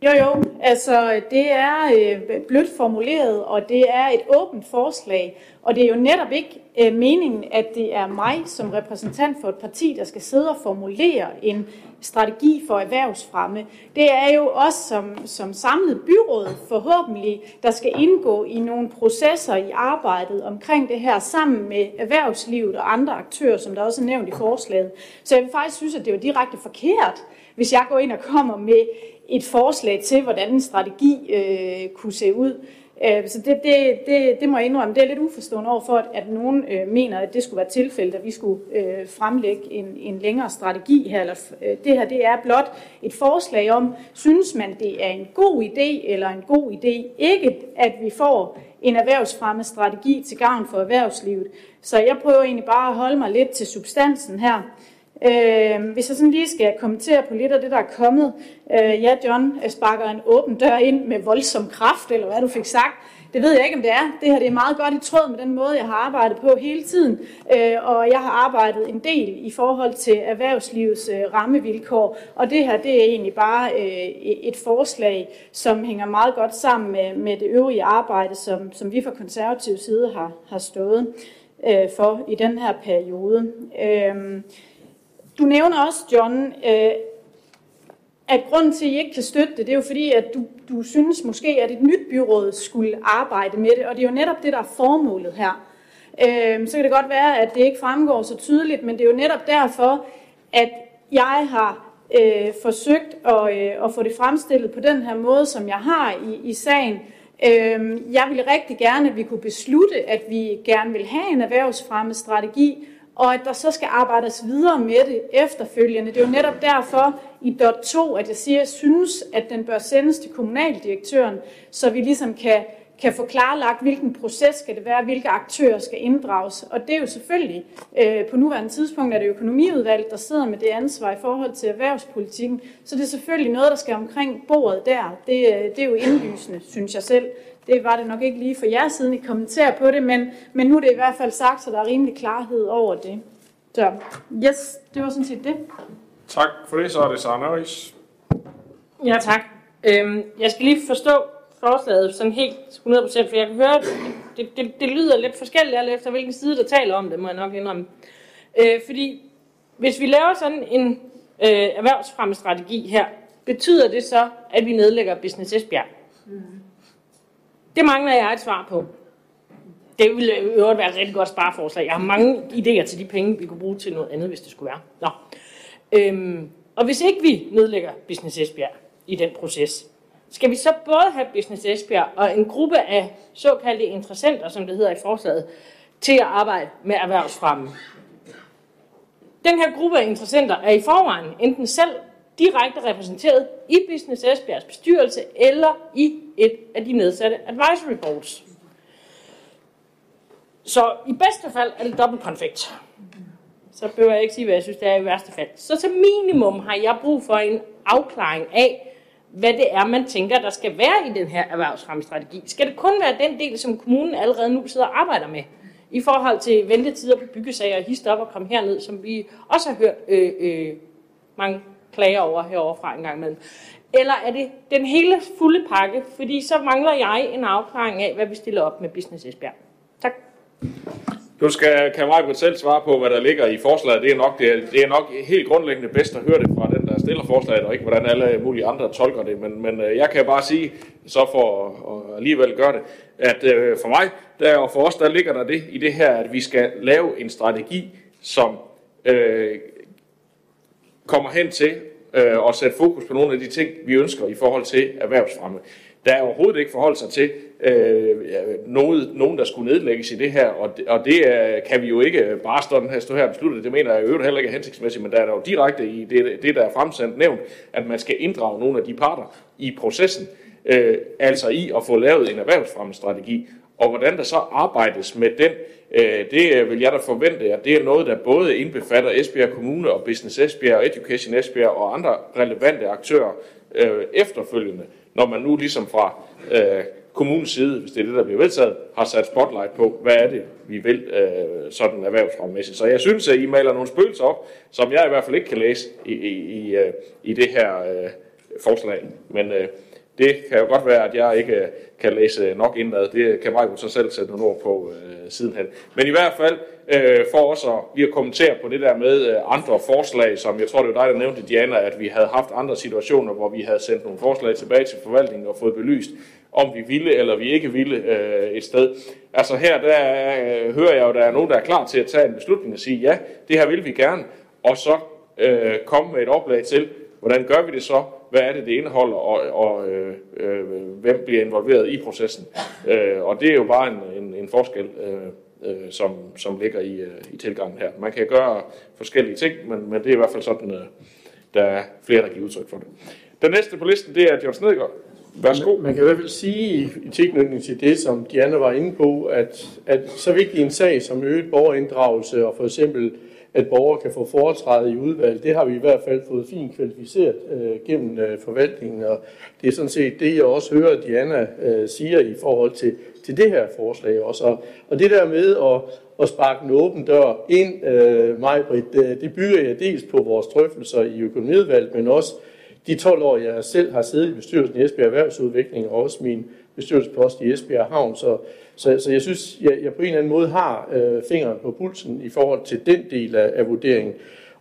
Jo, jo, altså det er øh, blødt formuleret, og det er et åbent forslag, og det er jo netop ikke øh, meningen, at det er mig som repræsentant for et parti, der skal sidde og formulere en strategi for erhvervsfremme. Det er jo os som, som samlet byråd forhåbentlig, der skal indgå i nogle processer i arbejdet omkring det her sammen med erhvervslivet og andre aktører, som der også er nævnt i forslaget. Så jeg vil faktisk synes, at det var direkte forkert, hvis jeg går ind og kommer med et forslag til, hvordan en strategi øh, kunne se ud. Øh, så det, det, det, det må jeg indrømme, det er lidt uforstående overfor, at nogen øh, mener, at det skulle være tilfældet, at vi skulle øh, fremlægge en, en længere strategi her. Eller, øh, det her det er blot et forslag om, synes man, det er en god idé eller en god idé ikke, at vi får en erhvervsfremme strategi til gavn for erhvervslivet. Så jeg prøver egentlig bare at holde mig lidt til substansen her. Øh, hvis jeg sådan lige skal kommentere på lidt af det, der er kommet. Øh, ja, John sparker en åben dør ind med voldsom kraft, eller hvad du fik sagt. Det ved jeg ikke, om det er. Det her det er meget godt i tråd med den måde, jeg har arbejdet på hele tiden. Øh, og jeg har arbejdet en del i forhold til erhvervslivets øh, rammevilkår. Og det her det er egentlig bare øh, et forslag, som hænger meget godt sammen med, med det øvrige arbejde, som, som vi fra konservativ side har, har stået øh, for i den her periode. Øh, du nævner også, John, øh, at grunden til, at I ikke kan støtte det, det er jo fordi, at du, du synes måske, at et nyt byråd skulle arbejde med det, og det er jo netop det, der er formålet her. Øh, så kan det godt være, at det ikke fremgår så tydeligt, men det er jo netop derfor, at jeg har øh, forsøgt at, øh, at få det fremstillet på den her måde, som jeg har i, i sagen. Øh, jeg ville rigtig gerne, at vi kunne beslutte, at vi gerne vil have en erhvervsfremmestrategi, og at der så skal arbejdes videre med det efterfølgende. Det er jo netop derfor i dot 2, at jeg siger, at jeg synes, at den bør sendes til kommunaldirektøren, så vi ligesom kan, kan få klarlagt, hvilken proces skal det være, hvilke aktører skal inddrages. Og det er jo selvfølgelig, øh, på nuværende tidspunkt er det økonomiudvalget, der sidder med det ansvar i forhold til erhvervspolitikken. Så det er selvfølgelig noget, der skal omkring bordet der. Det, øh, det er jo indlysende, synes jeg selv. Det var det nok ikke lige for jer siden I kommenterer på det, men, men nu er det i hvert fald sagt, så der er rimelig klarhed over det. Så yes, det var sådan set det. Tak for det, så er det Sara Nøris. Ja, tak. Øhm, jeg skal lige forstå forslaget sådan helt 100%, for jeg kan høre, at det, det, det lyder lidt forskelligt, alt efter hvilken side, der taler om det, må jeg nok indrømme. Øh, fordi hvis vi laver sådan en øh, erhvervsfremmestrategi her, betyder det så, at vi nedlægger Business Esbjerg? Mm. Det mangler jeg et svar på. Det ville i øvrigt være et rigtig godt spareforslag. Jeg har mange idéer til de penge, vi kunne bruge til noget andet, hvis det skulle være. Nå. Øhm, og hvis ikke vi nedlægger Business Esbjerg i den proces, skal vi så både have Business Esbjerg og en gruppe af såkaldte interessenter, som det hedder i forslaget, til at arbejde med erhvervsfremme. Den her gruppe af interessenter er i forvejen enten selv direkte repræsenteret i Business Esbjergs bestyrelse eller i et af de nedsatte advisory boards. Så i bedste fald er det dobbelt konfekt. Så behøver jeg ikke sige, hvad jeg synes, det er i værste fald. Så til minimum har jeg brug for en afklaring af, hvad det er, man tænker, der skal være i den her erhvervsfremmestrategi. Skal det kun være den del, som kommunen allerede nu sidder og arbejder med? I forhold til ventetider på byggesager, hist op og kom herned, som vi også har hørt øh, øh, mange klager over heroverfra en gang imellem. Eller er det den hele fulde pakke? Fordi så mangler jeg en afklaring af, hvad vi stiller op med Business Esbjerg. Tak. Du skal, kan selv svare på, hvad der ligger i forslaget. Det er, nok, det, er, det er nok helt grundlæggende bedst at høre det fra den, der stiller forslaget, og ikke hvordan alle mulige andre tolker det. Men, men øh, jeg kan bare sige, så for at alligevel gøre det, at øh, for mig der, og for os, der ligger der det i det her, at vi skal lave en strategi, som øh, kommer hen til øh, og sætte fokus på nogle af de ting, vi ønsker i forhold til erhvervsfremme. Der er overhovedet ikke forholdt sig til øh, noget, nogen, der skulle nedlægges i det her, og det, og det øh, kan vi jo ikke bare stå her, stå her og beslutte. Det mener jeg i øvrigt heller ikke er hensigtsmæssigt, men der er jo direkte i det, det, der er fremsendt nævnt, at man skal inddrage nogle af de parter i processen, øh, altså i at få lavet en erhvervsfremmestrategi, og hvordan der så arbejdes med den, øh, det øh, vil jeg da forvente, at det er noget, der både indbefatter Esbjerg Kommune og Business Esbjerg og Education Esbjerg og andre relevante aktører øh, efterfølgende, når man nu ligesom fra kommunens side, hvis det er det, der bliver vedtaget, har sat spotlight på, hvad er det, vi vil øh, sådan erhvervsfremmæssigt. Så jeg synes, at I maler nogle spøgelser op, som jeg i hvert fald ikke kan læse i, i, i, i det her øh, forslag. Men øh, det kan jo godt være, at jeg ikke øh, kan læse nok indad. Det kan Michael så selv sætte nogle ord på øh, sidenhen. Men i hvert fald, øh, for os at, lige at kommentere på det der med øh, andre forslag, som jeg tror, det var dig, der nævnte, Diana, at vi havde haft andre situationer, hvor vi havde sendt nogle forslag tilbage til forvaltningen og fået belyst, om vi ville eller vi ikke ville øh, et sted. Altså her, der øh, hører jeg jo, der er nogen, der er klar til at tage en beslutning og sige, ja, det her vil vi gerne, og så øh, komme med et oplag til, hvordan gør vi det så, hvad er det, det indeholder, og, og øh, øh, hvem bliver involveret i processen. Øh, og det er jo bare en, en, en forskel, øh, øh, som, som ligger i, øh, i tilgangen her. Man kan gøre forskellige ting, men, men det er i hvert fald sådan, øh, der er flere, der giver udtryk for det. Den næste på listen, det er John Snedgaard. Værsgo. Man, man kan i hvert fald sige i tilknytning til det, som Diana var inde på, at, at så vigtig en sag som øget borgerinddragelse og for eksempel at borgere kan få foretræde i udvalg. Det har vi i hvert fald fået fint kvalificeret øh, gennem øh, forvaltningen, og det er sådan set det, jeg også hører Diana øh, siger i forhold til, til det her forslag også. Og, og det der med at, at sparke en åben dør ind, øh, Majbrit, det, det bygger jeg dels på vores drøftelser i økonomiudvalget, men også de 12 år, jeg selv har siddet i bestyrelsen i Esbjerg Erhvervsudvikling, og også min bestyrelsespost i Esbjerg Havn, så, så, så jeg synes, jeg, jeg på en eller anden måde har øh, fingeren på pulsen i forhold til den del af, af vurderingen.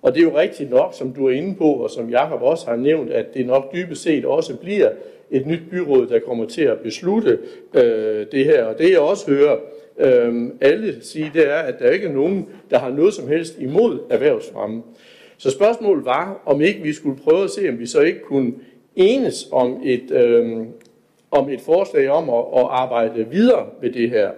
Og det er jo rigtigt nok, som du er inde på, og som Jakob også har nævnt, at det nok dybest set også bliver et nyt byråd, der kommer til at beslutte øh, det her. Og det jeg også hører øh, alle sige, det er, at der ikke er nogen, der har noget som helst imod erhvervsfremme. Så spørgsmålet var, om ikke vi skulle prøve at se, om vi så ikke kunne enes om et, øh, om et forslag om at, at arbejde videre med det her.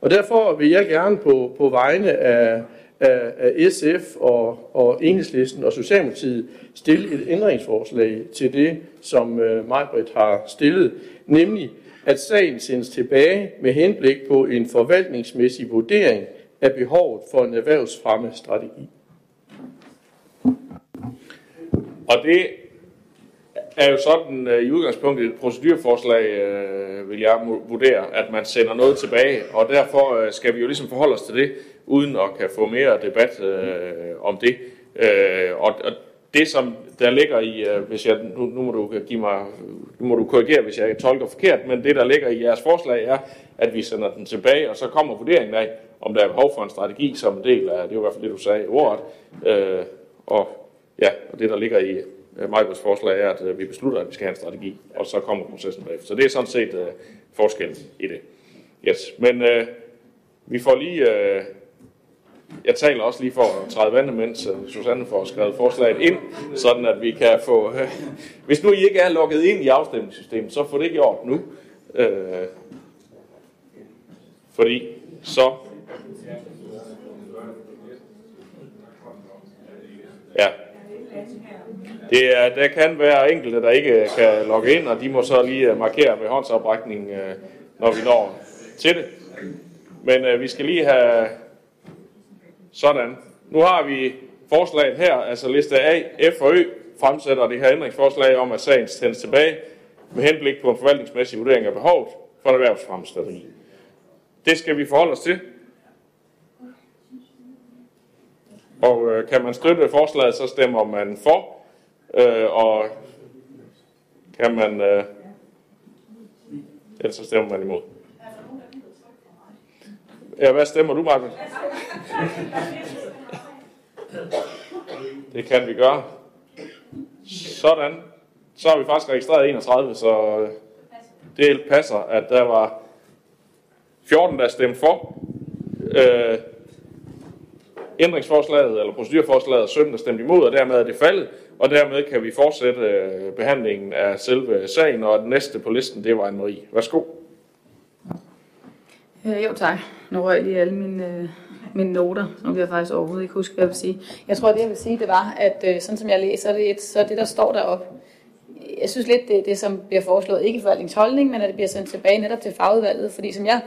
Og derfor vil jeg gerne på, på vegne af, af, af SF og, og Enhedslisten og Socialdemokratiet stille et ændringsforslag til det, som øh, Majbrit har stillet, nemlig at sagen sendes tilbage med henblik på en forvaltningsmæssig vurdering af behovet for en erhvervsfremme strategi. Og det er jo sådan øh, i udgangspunktet et procedurforslag, uh, vil jeg vurdere, at man sender noget tilbage, og derfor øh, skal vi jo ligesom forholde os til det, uden at kan få mere debat øh, om det. Øh, og, og det, som der ligger i, hvis jeg, nu, nu må du give mig, nu må du korrigere, hvis jeg tolker forkert, men det, der ligger i jeres forslag, er, at vi sender den tilbage, og så kommer vurderingen af, om der er behov for en strategi som en del af, det er i hvert fald det, du sagde i ordet, øh, og ja, og det, der ligger i øh, forslag er, at øh, vi beslutter, at vi skal have en strategi, og så kommer processen bagefter. Så det er sådan set uh, forskellen i det. Yes. Men uh, vi får lige... Uh, jeg taler også lige for at træde vandet, mens Susanne får skrevet forslaget ind, sådan at vi kan få... Uh, hvis nu I ikke er logget ind i afstemningssystemet, så får det ikke gjort nu. Uh, fordi så... Ja, det er, der kan være enkelte, der ikke kan logge ind, og de må så lige øh, markere med håndsoprækning, øh, når vi når til det. Men øh, vi skal lige have sådan. Nu har vi forslaget her, altså liste A, F og Ø, fremsætter det her ændringsforslag om, at sagen sendes tilbage med henblik på en forvaltningsmæssig vurdering af behovet for en erhvervsfremstilling. Det skal vi forholde os til. Og øh, kan man støtte forslaget, så stemmer man for. Øh, og kan man... Øh, ellers så stemmer man imod. Ja, hvad stemmer du, Martin? Det kan vi gøre. Sådan. Så har vi faktisk registreret 31, så øh, det passer, at der var 14, der stemte for. Øh, ændringsforslaget eller procedurforslaget 17 der stemte imod, og dermed er det faldet, og dermed kan vi fortsætte øh, behandlingen af selve sagen, og den næste på listen, det var Anne-Marie. Værsgo. Øh, jo tak. Nu røg jeg lige alle mine, øh, mine noter. Nu kan jeg faktisk overhovedet ikke huske, hvad jeg vil sige. Jeg tror, det jeg vil sige, det var, at øh, sådan som jeg læser det, et, så det, der står deroppe, jeg synes lidt, det er det, som bliver foreslået, ikke forvaltningsholdning, men at det bliver sendt tilbage netop til fagudvalget, fordi som jeg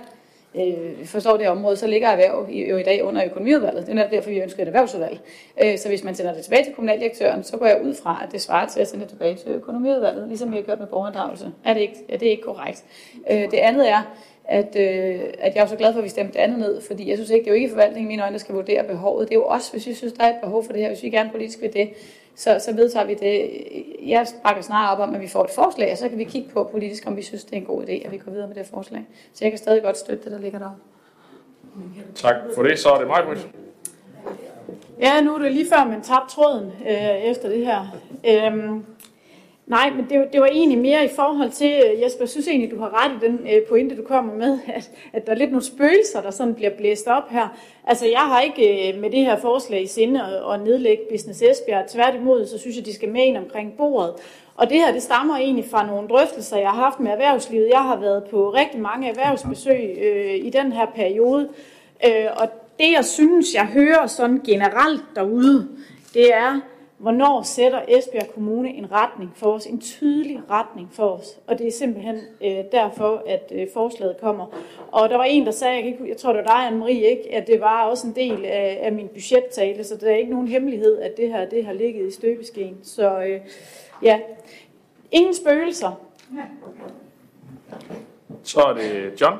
øh, forstår det område, så ligger erhverv i, jo i dag under økonomiudvalget. Det er netop derfor, vi ønsker et erhvervsudvalg. Øh, så hvis man sender det tilbage til kommunaldirektøren, så går jeg ud fra, at det svarer til at sende det tilbage til økonomiudvalget, ligesom vi har gjort med borgerinddragelse. Er det ikke, er det ikke korrekt? Øh, det andet er, at, øh, at jeg er så glad for, at vi stemte det andet ned, fordi jeg synes ikke, det er jo ikke forvaltningen i mine øjne, der skal vurdere behovet. Det er jo også, hvis vi synes, der er et behov for det her, hvis vi gerne politisk vil det, så, så vedtager vi det. Jeg bakker snart op om, at vi får et forslag, og så kan vi kigge på politisk, om vi synes, det er en god idé, at vi går videre med det forslag. Så jeg kan stadig godt støtte det, der ligger der. Tak for det. Så er det mig, Britt. Ja, nu er det lige før, man tabte tråden øh, efter det her. Øhm, nej, men det, det var egentlig mere i forhold til, øh, Jesper, jeg synes egentlig, du har ret i den øh, pointe, du kommer med, at, at der er lidt nogle spøgelser, der sådan bliver blæst op her. Altså, jeg har ikke øh, med det her forslag i sinde at, at nedlægge Business Esbjerg. Tværtimod, så synes jeg, de skal med ind omkring bordet. Og det her, det stammer egentlig fra nogle drøftelser, jeg har haft med erhvervslivet. Jeg har været på rigtig mange erhvervsbesøg øh, i den her periode. Øh, og det, jeg synes, jeg hører sådan generelt derude, det er, hvornår sætter Esbjerg Kommune en retning for os, en tydelig retning for os. Og det er simpelthen øh, derfor, at øh, forslaget kommer. Og der var en, der sagde, jeg, kan ikke, jeg tror det var dig, Anne-Marie, ikke, at det var også en del af, af min budgettale, så der er ikke nogen hemmelighed, at det her det har ligget i støbeskeen. Så øh, ja, ingen spøgelser. Så er det John.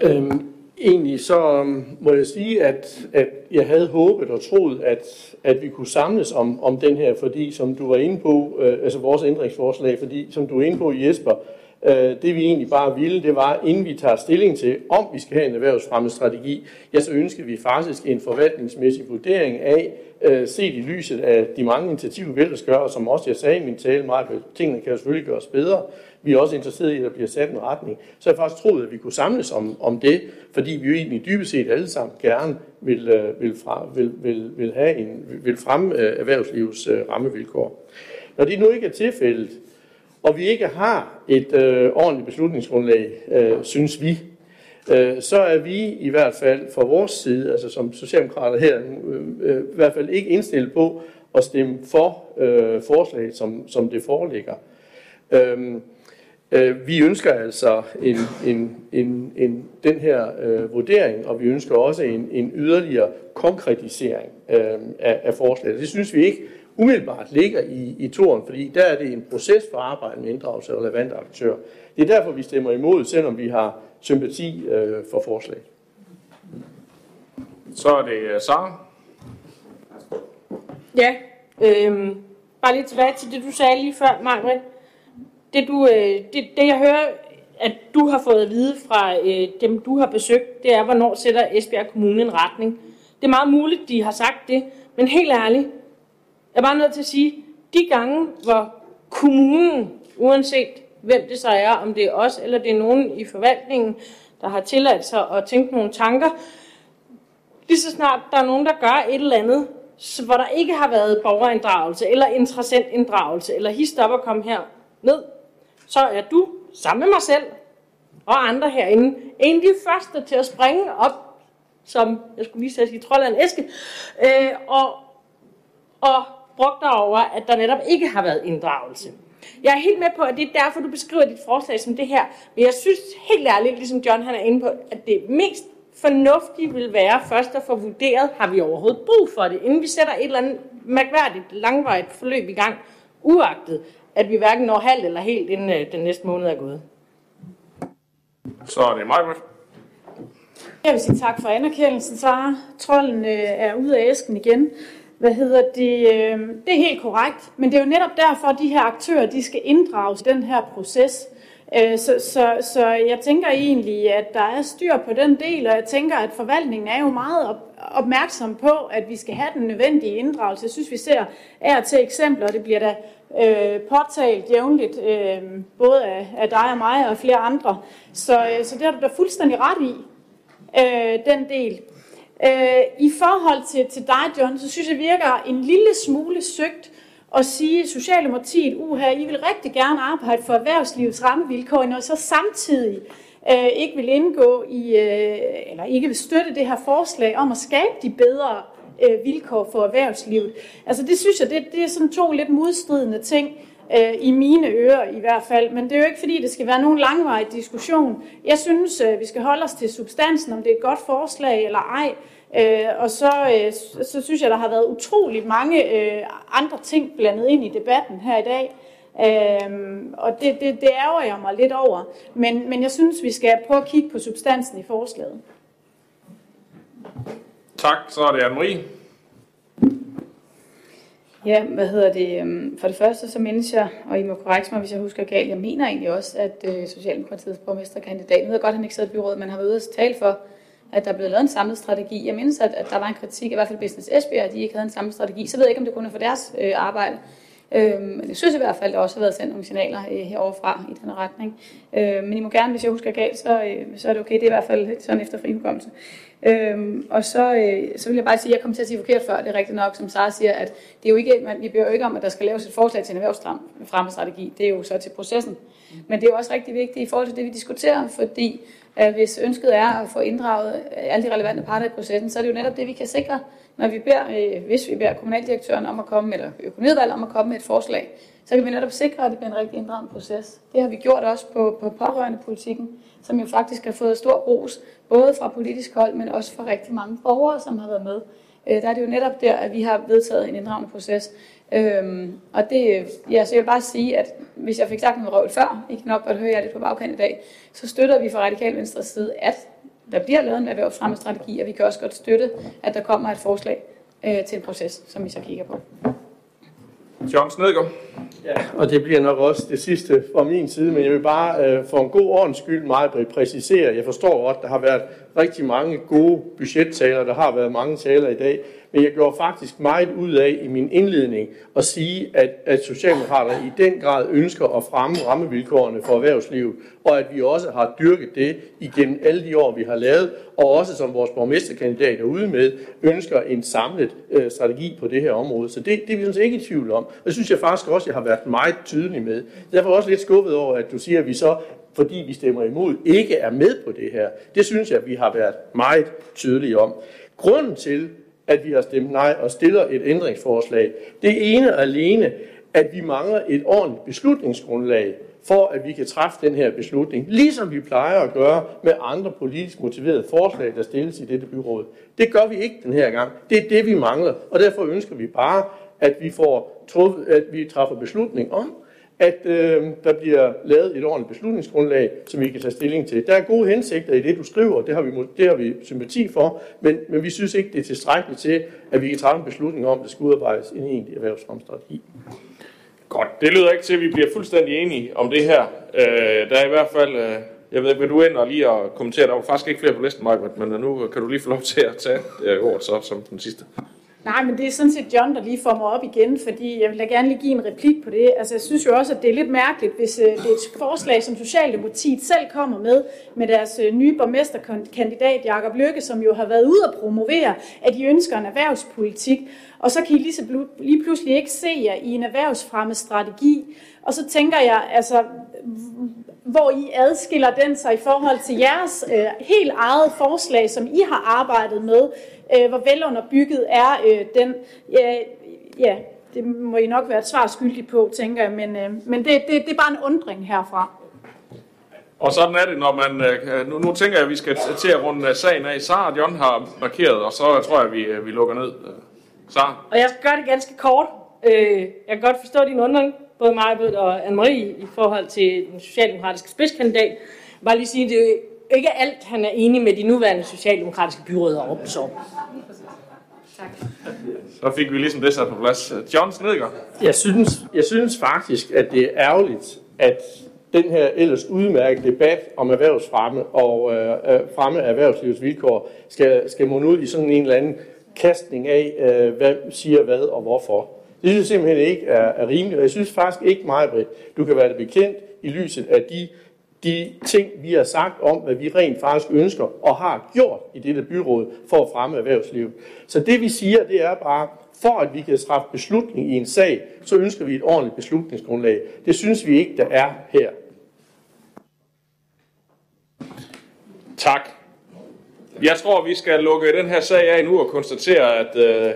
Øhm, egentlig så um, må jeg sige, at, at jeg havde håbet og troet, at, at vi kunne samles om, om den her, fordi som du var inde på, øh, altså vores ændringsforslag, fordi som du var inde på, Jesper, øh, det vi egentlig bare ville, det var, inden vi tager stilling til, om vi skal have en erhvervsfremmestrategi, ja, så ønsker vi faktisk en forvaltningsmæssig vurdering af, øh, set i lyset af de mange initiativer, vi ellers gør, og som også jeg sagde i min tale, meget, tingene kan selvfølgelig gøres bedre, vi er også interesseret i, at der bliver sat en retning. Så jeg faktisk troet, at vi kunne samles om, om det, fordi vi jo egentlig dybest set alle sammen gerne vil, øh, vil, fra, vil, vil, vil, have en, vil fremme øh, erhvervslivets øh, rammevilkår. Når det nu ikke er tilfældet, og vi ikke har et øh, ordentligt beslutningsgrundlag, øh, synes vi, øh, så er vi i hvert fald fra vores side, altså som socialdemokrater her, øh, øh, i hvert fald ikke indstillet på at stemme for øh, forslaget, som, som det foreligger. Øhm, Øh, vi ønsker altså en, en, en, en, den her øh, vurdering, og vi ønsker også en, en yderligere konkretisering øh, af, af forslaget. Det synes vi ikke umiddelbart ligger i, i toren, fordi der er det en proces for arbejde med inddragelse af relevante aktører. Det er derfor, vi stemmer imod, selvom vi har sympati øh, for forslaget. Så er det uh, Sara. Ja, øh, bare lige tilbage til det, du sagde lige før, Margrethe det, du, øh, det, det jeg hører, at du har fået at vide fra øh, dem, du har besøgt, det er, hvornår sætter Esbjerg Kommune en retning. Det er meget muligt, de har sagt det, men helt ærligt, jeg er bare nødt til at sige, de gange, hvor kommunen, uanset hvem det så er, om det er os eller det er nogen i forvaltningen, der har tilladt sig at tænke nogle tanker, lige så snart der er nogen, der gør et eller andet, hvor der ikke har været borgerinddragelse, eller interessentinddragelse, eller hist op og kom her ned, så er du sammen med mig selv og andre herinde en af de første til at springe op, som jeg skulle lige sige, trold en æske, øh, og, og brugt over, at der netop ikke har været inddragelse. Jeg er helt med på, at det er derfor, du beskriver dit forslag som det her. Men jeg synes helt ærligt, ligesom John han er inde på, at det mest fornuftige vil være først at få vurderet, har vi overhovedet brug for det, inden vi sætter et eller andet mærkværdigt, langvejt forløb i gang, uagtet at vi hverken når halvt eller helt, inden øh, den næste måned er gået. Så er det mig, Jeg vil sige tak for anerkendelsen, Sara. Trolden øh, er ude af æsken igen. Hvad hedder det? Øh, det er helt korrekt, men det er jo netop derfor, at de her aktører de skal inddrages i den her proces. Øh, så, så, så jeg tænker egentlig, at der er styr på den del, og jeg tænker, at forvaltningen er jo meget op, opmærksom på, at vi skal have den nødvendige inddragelse. Jeg synes, vi ser er til eksempler, og det bliver da øh, påtalt jævnligt, øh, både af, af dig og mig og flere andre. Så, øh, så det har du da fuldstændig ret i, øh, den del. Øh, I forhold til, til dig, John, så synes jeg virker en lille smule søgt at sige, at Socialdemokratiet, uha, I vil rigtig gerne arbejde for erhvervslivets rammevilkår, og så samtidig øh, ikke vil indgå i, øh, eller ikke vil støtte det her forslag om at skabe de bedre øh, vilkår for erhvervslivet. Altså det synes jeg, det, det er sådan to lidt modstridende ting øh, i mine ører i hvert fald. Men det er jo ikke fordi, det skal være nogen langvarig diskussion. Jeg synes, øh, vi skal holde os til substansen, om det er et godt forslag eller ej. Øh, og så, øh, så synes jeg, der har været utrolig mange øh, andre ting blandet ind i debatten her i dag. Øhm, og det, det, det ærger jeg mig lidt over. Men, men jeg synes, vi skal prøve at kigge på substansen i forslaget. Tak, så er det Anne-Marie. Ja, hvad hedder det? øhm, For det første så mindes jeg, og I må korrekte mig, hvis jeg husker galt, jeg mener egentlig også, at øh, Socialdemokratiets borgmesterkandidat, nu ved jeg godt, at han ikke sidder i byrådet, men har været ude at tale for, at der er blevet lavet en samlet strategi. Jeg mindes, at, at der var en kritik, i hvert fald Business Esbjerg, at de ikke havde en samlet strategi. Så ved jeg ikke, om det kun er for deres øh, arbejde. Øh, men jeg synes i hvert fald, at der også har været sendt nogle signaler øh, heroverfra i den retning. Øh, men I må gerne, hvis jeg husker galt, så, øh, så er det okay. Det er i hvert fald sådan efter frihukommelse. Øhm, og så, øh, så vil jeg bare sige, at jeg kom til at sige forkert før, det er rigtigt nok, som Sara siger, at det er jo ikke, man, vi beder jo ikke om, at der skal laves et forslag til en erhvervsfremmestrategi. Det er jo så til processen. Men det er jo også rigtig vigtigt i forhold til det, vi diskuterer, fordi Øh, hvis ønsket er at få inddraget øh, alle de relevante parter i processen, så er det jo netop det, vi kan sikre, når vi beder, øh, hvis vi beder kommunaldirektøren om at komme, eller økonomiudvalget om at komme med et forslag, så kan vi netop sikre, at det bliver en rigtig inddragende proces. Det har vi gjort også på, på pårørende politikken, som jo faktisk har fået stor ros, både fra politisk hold, men også fra rigtig mange borgere, som har været med. Der er det jo netop der, at vi har vedtaget en inddragende proces. Øhm, og det, ja, så jeg vil bare sige, at hvis jeg fik sagt noget røvl før, I kan nok godt høre jer lidt på bagkant i dag, så støtter vi fra Radikal Venstres side, at der bliver lavet en erhvervsfremmestrategi, og vi kan også godt støtte, at der kommer et forslag øh, til en proces, som vi så kigger på. John Snedgaard. Ja, og det bliver nok også det sidste fra min side, men jeg vil bare øh, for en god ordens skyld meget præcisere. Jeg forstår godt, der har været rigtig mange gode budgettaler, der har været mange taler i dag, men jeg gjorde faktisk meget ud af i min indledning at sige, at, at Socialdemokraterne i den grad ønsker at fremme rammevilkårene for erhvervslivet, og at vi også har dyrket det igennem alle de år, vi har lavet, og også som vores borgmesterkandidat er ude med, ønsker en samlet øh, strategi på det her område. Så det, det er vi sådan set ikke i tvivl om. Og det synes jeg faktisk også, jeg har været meget tydelig med. Derfor er jeg også lidt skuffet over, at du siger, at vi så fordi vi stemmer imod, ikke er med på det her. Det synes jeg, vi har været meget tydelige om. Grunden til, at vi har stemt nej og stiller et ændringsforslag. Det ene og alene, at vi mangler et ordentligt beslutningsgrundlag for, at vi kan træffe den her beslutning, ligesom vi plejer at gøre med andre politisk motiverede forslag, der stilles i dette byråd. Det gør vi ikke den her gang. Det er det, vi mangler, og derfor ønsker vi bare, at vi, får truffet, at vi træffer beslutning om, at øh, der bliver lavet et ordentligt beslutningsgrundlag, som vi kan tage stilling til. Der er gode hensigter i det, du skriver, det har vi, det har vi sympati for, men, men vi synes ikke, det er tilstrækkeligt til, at vi kan træffe en beslutning om, at der skal udarbejdes en egentlig erhvervsfremstrategi. Godt, det lyder ikke til, at vi bliver fuldstændig enige om det her. Øh, der er i hvert fald, øh, jeg ved ikke, vil du ind og lige at kommentere, der var faktisk ikke flere på listen, Michael, men nu kan du lige få lov til at tage øh, ordet så som den sidste. Nej, men det er sådan set John, der lige får mig op igen, fordi jeg vil da gerne lige give en replik på det. Altså, jeg synes jo også, at det er lidt mærkeligt, hvis øh, det er et forslag, som Socialdemokratiet selv kommer med, med deres øh, nye borgmesterkandidat, Jakob Lykke, som jo har været ude at promovere, at de ønsker en erhvervspolitik. Og så kan I lige, så lige pludselig ikke se jer i en erhvervsfremmestrategi. Og så tænker jeg, altså, hvor I adskiller den sig i forhold til jeres øh, helt eget forslag, som I har arbejdet med, øh, hvor velunderbygget er øh, den. Ja, ja, det må I nok være et svar skyldig på, tænker jeg, men, øh, men det, det, det er bare en undring herfra. Og sådan er det, når man... Øh, nu, nu tænker jeg, at vi skal til at runde sagen af. Sara og John har markeret, og så tror jeg, at vi, øh, vi lukker ned. Sara? Og jeg skal gøre det ganske kort. Øh, jeg kan godt forstå din undring, både mig og Anne-Marie, i forhold til den socialdemokratiske spidskandidat. Bare lige sige, det ikke alt, han er enig med de nuværende socialdemokratiske byråder om. Så. Tak. Så fik vi ligesom det sat på plads. John Snedgaard. Jeg synes, jeg synes faktisk, at det er ærgerligt, at den her ellers udmærkede debat om erhvervsfremme og øh, øh, fremme af erhvervslivets vilkår skal, skal munde ud i sådan en eller anden kastning af, øh, hvad siger hvad og hvorfor. Det synes jeg simpelthen ikke er, er rimeligt, og jeg synes faktisk ikke meget, Britt, du kan være det bekendt i lyset af de de ting, vi har sagt om, hvad vi rent faktisk ønsker og har gjort i dette byråd for at fremme erhvervslivet. Så det vi siger, det er bare, for at vi kan træffe beslutning i en sag, så ønsker vi et ordentligt beslutningsgrundlag. Det synes vi ikke, der er her. Tak. Jeg tror, vi skal lukke den her sag af nu og konstatere, at øh,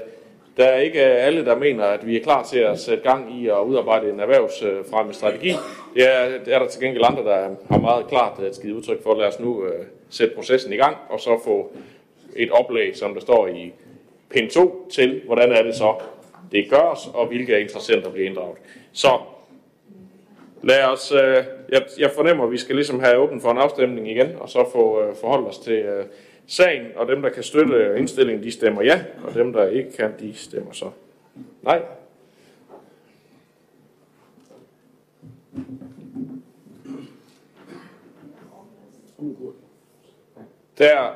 der er ikke alle, der mener, at vi er klar til at sætte gang i at udarbejde en erhvervsfremme strategi. Det er, det er der til gengæld andre, der har meget klart øh, at skide udtryk for. Lad os nu øh, sætte processen i gang, og så få et oplæg, som der står i pind 2, til hvordan er det så, det gøres, og hvilke interessenter bliver inddraget. Så lad os, øh, jeg, jeg fornemmer, at vi skal ligesom have åbent for en afstemning igen, og så få øh, forholdt os til øh, sagen, og dem, der kan støtte indstillingen, de stemmer ja, og dem, der ikke kan, de stemmer så nej. Der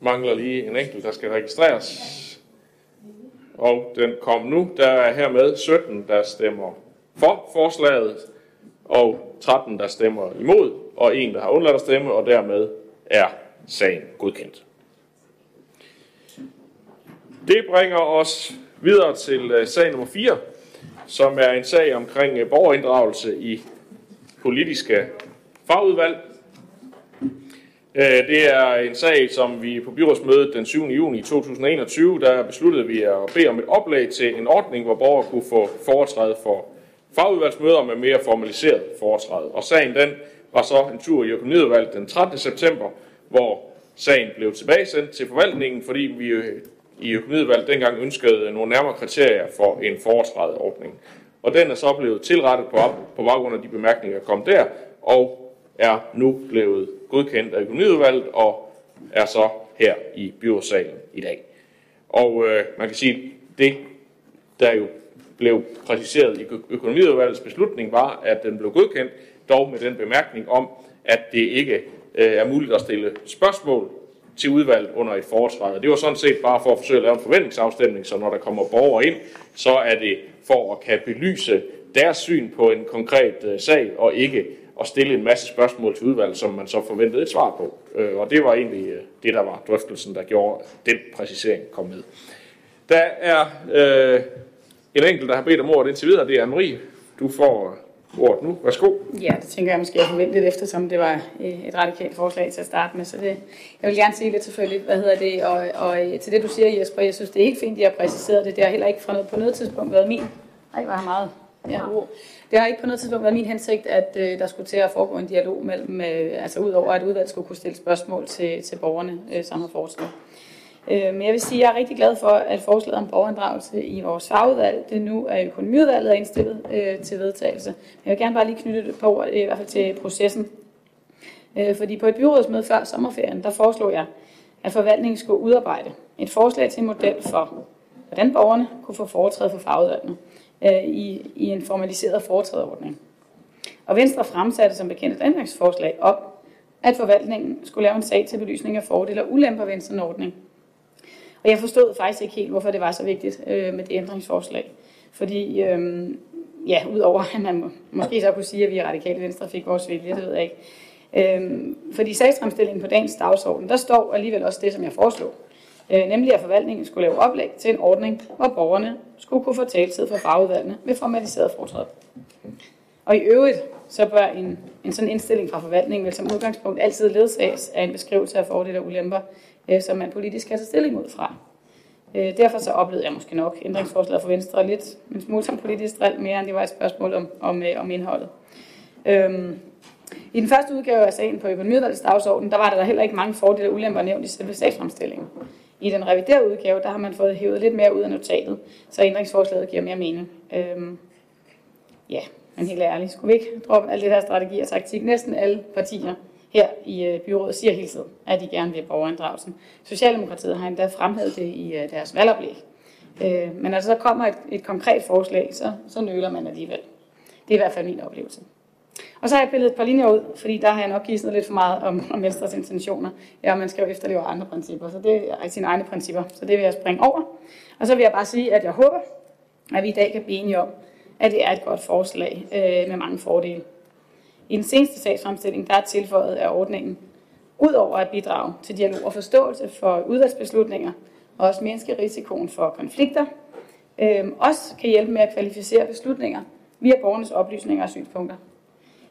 mangler lige en enkelt, der skal registreres. Og den kom nu. Der er hermed 17, der stemmer for forslaget, og 13, der stemmer imod, og en, der har undladt at stemme, og dermed er sagen godkendt. Det bringer os videre til øh, sag nummer 4, som er en sag omkring øh, borgerinddragelse i politiske fagudvalg. Øh, det er en sag, som vi på byrådsmødet den 7. juni 2021, der besluttede vi at bede om et oplæg til en ordning, hvor borgere kunne få foretræde for fagudvalgsmøder med mere formaliseret foretræde. Og sagen den var så en tur i økonomiudvalget den 13. september, hvor sagen blev tilbagesendt til forvaltningen, fordi vi øh, i økonomiudvalget dengang ønskede nogle nærmere kriterier for en foretrædeordning. Og den er så blevet tilrettet på, på baggrund af de bemærkninger, der kom der, og er nu blevet godkendt af økonomiudvalget og er så her i byrådssalen i dag. Og øh, man kan sige, det der jo blev præciseret i økonomiudvalgets beslutning var, at den blev godkendt, dog med den bemærkning om, at det ikke øh, er muligt at stille spørgsmål til udvalget under et foretræde. Det var sådan set bare for at forsøge at lave en forventningsafstemning, så når der kommer borgere ind, så er det for at kan belyse deres syn på en konkret øh, sag, og ikke at stille en masse spørgsmål til udvalget, som man så forventede et svar på. Øh, og det var egentlig øh, det, der var drøftelsen, der gjorde, at den præcisering kom med. Der er øh, en enkelt, der har bedt om ordet indtil videre, det er Anne-Marie. Du får ordet nu. Værsgo. Ja, det tænker jeg måske, jeg forventede eftersom det var øh, et radikalt forslag til at starte med. Så det, jeg vil gerne sige lidt selvfølgelig, hvad hedder det, og, og øh, til det du siger Jesper, jeg synes det er helt fint, at jeg har præciseret det. Det har heller ikke fra noget, på noget tidspunkt været min. Ej, var meget. Ja, det har ikke på noget tidspunkt været min hensigt, at øh, der skulle til at foregå en dialog mellem, øh, altså udover at udvalget skulle kunne stille spørgsmål til, til borgerne, øh, som har foreslået. Øh, men jeg vil sige, at jeg er rigtig glad for, at forslaget om borgerinddragelse i vores fagudvalg, det nu er økonomiudvalget er indstillet øh, til vedtagelse. Jeg vil gerne bare lige knytte det på, i hvert fald til processen. Øh, fordi på et byrådsmøde før sommerferien, der foreslog jeg, at forvaltningen skulle udarbejde et forslag til en model for, hvordan borgerne kunne få foretræde for fagudvalgene øh, i, i en formaliseret foretrædeordning. Og Venstre fremsatte som bekendt et ændringsforslag om, at forvaltningen skulle lave en sag til belysning af fordele og ulemper ved en sådan ordning – og jeg forstod faktisk ikke helt, hvorfor det var så vigtigt øh, med det ændringsforslag. Fordi, øh, ja, udover at man må, måske så kunne sige, at vi i Radikale Venstre fik vores vilje, det ved jeg ikke. Øh, fordi sagsfremstillingen på dagens dagsorden, der står alligevel også det, som jeg foreslog. Øh, nemlig at forvaltningen skulle lave oplæg til en ordning, hvor borgerne skulle kunne få taltid for fagudvalgene ved formaliseret fortræd. Og i øvrigt, så bør en, en sådan indstilling fra forvaltningen vel som udgangspunkt altid ledsages af en beskrivelse af fordele og ulemper øh, som man politisk kan tage stilling ud fra. Øh, derfor så oplevede jeg måske nok ændringsforslaget for Venstre lidt en smule som politisk drill, mere end det var et spørgsmål om, om, øh, om indholdet. Øhm, I den første udgave af sagen på økonomiudvalgets dagsorden, der var der heller ikke mange fordele og ulemper nævnt i selve sagsfremstillingen. I den reviderede udgave, der har man fået hævet lidt mere ud af notatet, så ændringsforslaget giver mere mening. Øhm, ja, men helt ærligt, skulle vi ikke droppe alt det her strategi og taktik? Næsten alle partier her i øh, byrådet siger hele tiden, at de gerne vil borgerinddragelsen. Socialdemokratiet har endda fremhævet det i øh, deres valgoplæg. Øh, men altså, der kommer et, et konkret forslag, så, så nøler man alligevel. Det er i hvert fald min oplevelse. Og så har jeg pillet et par linjer ud, fordi der har jeg nok givet lidt for meget om, om Venstres intentioner. Ja, man skal jo efterleve andre principper, så det er sine egne principper, så det vil jeg springe over. Og så vil jeg bare sige, at jeg håber, at vi i dag kan blive enige om, at det er et godt forslag øh, med mange fordele. I den seneste sagsfremstilling der er tilføjet af ordningen, udover at bidrage til dialog og forståelse for udvalgsbeslutninger, og også mindske risikoen for konflikter, øh, også kan hjælpe med at kvalificere beslutninger via borgernes oplysninger og synspunkter.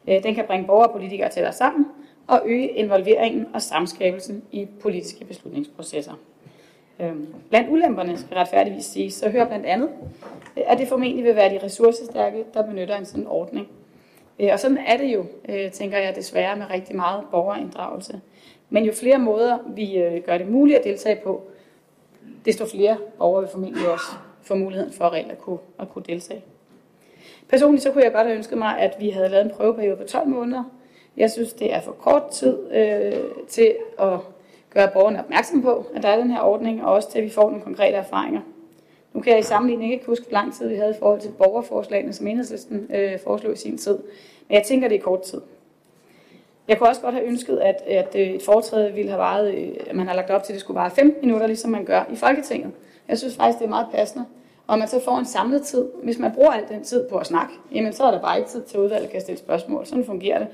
Øh, den kan bringe borgere og politikere tættere sammen og øge involveringen og samskabelsen i politiske beslutningsprocesser. Øh, blandt ulemperne skal retfærdigvis sige, så hører blandt andet, at det formentlig vil være de ressourcestærke, der benytter en sådan ordning. Øh, og sådan er det jo, øh, tænker jeg desværre, med rigtig meget borgerinddragelse. Men jo flere måder vi øh, gør det muligt at deltage på, desto flere borgere vil formentlig også få muligheden for reelt at kunne, at kunne deltage. Personligt så kunne jeg godt have ønsket mig, at vi havde lavet en prøveperiode på 12 måneder. Jeg synes, det er for kort tid øh, til at gøre borgerne opmærksom på, at der er den her ordning, og også til, at vi får nogle konkrete erfaringer. Nu kan jeg i sammenligning ikke huske, hvor lang tid vi havde i forhold til borgerforslagene, som enhedslisten øh, foreslog i sin tid. Men jeg tænker, det er kort tid. Jeg kunne også godt have ønsket, at, at øh, et foretræde ville have varet, øh, at man har lagt op til, at det skulle vare 15 minutter, ligesom man gør i Folketinget. Jeg synes faktisk, det er meget passende. Og man så får en samlet tid. Hvis man bruger al den tid på at snakke, jamen så er der bare ikke tid til, at udvalget kan stille spørgsmål. Sådan fungerer det.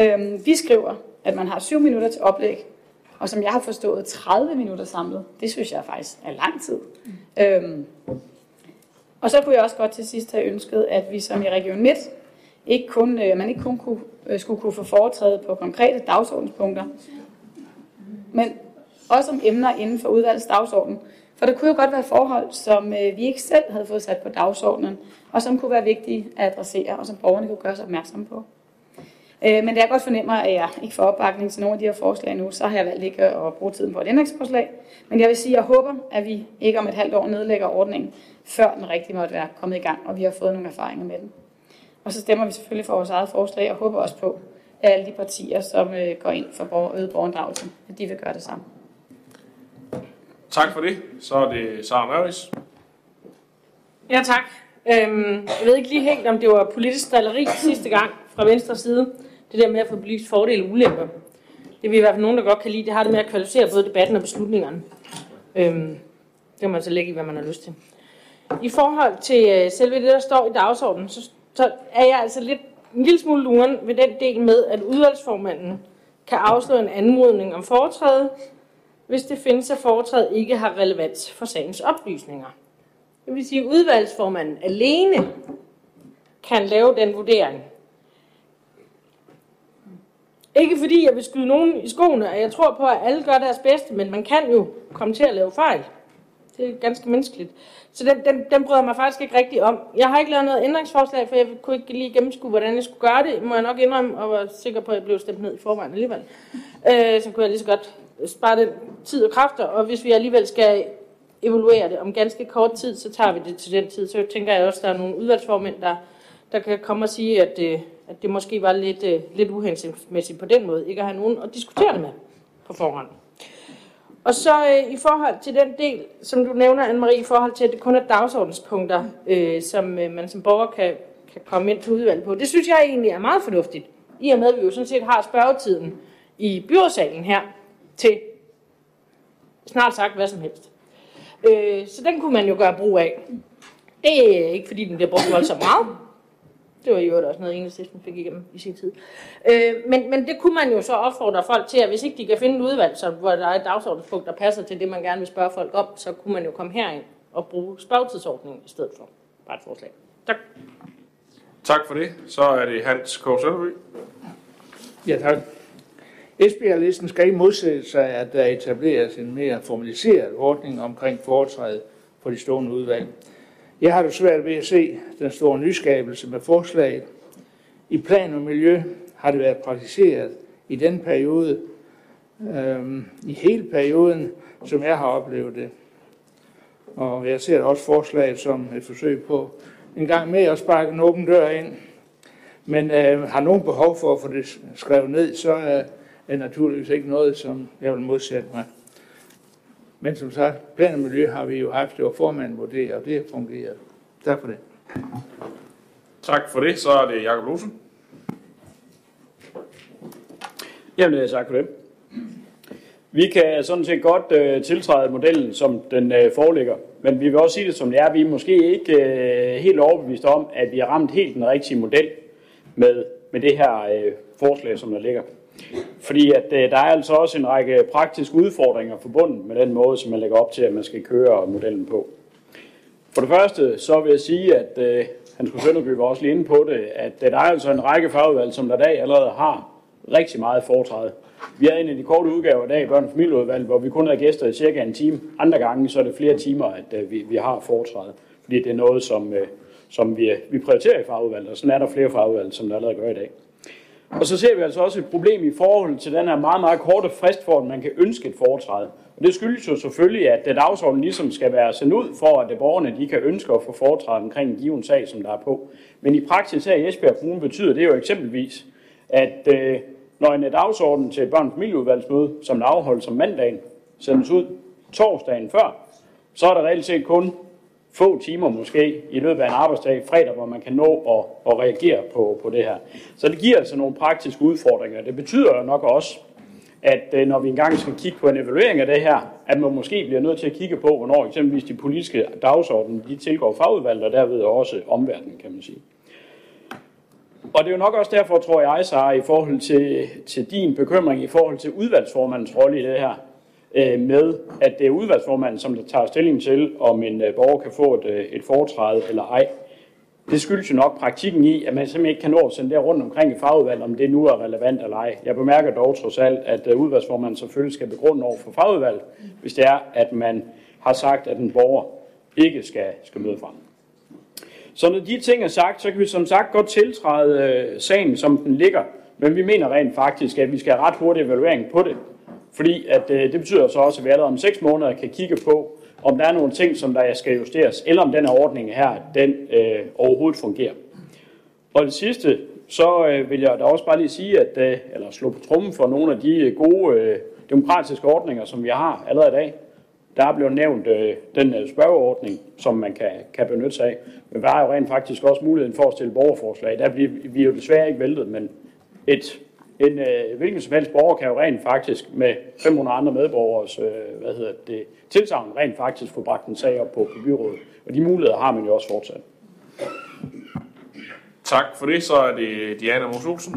Øhm, vi skriver, at man har 7 minutter til oplæg, og som jeg har forstået, 30 minutter samlet. Det synes jeg faktisk er lang tid. Øhm, og så kunne jeg også godt til sidst have ønsket, at vi som i Region Midt, ikke kun, øh, man ikke kun kunne, øh, skulle kunne få foretrædet på konkrete dagsordenspunkter, men også om emner inden for udvalgets dagsorden. For der kunne jo godt være forhold, som øh, vi ikke selv havde fået sat på dagsordenen, og som kunne være vigtige at adressere, og som borgerne kunne gøre sig opmærksom på. Øh, men da jeg godt fornemmer, at jeg ikke får opbakning til nogle af de her forslag nu, så har jeg valgt ikke at bruge tiden på et ændringsforslag. Men jeg vil sige, at jeg håber, at vi ikke om et halvt år nedlægger ordningen, før den rigtig måtte være kommet i gang, og vi har fået nogle erfaringer med den. Og så stemmer vi selvfølgelig for vores eget forslag, og håber også på, at alle de partier, som øh, går ind for øget borgerinddragelse, at de vil gøre det samme. Tak for det. Så er det Sara Møris. Ja, tak. Øhm, jeg ved ikke lige helt, om det var politisk drilleri sidste gang fra venstre side. Det der med at få belyst fordele og ulemper. Det er vi i hvert fald nogen, der godt kan lide. Det har det med at kvalificere både debatten og beslutningerne. Øhm, det kan man så lægge i, hvad man har lyst til. I forhold til øh, selve det, der står i dagsordenen, så, så er jeg altså lidt en lille smule luren ved den del med, at udvalgsformanden kan afslå en anmodning om foretræde, hvis det findes, at foretrædet ikke har relevans for sagens oplysninger. Det vil sige, at udvalgsformanden alene kan lave den vurdering. Ikke fordi jeg vil skyde nogen i skoene, og jeg tror på, at alle gør deres bedste, men man kan jo komme til at lave fejl. Det er ganske menneskeligt. Så den, den, den bryder mig faktisk ikke rigtig om. Jeg har ikke lavet noget ændringsforslag, for jeg kunne ikke lige gennemskue, hvordan jeg skulle gøre det. Må jeg nok indrømme, og var sikker på, at jeg blev stemt ned i forvejen alligevel. Øh, så kunne jeg lige så godt spare den tid og kræfter, og hvis vi alligevel skal evaluere det om ganske kort tid, så tager vi det til den tid. Så tænker jeg også, at der er nogle udvalgsformænd, der, der kan komme og sige, at, øh, at det måske var lidt, øh, lidt uhensigtsmæssigt på den måde, ikke at have nogen at diskutere det med på forhånd. Og så øh, i forhold til den del, som du nævner, Anne-Marie, i forhold til, at det kun er dagsordenspunkter, øh, som øh, man som borger kan, kan komme ind til udvalget på, det synes jeg egentlig er meget fornuftigt. I og med, at vi jo sådan set har spørgetiden i byrådsalen her til snart sagt hvad som helst. Øh, så den kunne man jo gøre brug af. Det er ikke fordi, den bliver brugt voldsomt meget. Det var jo også noget, enhedslisten fik igennem i sin tid. Øh, men, men det kunne man jo så opfordre folk til, at hvis ikke de kan finde en udvalg, så, hvor der er et dagsordenspunkt, der passer til det, man gerne vil spørge folk om, så kunne man jo komme herind og bruge spørgetidsordningen i stedet for. Bare et forslag. Tak. Tak for det. Så er det Hans K. Sønderby. Ja, tak. Esbjerg-listen skal ikke modsætte sig, at der etableres en mere formaliseret ordning omkring foretræde for de stående udvalg. Jeg har det svært ved at se den store nyskabelse med forslaget. I plan og miljø har det været praktiseret i den periode, øhm, i hele perioden, som jeg har oplevet det. Og jeg ser også forslaget som et forsøg på en gang med at sparke en åben dør ind. Men øh, har nogen behov for at få det skrevet ned, så øh, er naturligvis ikke noget, som jeg vil modsætte mig. Men som sagt, plan og miljø har vi jo haft, det var formanden vurderet, og det har fungeret. Tak for det. Tak for det. Så er det Jakob Losen. Jamen, tak for det. Vi kan sådan set godt øh, tiltræde modellen, som den øh, foreligger, men vi vil også sige det som det er. Vi er måske ikke øh, helt overbevist om, at vi har ramt helt den rigtige model med, med det her øh, forslag, som der ligger. Fordi at øh, der er altså også en række praktiske udfordringer forbundet med den måde, som man lægger op til, at man skal køre modellen på. For det første, så vil jeg sige, at øh, Hans Sønderby var også lige inde på det, at øh, der er altså en række fagudvalg, som der i dag allerede har rigtig meget foretræde. Vi har en af de korte udgaver i dag i børne- og familieudvalg, hvor vi kun har gæster i cirka en time. Andre gange, så er det flere timer, at øh, vi, vi har foretræde. Fordi det er noget, som, øh, som vi, vi prioriterer i fagudvalget, og sådan er der flere fagudvalg, som der allerede gør i dag. Og så ser vi altså også et problem i forhold til den her meget, meget korte frist for, at man kan ønske et foretræde. Og det skyldes jo selvfølgelig, at dagsordenen ligesom skal være sendt ud, for at borgerne de kan ønske at få foretræde omkring en given sag, som der er på. Men i praksis her i Esbjerg Kommune betyder det jo eksempelvis, at øh, når en dagsorden til et børn- familieudvalgsmøde, som er afholdt som mandagen, sendes ud torsdagen før, så er der reelt set kun få timer måske i løbet af en arbejdsdag fredag, hvor man kan nå at, at reagere på, på det her. Så det giver altså nogle praktiske udfordringer. Det betyder jo nok også, at øh, når vi engang skal kigge på en evaluering af det her, at man måske bliver nødt til at kigge på, hvornår eksempelvis de politiske dagsordenen de tilgår fagudvalget, og derved også omverdenen, kan man sige. Og det er jo nok også derfor, tror jeg, Sara, i forhold til, til din bekymring i forhold til udvalgsformandens rolle i det her, øh, med at det er udvalgsformanden, som der tager stilling til, om en øh, borger kan få et, øh, et foretræde eller ej. Det skyldes jo nok praktikken i, at man simpelthen ikke kan nå at sende det rundt omkring i fagudvalget, om det nu er relevant eller ej. Jeg bemærker dog trods alt, at øh, udvalgsformanden selvfølgelig skal begrunde over for fagudvalget, hvis det er, at man har sagt, at en borger ikke skal, skal møde frem. Så når de ting er sagt, så kan vi som sagt godt tiltræde øh, sagen, som den ligger. Men vi mener rent faktisk, at vi skal have ret hurtig evaluering på det. Fordi at, øh, det betyder så også, at vi allerede om 6 måneder kan kigge på, om der er nogle ting, som der skal justeres, eller om den her ordning her, den øh, overhovedet fungerer. Og det sidste, så øh, vil jeg da også bare lige sige, at, øh, eller slå på trummen for nogle af de øh, gode øh, demokratiske ordninger, som vi har allerede i dag. Der er blevet nævnt øh, den øh, spørgeordning, som man kan, kan benytte sig af. Men der er jo rent faktisk også muligheden for at stille borgerforslag. Der bliver vi jo desværre ikke væltet, men et, en øh, hvilken som helst borger kan jo rent faktisk med 500 andre medborgers øh, hvad hedder det, tilsavn rent faktisk få bragt en sag op på, på byrådet. Og de muligheder har man jo også fortsat. Tak for det. Så er det Diana Mos Olsen.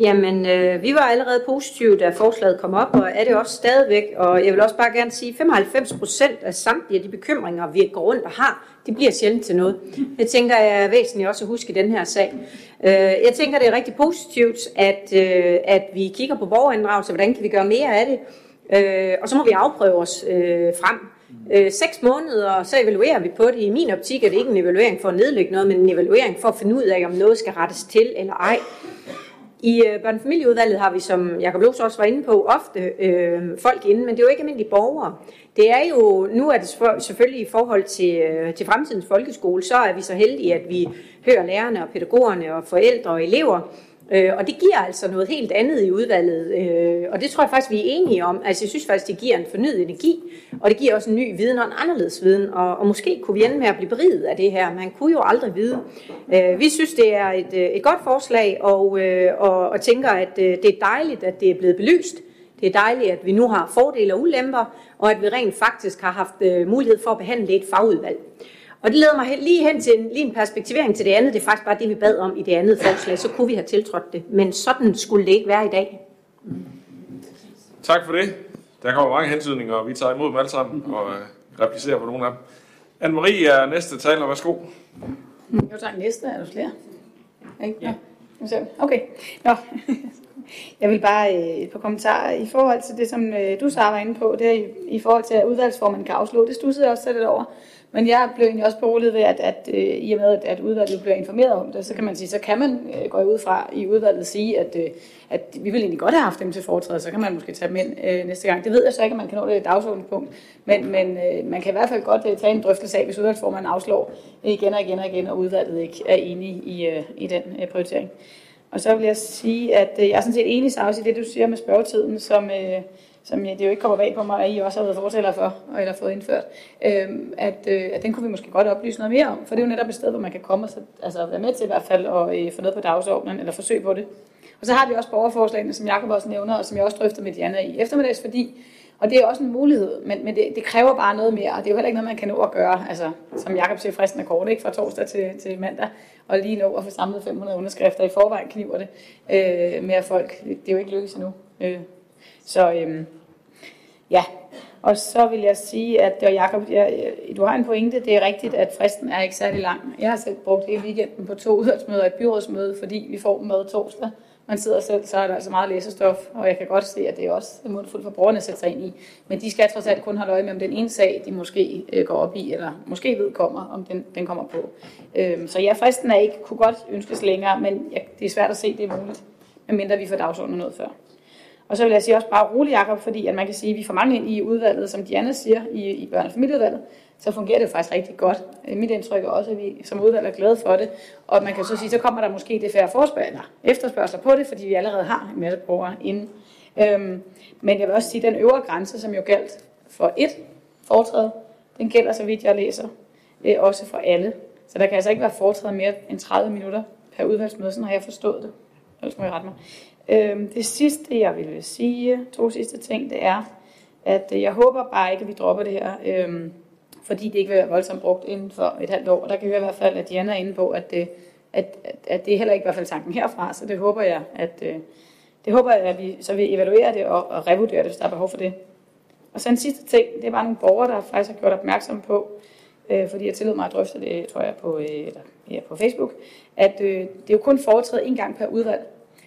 Jamen, øh, vi var allerede positive, da forslaget kom op, og er det også stadigvæk. Og jeg vil også bare gerne sige, at 95 procent af samtlige af de bekymringer, vi går rundt og har, de bliver sjældent til noget. Jeg tænker, jeg er væsentligt også at huske i den her sag. Øh, jeg tænker, det er rigtig positivt, at, øh, at vi kigger på borgerinddragelse, hvordan kan vi gøre mere af det, øh, og så må vi afprøve os øh, frem. Øh, seks måneder, så evaluerer vi på det. I min optik er det ikke en evaluering for at nedlægge noget, men en evaluering for at finde ud af, om noget skal rettes til eller ej. I øh, børnefamilieudvalget har vi, som Jacob Lohs også var inde på, ofte øh, folk inde, men det er jo ikke almindelige borgere. Det er jo, nu er det selvfølgelig i forhold til, øh, til fremtidens folkeskole, så er vi så heldige, at vi hører lærerne og pædagogerne og forældre og elever, Øh, og det giver altså noget helt andet i udvalget, øh, og det tror jeg faktisk, vi er enige om. Altså jeg synes faktisk, det giver en fornyet energi, og det giver også en ny viden og en anderledes viden, og, og måske kunne vi ende med at blive beriget af det her. Man kunne jo aldrig vide. Øh, vi synes, det er et, øh, et godt forslag, og, øh, og, og tænker, at øh, det er dejligt, at det er blevet belyst. Det er dejligt, at vi nu har fordele og ulemper, og at vi rent faktisk har haft øh, mulighed for at behandle et fagudvalg. Og det leder mig lige hen til en, lige en perspektivering til det andet. Det er faktisk bare det, vi bad om i det andet forslag. Så kunne vi have tiltrådt det. Men sådan skulle det ikke være i dag. Tak for det. Der kommer mange hensydninger, og vi tager imod dem alle sammen og øh, replicerer på nogle af dem. Anne-Marie er næste taler. Værsgo. Jo tak, næste. Er du flere? Ikke? Ja. Okay. Nå. Jeg vil bare øh, et par kommentarer i forhold til det, som øh, du, Sara, var inde på, det er i, i forhold til, at udvalgsformanden kan afslå. Det stussede jeg også lidt over. Men jeg blev egentlig også beroliget ved, at, at øh, i og med, at, at udvalget bliver informeret om det, så kan man sige, så kan man øh, gå ud fra i udvalget sige, at, øh, at vi vil egentlig godt have haft dem til foretræde, så kan man måske tage dem ind øh, næste gang. Det ved jeg så ikke, om man kan nå det i men, men øh, man kan i hvert fald godt øh, tage en drøftelse af, hvis udvalgsformanden afslår igen og igen og igen, og udvalget ikke er enige i, øh, i den øh, prioritering. Og så vil jeg sige, at øh, jeg er sådan set enig, Savs, i det, du siger med spørgetiden, som, øh, som det jo ikke kommer bag på mig, at I også har været fortæller for, eller fået indført, øh, at, øh, at den kunne vi måske godt oplyse noget mere om, for det er jo netop et sted, hvor man kan komme og så, altså være med til i hvert fald at øh, få noget på dagsordenen, eller forsøge på det. Og så har vi også borgerforslagene, som Jacob også nævner, og som jeg også drøfter med Diana i eftermiddags, fordi og det er også en mulighed, men, men det, det kræver bare noget mere, og det er jo heller ikke noget, man kan nå at gøre. Altså, som Jacob siger, fristen er kort, ikke? Fra torsdag til, til mandag, og lige nå at få samlet 500 underskrifter. I forvejen kniver det øh, med folk. Det, det er jo ikke lykkedes endnu. Øh, så øh, ja, og så vil jeg sige, at og Jacob, jeg, du har en pointe. Det er rigtigt, at fristen er ikke særlig lang. Jeg har selv brugt hele weekenden på to udvalgsmøder og et byrådsmøde, fordi vi får dem med torsdag man sidder selv, så er der altså meget læsestof, og jeg kan godt se, at det er også mundfuldt for brugerne at sætte sig ind i. Men de skal trods alt kun holde øje med, om den ene sag, de måske øh, går op i, eller måske ved kommer, om den, den kommer på. Øhm, så ja, fristen er ikke, kunne godt ønskes længere, men ja, det er svært at se, det er muligt, medmindre vi får dagsordenen noget før. Og så vil jeg sige også bare rolig, Jacob, fordi at man kan sige, at vi får mange ind i udvalget, som Diana siger, i, i børne- og familieudvalget, så fungerer det faktisk rigtig godt. Øh, mit indtryk er også, at vi som udvalg er glade for det. Og man kan så sige, så kommer der måske det færre forspørg- efterspørgsel på det, fordi vi allerede har en masse brugere inden. Øhm, men jeg vil også sige, at den øvre grænse, som jo galt for et foretræde, den gælder, så vidt jeg læser, øh, også for alle. Så der kan altså ikke være foretræde mere end 30 minutter per udvalgsmøde, sådan har jeg forstået det. Ellers må jeg rette mig. Øhm, det sidste, jeg vil sige, to sidste ting, det er, at jeg håber bare ikke, at vi dropper det her. Øh, fordi det ikke vil være voldsomt brugt inden for et halvt år. Og der kan vi i hvert fald, at Diana er inde på, at det, at, at, at det er heller ikke i hvert fald tanken herfra, så det håber jeg, at, øh, det håber jeg, at vi så vil evaluere det og, og revurdere det, hvis der er behov for det. Og så en sidste ting, det er bare nogle borgere, der faktisk har gjort opmærksom på, øh, fordi jeg tillod mig at drøfte det, tror jeg, på, øh, eller, ja, på Facebook, at øh, det er jo kun foretrædet en gang per udvalg.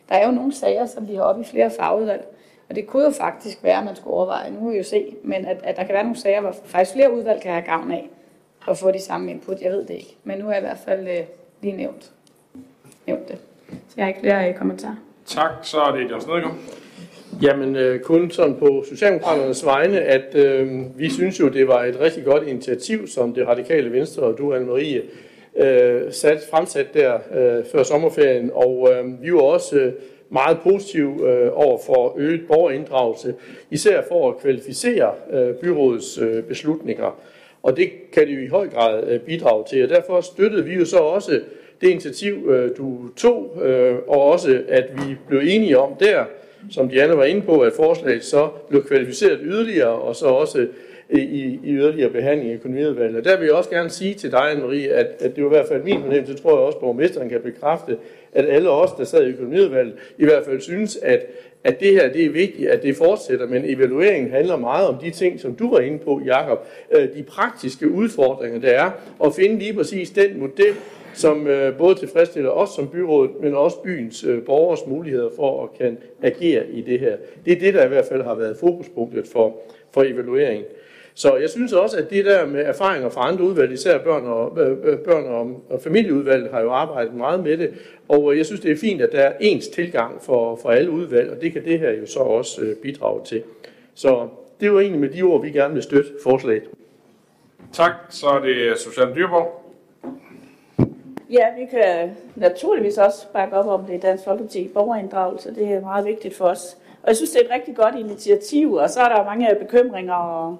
Der er jo nogle sager, som vi har oppe i flere fagudvalg, og det kunne jo faktisk være, at man skulle overveje, nu må vi jo se, men at, at der kan være nogle sager, hvor faktisk flere udvalg kan have gavn af at få de samme input. Jeg ved det ikke. Men nu har jeg i hvert fald øh, lige nævnt, nævnt det. Så jeg har ikke flere øh, kommentarer. Tak, så er det John Snedegaard. Jamen, øh, kun sådan på Socialdemokraternes vegne, at øh, vi synes jo, det var et rigtig godt initiativ, som det radikale venstre og du, Anne-Marie, øh, sat, fremsat der øh, før sommerferien. Og øh, vi var også øh, meget positiv øh, over for øget borgerinddragelse, især for at kvalificere øh, byrådets øh, beslutninger. Og det kan det jo i høj grad øh, bidrage til, og derfor støttede vi jo så også det initiativ, øh, du tog, øh, og også at vi blev enige om der, som Diana var inde på, at forslaget så blev kvalificeret yderligere, og så også øh, i, i yderligere behandling i økonomiudvalget. Der vil jeg også gerne sige til dig, Anne-Marie, at, at det var i hvert fald min fornemmelse, tror jeg også, borgmesteren kan bekræfte, at alle os, der sad i økonomiudvalget, i hvert fald synes, at, at det her det er vigtigt, at det fortsætter, men evalueringen handler meget om de ting, som du var inde på, Jakob, øh, de praktiske udfordringer, der er, at finde lige præcis den model, som øh, både tilfredsstiller os som byråd, men også byens øh, borgers muligheder for at kan agere i det her. Det er det, der i hvert fald har været fokuspunktet for, for evalueringen. Så jeg synes også, at det der med erfaringer fra andre udvalg, især børn og, øh, børn og, og familieudvalget, har jo arbejdet meget med det. Og jeg synes, det er fint, at der er ens tilgang for, for alle udvalg, og det kan det her jo så også øh, bidrage til. Så det var egentlig med de ord, vi gerne vil støtte forslaget. Tak, så er det Susanne Dyrborg. Ja, vi kan naturligvis også bakke op om det i Dansk Folkeparti. Borgerinddragelse, det er meget vigtigt for os. Og jeg synes, det er et rigtig godt initiativ, og så er der mange bekymringer og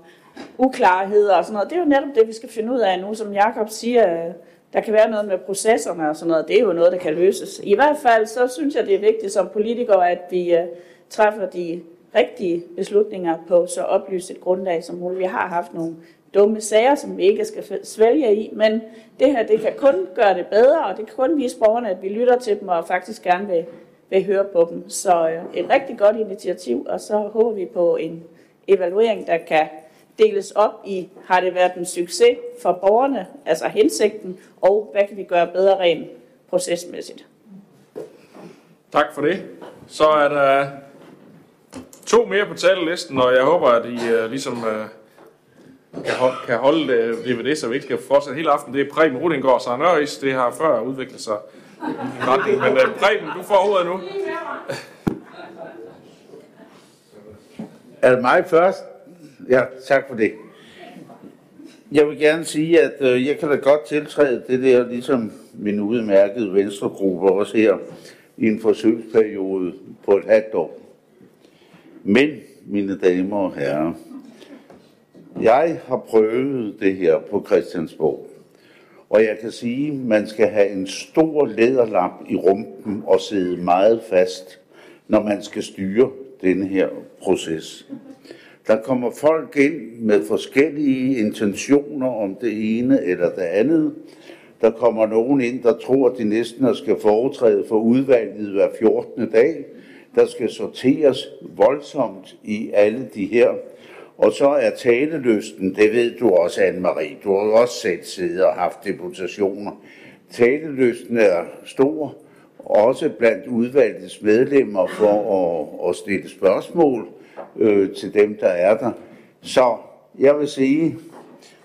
uklarheder og sådan noget. Det er jo netop det, vi skal finde ud af nu, som Jakob siger, der kan være noget med processerne og sådan noget. Det er jo noget, der kan løses. I hvert fald så synes jeg, det er vigtigt som politikere, at vi øh, træffer de rigtige beslutninger på så oplyst et grundlag som muligt. Vi har haft nogle dumme sager, som vi ikke skal svælge i, men det her det kan kun gøre det bedre, og det kan kun vise borgerne, at vi lytter til dem og faktisk gerne vil, vil høre på dem. Så øh, et rigtig godt initiativ, og så håber vi på en evaluering, der kan deles op i, har det været en succes for borgerne, altså hensigten, og hvad kan vi gøre bedre rent procesmæssigt. Tak for det. Så er der to mere på talelisten, og jeg håber, at I uh, ligesom uh, kan, holde, kan holde det, det ved det, så vi ikke skal fortsætte hele aften. Det er Preben Rudingård og Søren Øris. Det har før udviklet sig retning. Men uh, Preben, du får ordet nu. Er det mig først? Ja, tak for det. Jeg vil gerne sige, at øh, jeg kan da godt tiltræde det der, ligesom min udmærkede venstregruppe også her, i en forsøgsperiode på et halvt år. Men, mine damer og herrer, jeg har prøvet det her på Christiansborg. Og jeg kan sige, at man skal have en stor læderlap i rumpen og sidde meget fast når man skal styre denne her proces. Der kommer folk ind med forskellige intentioner om det ene eller det andet. Der kommer nogen ind, der tror, at de næsten skal foretræde for udvalget hver 14. dag. Der skal sorteres voldsomt i alle de her. Og så er talelysten, det ved du også, Anne-Marie, du har også selv siddet og haft deputationer. Talelysten er stor, også blandt udvalgets medlemmer for at, at stille spørgsmål øh, til dem, der er der. Så jeg vil sige,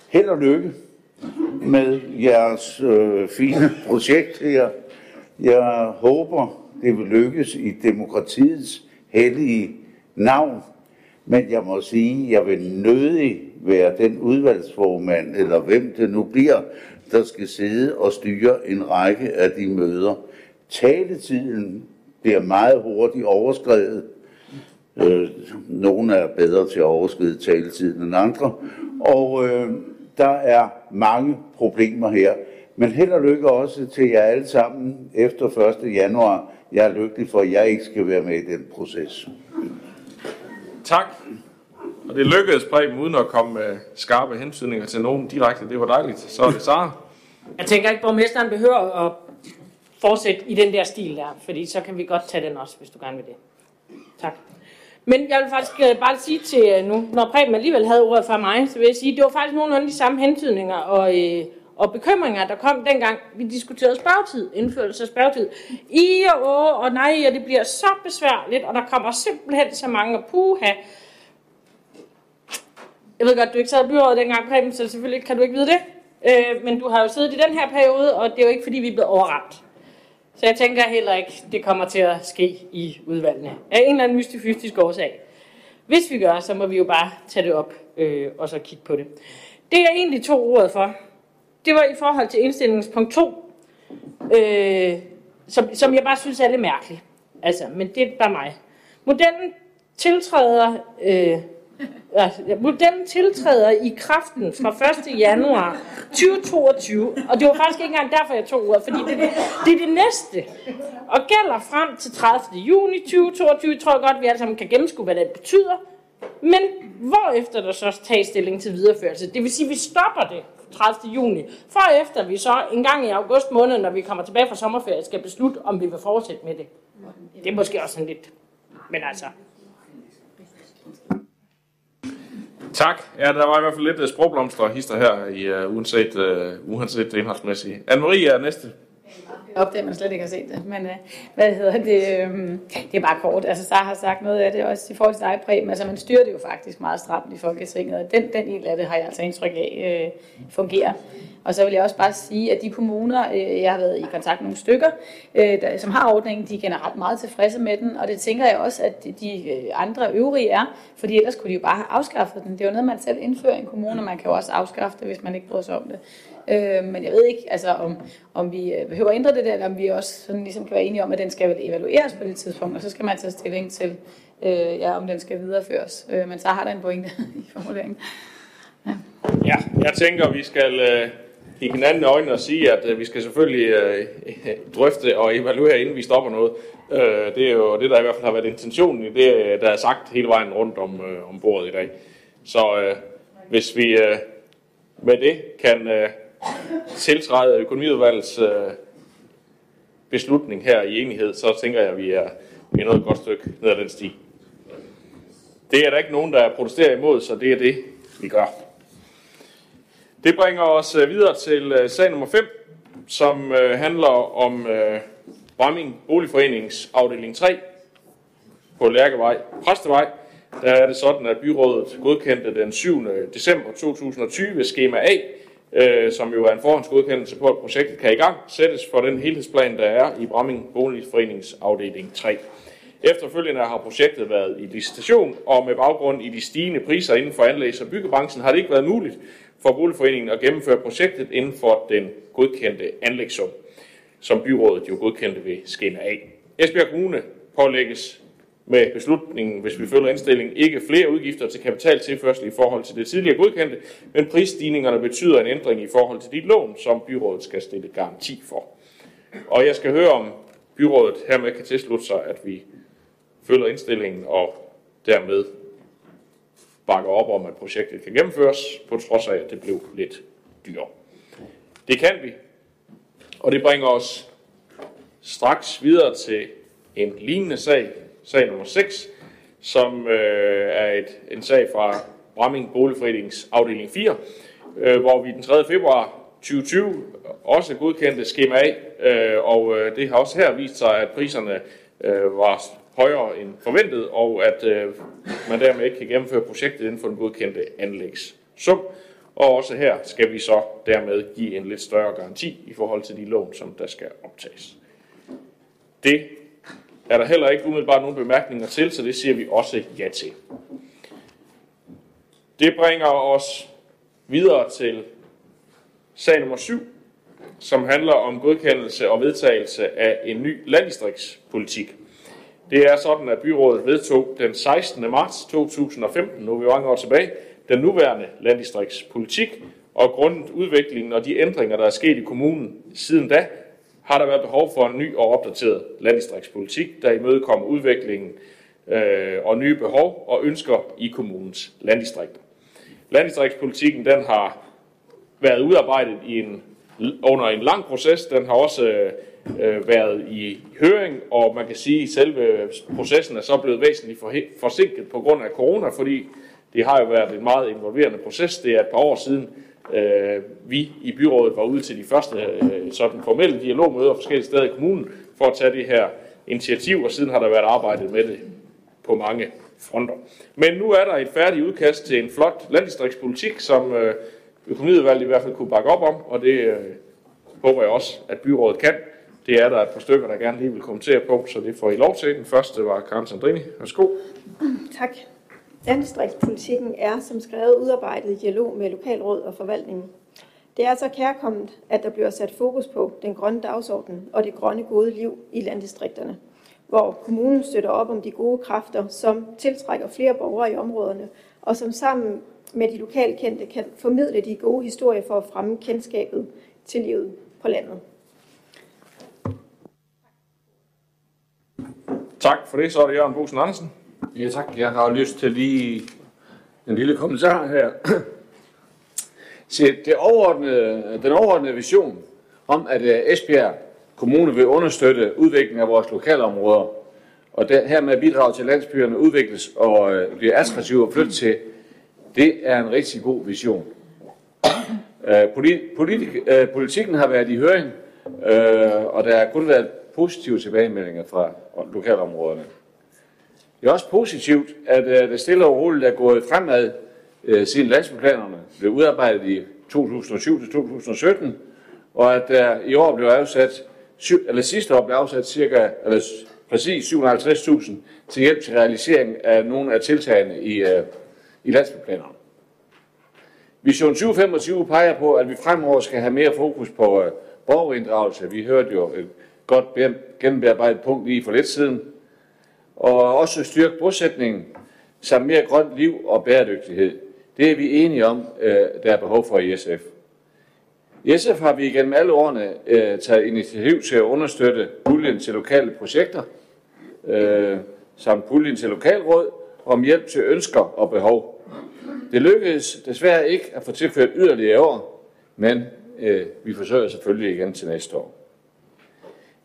held og lykke med jeres øh, fine projekt her. Jeg håber, det vil lykkes i demokratiets hellige navn. Men jeg må sige, jeg vil nødig være den udvalgsformand, eller hvem det nu bliver, der skal sidde og styre en række af de møder. Taletiden bliver meget hurtigt overskrevet. Øh, nogle er bedre til at overskride taletiden end andre. Og øh, der er mange problemer her. Men held og lykke også til jer alle sammen efter 1. januar. Jeg er lykkelig for, at jeg ikke skal være med i den proces. Tak. Og det lykkedes Preben uden at komme med skarpe hensynninger til nogen direkte. Det var dejligt. Så er det Sara. Jeg tænker ikke, borgmesteren behøver at fortsætte i den der stil der, fordi så kan vi godt tage den også, hvis du gerne vil det. Tak. Men jeg vil faktisk øh, bare sige til øh, nu, når Preben alligevel havde ordet fra mig, så vil jeg sige, at det var faktisk nogenlunde de samme hentydninger og, øh, og bekymringer, der kom dengang, vi diskuterede spørgetid, indførelse af spørgetid. I og åh, og nej, og det bliver så besværligt, og der kommer simpelthen så mange puha. Jeg ved godt, du ikke sad i byrådet dengang, Preben, så selvfølgelig kan du ikke vide det. Øh, men du har jo siddet i den her periode, og det er jo ikke, fordi vi er blevet overramt. Så jeg tænker heller ikke, det kommer til at ske i udvalgene. Af en eller anden mystifystisk årsag. Hvis vi gør, så må vi jo bare tage det op øh, og så kigge på det. Det jeg egentlig tog ordet for, det var i forhold til indstillingspunkt 2, øh, som, som jeg bare synes er lidt mærkeligt. Altså, men det er bare mig. Modellen tiltræder øh, Altså, modellen tiltræder i kraften fra 1. januar 2022, og det var faktisk ikke engang derfor, jeg tog ordet, fordi det, det er det næste, og gælder frem til 30. juni 2022. Jeg tror godt, vi alle sammen kan gennemskue, hvad det betyder, men hvorefter der så tages stilling til videreførelse. Det vil sige, at vi stopper det 30. juni, for efter vi så en gang i august måned, når vi kommer tilbage fra sommerferie, skal beslutte, om vi vil fortsætte med det. Det er måske også sådan lidt, men altså, Tak. Ja, der var i hvert fald lidt øh, sprogblomster og hister her, i, uh, uanset, uh, uanset det indholdsmæssige. Anne-Marie er næste opdager det, man slet ikke har set det. Men øh, hvad hedder det? Øh, det er bare kort. Altså, Sara har sagt noget af det også i forhold til dig, Preben. Altså, man styrer det jo faktisk meget stramt i Folketinget, og den, den del af det har jeg altså indtryk af øh, fungerer. Og så vil jeg også bare sige, at de kommuner, øh, jeg har været i kontakt med nogle stykker, øh, der, som har ordningen, de er generelt meget tilfredse med den, og det tænker jeg også, at de øh, andre øvrige er, fordi ellers kunne de jo bare have afskaffet den. Det er jo noget, man selv indfører i en kommune, og man kan jo også afskaffe det, hvis man ikke bryder sig om det. Øh, men jeg ved ikke, altså, om, om vi øh, behøver at ændre det der, eller om vi også sådan ligesom kan være enige om, at den skal evalueres på det tidspunkt, og så skal man tage stilling til, øh, ja, om den skal videreføres. Øh, men så har der en pointe i formuleringen. Ja, ja, jeg tænker, vi skal øh, kigge hinanden i øjnene og sige, at øh, vi skal selvfølgelig øh, drøfte og evaluere, inden vi stopper noget. Øh, det er jo det, der i hvert fald har været intentionen i det, øh, der er sagt hele vejen rundt om, øh, om bordet i dag. Så øh, hvis vi øh, med det kan øh, tiltræde økonomiudvalgets øh, beslutning her i enighed, så tænker jeg, at vi er, vi er noget et godt stykke ned ad den sti. Det er der ikke nogen, der protesterer imod, så det er det, vi gør. Det bringer os øh, videre til øh, sag nummer 5, som øh, handler om øh, Bramming Boligforenings afdeling 3 på Lærkevej, Præstevej. Der er det sådan, at byrådet godkendte den 7. december 2020 skema A, øh, som jo er en forhåndsgodkendelse på, at projektet kan i gang sættes for den helhedsplan, der er i Bramming Boligforenings afdeling 3. Efterfølgende har projektet været i licitation, og med baggrund i de stigende priser inden for anlægs- og byggebranchen har det ikke været muligt for Boligforeningen at gennemføre projektet inden for den godkendte anlægssum, som byrådet jo godkendte ved skema A. Esbjerg Kommune pålægges med beslutningen, hvis vi følger indstillingen, ikke flere udgifter til kapitaltilførsel i forhold til det tidligere godkendte, men prisstigningerne betyder en ændring i forhold til de lån, som byrådet skal stille garanti for. Og jeg skal høre, om byrådet hermed kan tilslutte sig, at vi følger indstillingen og dermed bakker op om, at projektet kan gennemføres, på trods af, at det blev lidt dyrere. Det kan vi, og det bringer os straks videre til en lignende sag, sag nummer 6, som øh, er et, en sag fra Bramming Boligforenings afdeling 4, øh, hvor vi den 3. februar 2020 også godkendte skema A, øh, og øh, det har også her vist sig, at priserne øh, var højere end forventet, og at øh, man dermed ikke kan gennemføre projektet inden for den godkendte anlægssum. Og også her skal vi så dermed give en lidt større garanti i forhold til de lån, som der skal optages. Det er der heller ikke umiddelbart nogen bemærkninger til, så det siger vi også ja til. Det bringer os videre til sag nummer 7, som handler om godkendelse og vedtagelse af en ny landdistriktspolitik. Det er sådan, at byrådet vedtog den 16. marts 2015, nu er vi mange år tilbage, den nuværende landdistriktspolitik, og grundet udviklingen og de ændringer, der er sket i kommunen siden da, har der været behov for en ny og opdateret landdistriktspolitik, der imødekommer udviklingen øh, og nye behov og ønsker i kommunens landdistrikter. Landdistriktspolitikken den har været udarbejdet i en, under en lang proces. Den har også øh, været i høring, og man kan sige, at selve processen er så blevet væsentligt forsinket på grund af corona, fordi det har jo været en meget involverende proces. Det er et par år siden, øh, vi i byrådet var ude til de første øh, sådan formelle dialogmøder forskellige steder i kommunen for at tage det her initiativ, og siden har der været arbejdet med det på mange fronter. Men nu er der et færdigt udkast til en flot landdistriktspolitik, som øh, økonomiudvalget i hvert fald kunne bakke op om, og det øh, håber jeg også, at byrådet kan. Det er der et par stykker, der gerne lige vil kommentere på, så det får I lov til. Den første var Karen Sandrini. Værsgo. Tak. Landdistriktspolitikken er som skrevet udarbejdet i dialog med lokalråd og forvaltningen. Det er altså kærkommet, at der bliver sat fokus på den grønne dagsorden og det grønne gode liv i landdistrikterne, hvor kommunen støtter op om de gode kræfter, som tiltrækker flere borgere i områderne, og som sammen med de lokalkendte kan formidle de gode historier for at fremme kendskabet til livet på landet. Tak for det. Så er det Jørgen Bosen Andersen. Ja tak. Jeg har lyst til lige en lille kommentar her. Se, det overordnede, den overordnede vision om, at øh, Esbjerg Kommune vil understøtte udviklingen af vores lokalområder, og der, hermed bidrage til, at landsbyerne udvikles og øh, bliver attraktive at flytte til, det er en rigtig god vision. Øh, politik, politik, øh, politikken har været i høring, øh, og der har kun været positive tilbagemeldinger fra lokalområderne. Det er også positivt, at øh, det stille og roligt er gået fremad, øh, siden landsbyplanerne blev udarbejdet i 2007-2017, og at der i år blev afsat, eller sidste år blev afsat cirka, eller præcis 750.000 til hjælp til realisering af nogle af tiltagene i, øh, i landsbyplanerne. Vision 2025 peger på, at vi fremover skal have mere fokus på øh, borgerinddragelse. Vi hørte jo et godt gennembearbejdet punkt lige for lidt siden, og også styrke bosætningen samt mere grønt liv og bæredygtighed. Det er vi enige om, øh, der er behov for i SF. I SF har vi igennem alle årene øh, taget initiativ til at understøtte puljen til lokale projekter, øh, samt puljen til lokalråd, om hjælp til ønsker og behov. Det lykkedes desværre ikke at få tilført yderligere år, men øh, vi forsøger selvfølgelig igen til næste år.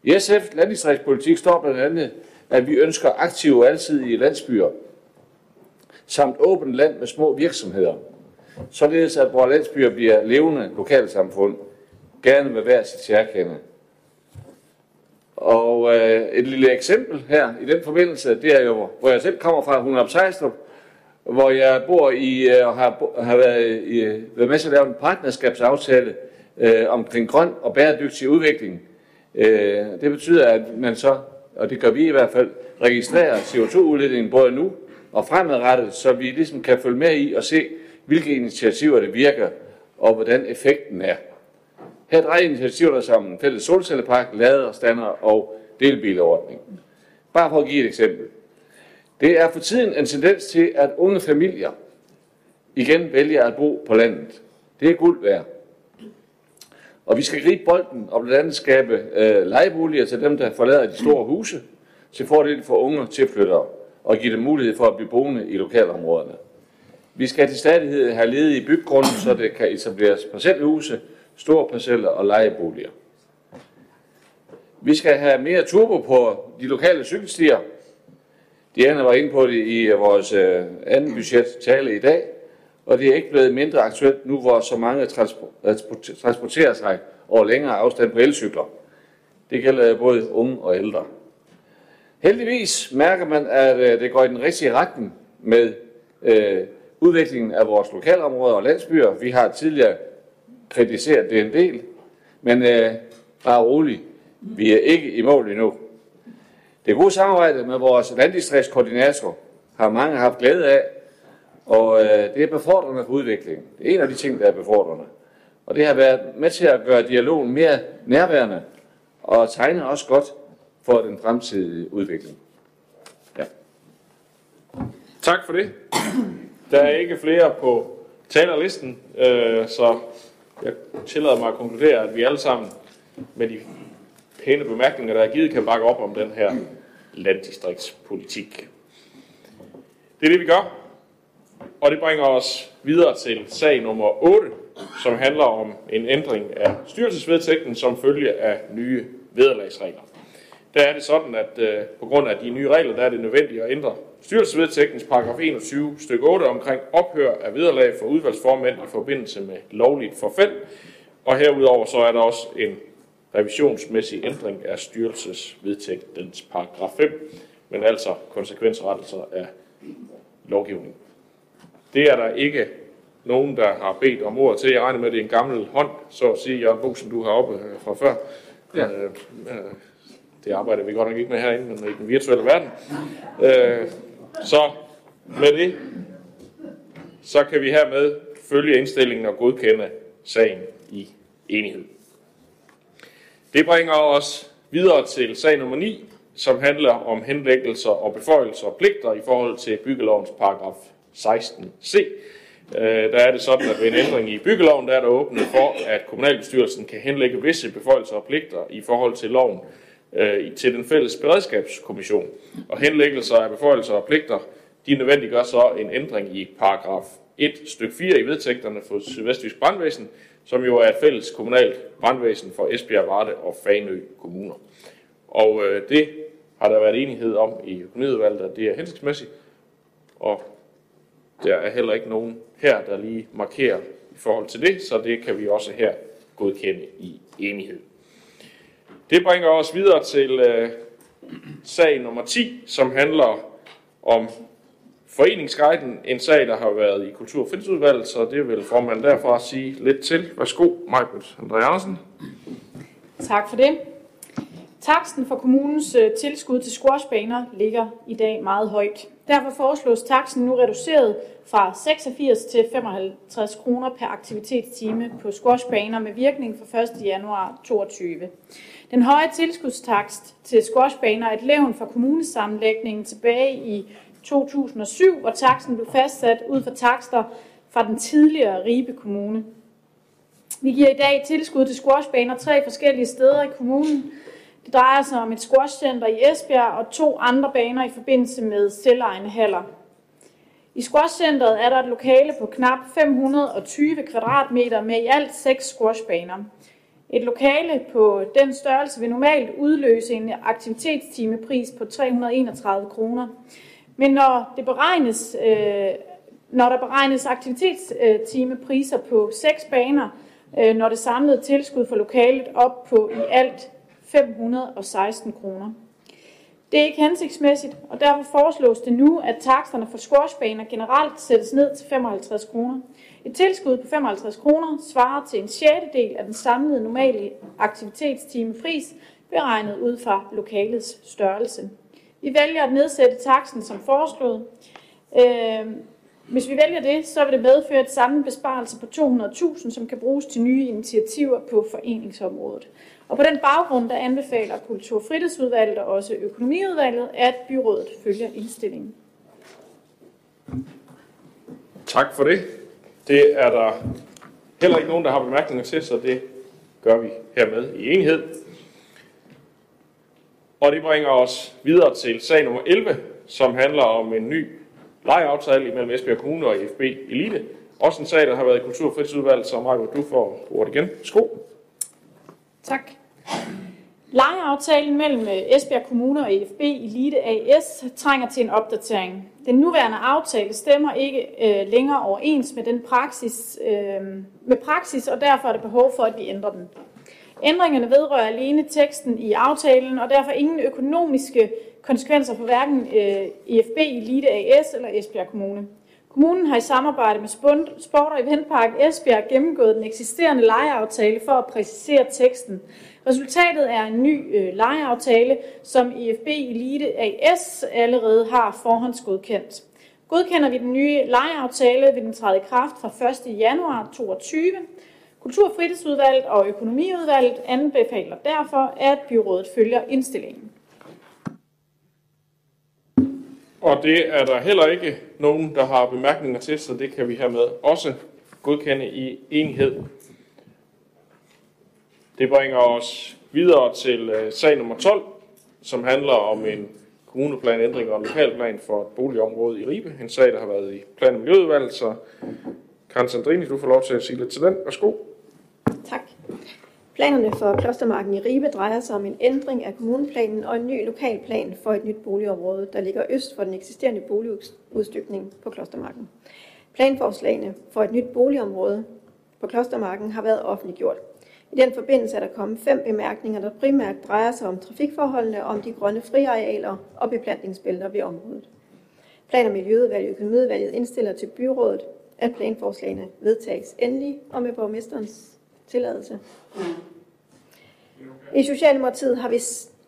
I SF landdistriktspolitik står blandt andet at vi ønsker aktive alsidige landsbyer, samt åbent land med små virksomheder, således at vores landsbyer bliver levende lokalsamfund, gerne med hver sit særkende. Og øh, et lille eksempel her i den forbindelse, det er jo, hvor jeg selv kommer fra, Hunderup Sejstrup, hvor jeg bor i øh, og har, har været, i, været med til at lave en partnerskabsaftale øh, omkring grøn og bæredygtig udvikling. Øh, det betyder, at man så og det gør vi i hvert fald, registrere CO2-udledningen både nu og fremadrettet, så vi ligesom kan følge med i og se, hvilke initiativer det virker, og hvordan effekten er. Her drejer initiativer sammen fælles solcellepark, laderstander og delbilordning. Bare for at give et eksempel. Det er for tiden en tendens til, at unge familier igen vælger at bo på landet. Det er guld værd. Og vi skal gribe bolden og blandt andet skabe øh, lejeboliger til dem, der forlader de store huse, til fordel for unge tilflyttere og give dem mulighed for at blive boende i lokalområderne. Vi skal til stadighed have ledige byggrunde, så det kan etableres parcelhuse, store parceller og lejeboliger. Vi skal have mere turbo på de lokale cykelstier. Diana var inde på det i vores øh, anden budgettale i dag, og det er ikke blevet mindre aktuelt nu, hvor så mange transporterer sig over længere afstand på elcykler. Det gælder både unge og ældre. Heldigvis mærker man, at øh, det går i den rigtige retning med øh, udviklingen af vores lokalområder og landsbyer. Vi har tidligere kritiseret det en del, men øh, bare roligt, vi er ikke i mål endnu. Det gode samarbejde med vores landdistriktskoordinator har mange haft glæde af, og øh, det er befordrende for udviklingen. Det er en af de ting, der er befordrende. Og det har været med til at gøre dialogen mere nærværende, og tegne også godt for den fremtidige udvikling. Ja. Tak for det. Der er ikke flere på talerlisten, øh, så jeg tillader mig at konkludere, at vi alle sammen med de pæne bemærkninger, der er givet, kan bakke op om den her landdistriktspolitik. Det er det, vi gør. Og det bringer os videre til sag nummer 8, som handler om en ændring af styrelsesvedtægten som følge af nye vederlagsregler. Der er det sådan, at øh, på grund af de nye regler, der er det nødvendigt at ændre styrelsesvedtægtens paragraf 21 stykke 8 omkring ophør af vederlag for udvalgsformænd i forbindelse med lovligt forfald. Og herudover så er der også en revisionsmæssig ændring af styrelsesvedtægtens paragraf 5, men altså konsekvensrettelser af lovgivning. Det er der ikke nogen, der har bedt om ordet til. Jeg regner med, at det er en gammel hånd, så at sige, Jørgen som du har oppe øh, fra før. Ja. Øh, øh, det arbejder vi godt nok ikke med herinde, men i den virtuelle verden. Øh, så med det, så kan vi hermed følge indstillingen og godkende sagen i enighed. Det bringer os videre til sag nummer 9, som handler om henlæggelser og beføjelser og pligter i forhold til byggelovens paragraf 16c. Øh, der er det sådan, at ved en ændring i byggeloven, der er der åbnet for, at kommunalbestyrelsen kan henlægge visse beføjelser og pligter i forhold til loven øh, til den fælles beredskabskommission. Og henlæggelser af beføjelser og pligter, de nødvendiggør så en ændring i paragraf 1 stykke 4 i vedtægterne for Sydvestjysk Brandvæsen, som jo er et fælles kommunalt brandvæsen for Esbjerg, Varde og Fanø kommuner. Og øh, det har der været enighed om i økonomiudvalget, at det er hensigtsmæssigt, og der er heller ikke nogen her, der lige markerer i forhold til det, så det kan vi også her godkende i enighed. Det bringer os videre til øh, sag nummer 10, som handler om Foreningsguiden, en sag, der har været i Kultur- og Fritidsudvalget, så det vil formanden derfra sige lidt til. Værsgo, Majbert André Andersen. Tak for det. Taksten for kommunens øh, tilskud til squashbaner ligger i dag meget højt. Derfor foreslås taksten nu reduceret fra 86 til 55 kroner per aktivitetstime på squashbaner med virkning fra 1. januar 2022. Den høje tilskudstakst til squashbaner er et levn fra kommunesammenlægningen tilbage i 2007, hvor taksten blev fastsat ud fra takster fra den tidligere Ribe Kommune. Vi giver i dag tilskud til squashbaner tre forskellige steder i kommunen. Det drejer sig om et squashcenter i Esbjerg og to andre baner i forbindelse med selvejende haller. I squashcenteret er der et lokale på knap 520 kvadratmeter med i alt seks squashbaner. Et lokale på den størrelse vil normalt udløse en aktivitetstimepris på 331 kroner. Men når, det beregnes, øh, når der beregnes aktivitetstimepriser på seks baner, øh, når det samlede tilskud for lokalet op på i alt 516 kroner. Det er ikke hensigtsmæssigt, og derfor foreslås det nu, at taksterne for squashbaner generelt sættes ned til 55 kroner. Et tilskud på 55 kroner svarer til en sjettedel af den samlede normale aktivitetstimepris, beregnet ud fra lokalets størrelse. Vi vælger at nedsætte taksten som foreslået. Øh, hvis vi vælger det, så vil det medføre et samlet besparelse på 200.000, som kan bruges til nye initiativer på foreningsområdet. Og på den baggrund, der anbefaler Kultur- og Fritidsudvalget og også Økonomiudvalget, at byrådet følger indstillingen. Tak for det. Det er der heller ikke nogen, der har bemærkninger til, så det gør vi hermed i enighed. Og det bringer os videre til sag nummer 11, som handler om en ny lejeaftale mellem Esbjerg Kommune og FB Elite. Også en sag, der har været i Kultur- og Fritidsudvalget, så Marco, du får ordet igen. Sko. Tak. Lejeaftalen mellem øh, Esbjerg Kommune og EFB Elite AS trænger til en opdatering. Den nuværende aftale stemmer ikke øh, længere overens med den praksis, øh, med praksis, og derfor er der behov for, at vi ændrer den. Ændringerne vedrører alene teksten i aftalen, og derfor ingen økonomiske konsekvenser for hverken øh, EFB Elite AS eller Esbjerg Kommune. Kommunen har i samarbejde med Sport og Eventpark Esbjerg gennemgået den eksisterende lejeaftale for at præcisere teksten. Resultatet er en ny øh, lejeaftale, som EFB Elite AS allerede har forhåndsgodkendt. Godkender vi den nye lejeaftale, vil den træde i kraft fra 1. januar 2022. Kultur- og fritidsudvalget og økonomiudvalget anbefaler derfor, at byrådet følger indstillingen. Og det er der heller ikke nogen, der har bemærkninger til, så det kan vi hermed også godkende i enighed. Det bringer os videre til øh, sag nummer 12, som handler om en kommuneplanændring og en lokalplan for et boligområde i Ribe. En sag, der har været i plan- og miljøudvalget, så Karen Sandrini, du får lov til at sige lidt til den. Værsgo. Tak. Planerne for Klostermarken i Ribe drejer sig om en ændring af kommuneplanen og en ny lokalplan for et nyt boligområde, der ligger øst for den eksisterende boligudstykning på Klostermarken. Planforslagene for et nyt boligområde på Klostermarken har været offentliggjort. I den forbindelse er der kommet fem bemærkninger, der primært drejer sig om trafikforholdene, om de grønne friarealer og beplantningsbælter ved området. Plan- og Miljøudvalget og Økonomiudvalget indstiller til byrådet, at planforslagene vedtages endelig og med borgmesterens tilladelse. I Socialdemokratiet har vi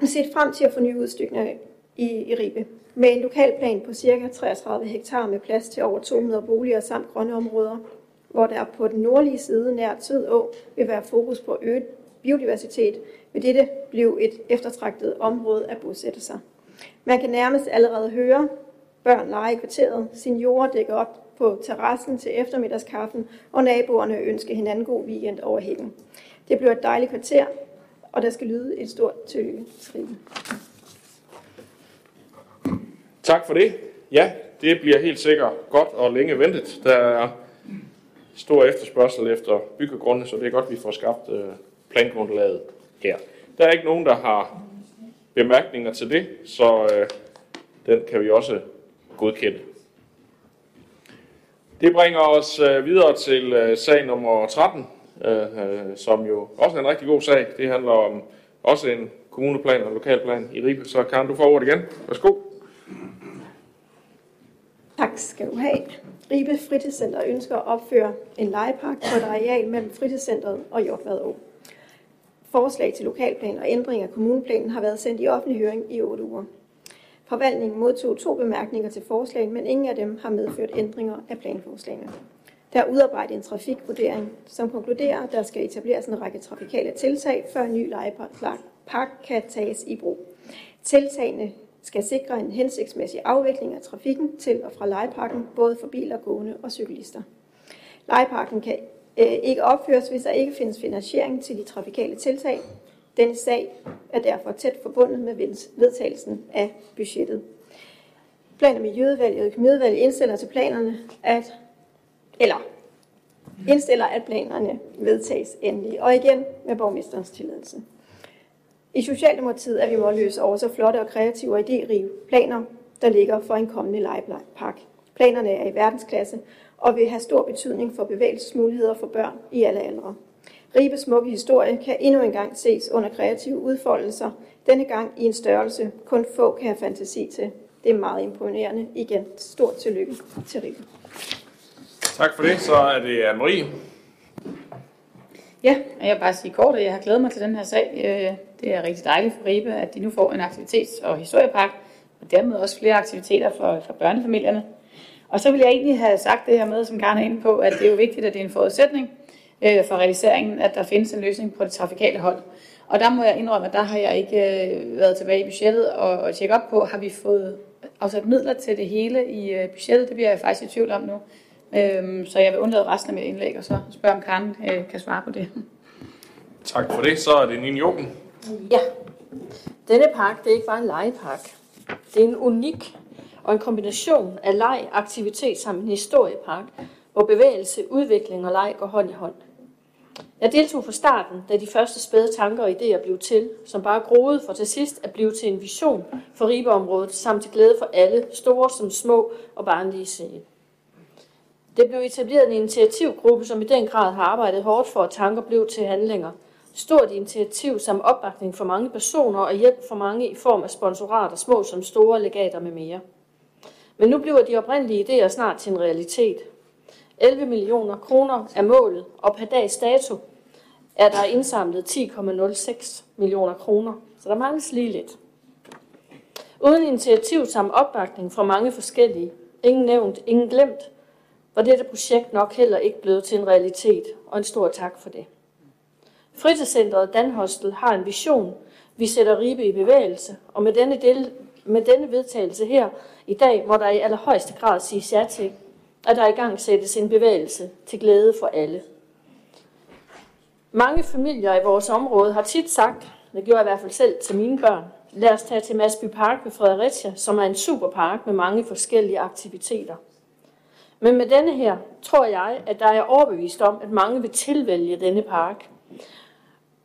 set frem til at få nye udstykninger i, i Ribe. Med en lokalplan på ca. 33 hektar med plads til over 200 boliger samt grønne områder, hvor der på den nordlige side nær Tød Å vil være fokus på øget biodiversitet, vil dette blive et eftertragtet område at bosætte sig. Man kan nærmest allerede høre børn lege i kvarteret, seniorer dækker op på terrassen til eftermiddagskaffen, og naboerne ønsker hinanden god weekend over hækken. Det bliver et dejligt kvarter, og der skal lyde et stort tillykke til Tak for det. Ja, det bliver helt sikkert godt og længe ventet. Der er stor efterspørgsel efter byggegrunde, så det er godt, at vi får skabt øh, plangrundlaget her. Der er ikke nogen, der har bemærkninger til det, så øh, den kan vi også godkende. Det bringer os øh, videre til øh, sag nummer 13, øh, øh, som jo også er en rigtig god sag. Det handler om også en kommuneplan og lokalplan i Ribe. Så kan du få ordet igen. Værsgo. Tak skal du have. Ribe Fritidscenter ønsker at opføre en legepark på et areal mellem fritidscentret og Hjortvad Å. Forslag til lokalplan og ændring af kommuneplanen har været sendt i offentlig høring i 8 uger. Forvaltningen modtog to bemærkninger til forslaget, men ingen af dem har medført ændringer af planforslagene. Der er udarbejdet en trafikvurdering, som konkluderer, at der skal etableres en række trafikale tiltag, før en ny legepark kan tages i brug. Tiltagene skal sikre en hensigtsmæssig afvikling af trafikken til og fra legeparken, både for biler, gående og cyklister. Legeparken kan øh, ikke opføres, hvis der ikke findes finansiering til de trafikale tiltag, denne sag er derfor tæt forbundet med vedtagelsen af budgettet. Plan- og Miljøudvalget og Økonomiudvalget indstiller til planerne, at, eller indstiller, at planerne vedtages endelig, og igen med borgmesterens tilladelse. I Socialdemokratiet er vi målløse over så flotte og kreative og idérige planer, der ligger for en kommende legepark. Planerne er i verdensklasse og vil have stor betydning for bevægelsesmuligheder for børn i alle aldre. Ribes smukke historie kan endnu en gang ses under kreative udfoldelser, denne gang i en størrelse, kun få kan have fantasi til. Det er meget imponerende. Igen, stort tillykke til Ribe. Tak for det. Så er det Anne-Marie. Ja, og jeg vil bare sige kort, at jeg har glædet mig til den her sag. Øh, det er rigtig dejligt for Ribe, at de nu får en aktivitets- og historiepark, og dermed også flere aktiviteter for, for børnefamilierne. Og så vil jeg egentlig have sagt det her med, som Karen er inde på, at det er jo vigtigt, at det er en forudsætning, øh, for realiseringen, at der findes en løsning på det trafikale hold. Og der må jeg indrømme, at der har jeg ikke øh, været tilbage i budgettet og, og tjekke op på, har vi fået afsat midler til det hele i budgettet. Det bliver jeg faktisk i tvivl om nu. Øhm, så jeg vil undlade resten af mit indlæg, og så spørge om Karen øh, kan svare på det. Tak for det. Så er det Nina Joken. Ja. Denne park det er ikke bare en legepark. Det er en unik og en kombination af leg, aktivitet samt en historiepark, hvor bevægelse, udvikling og leg går hånd i hånd. Jeg deltog fra starten, da de første spæde tanker og idéer blev til, som bare groede for til sidst at blive til en vision for Ribeområdet, samt til glæde for alle, store som små og barnlige sæde. Det blev etableret en initiativgruppe, som i den grad har arbejdet hårdt for, at tanker blev til handlinger. Stort initiativ samt opbakning for mange personer og hjælp for mange i form af sponsorater, små som store legater med mere. Men nu bliver de oprindelige idéer snart til en realitet. 11 millioner kroner er målet, og per dags dato er der indsamlet 10,06 millioner kroner. Så der mangles lige lidt. Uden initiativ samt opbakning fra mange forskellige, ingen nævnt, ingen glemt, var dette projekt nok heller ikke blevet til en realitet, og en stor tak for det. Fritidscenteret Danhostel har en vision. Vi sætter Ribe i bevægelse, og med denne, del, med denne vedtagelse her i dag, hvor der i allerhøjeste grad siges ja til, at der i gang sættes en bevægelse til glæde for alle. Mange familier i vores område har tit sagt, det gjorde jeg i hvert fald selv til mine børn, lad os tage til Masby Park ved Fredericia, som er en superpark med mange forskellige aktiviteter. Men med denne her tror jeg, at der er overbevist om, at mange vil tilvælge denne park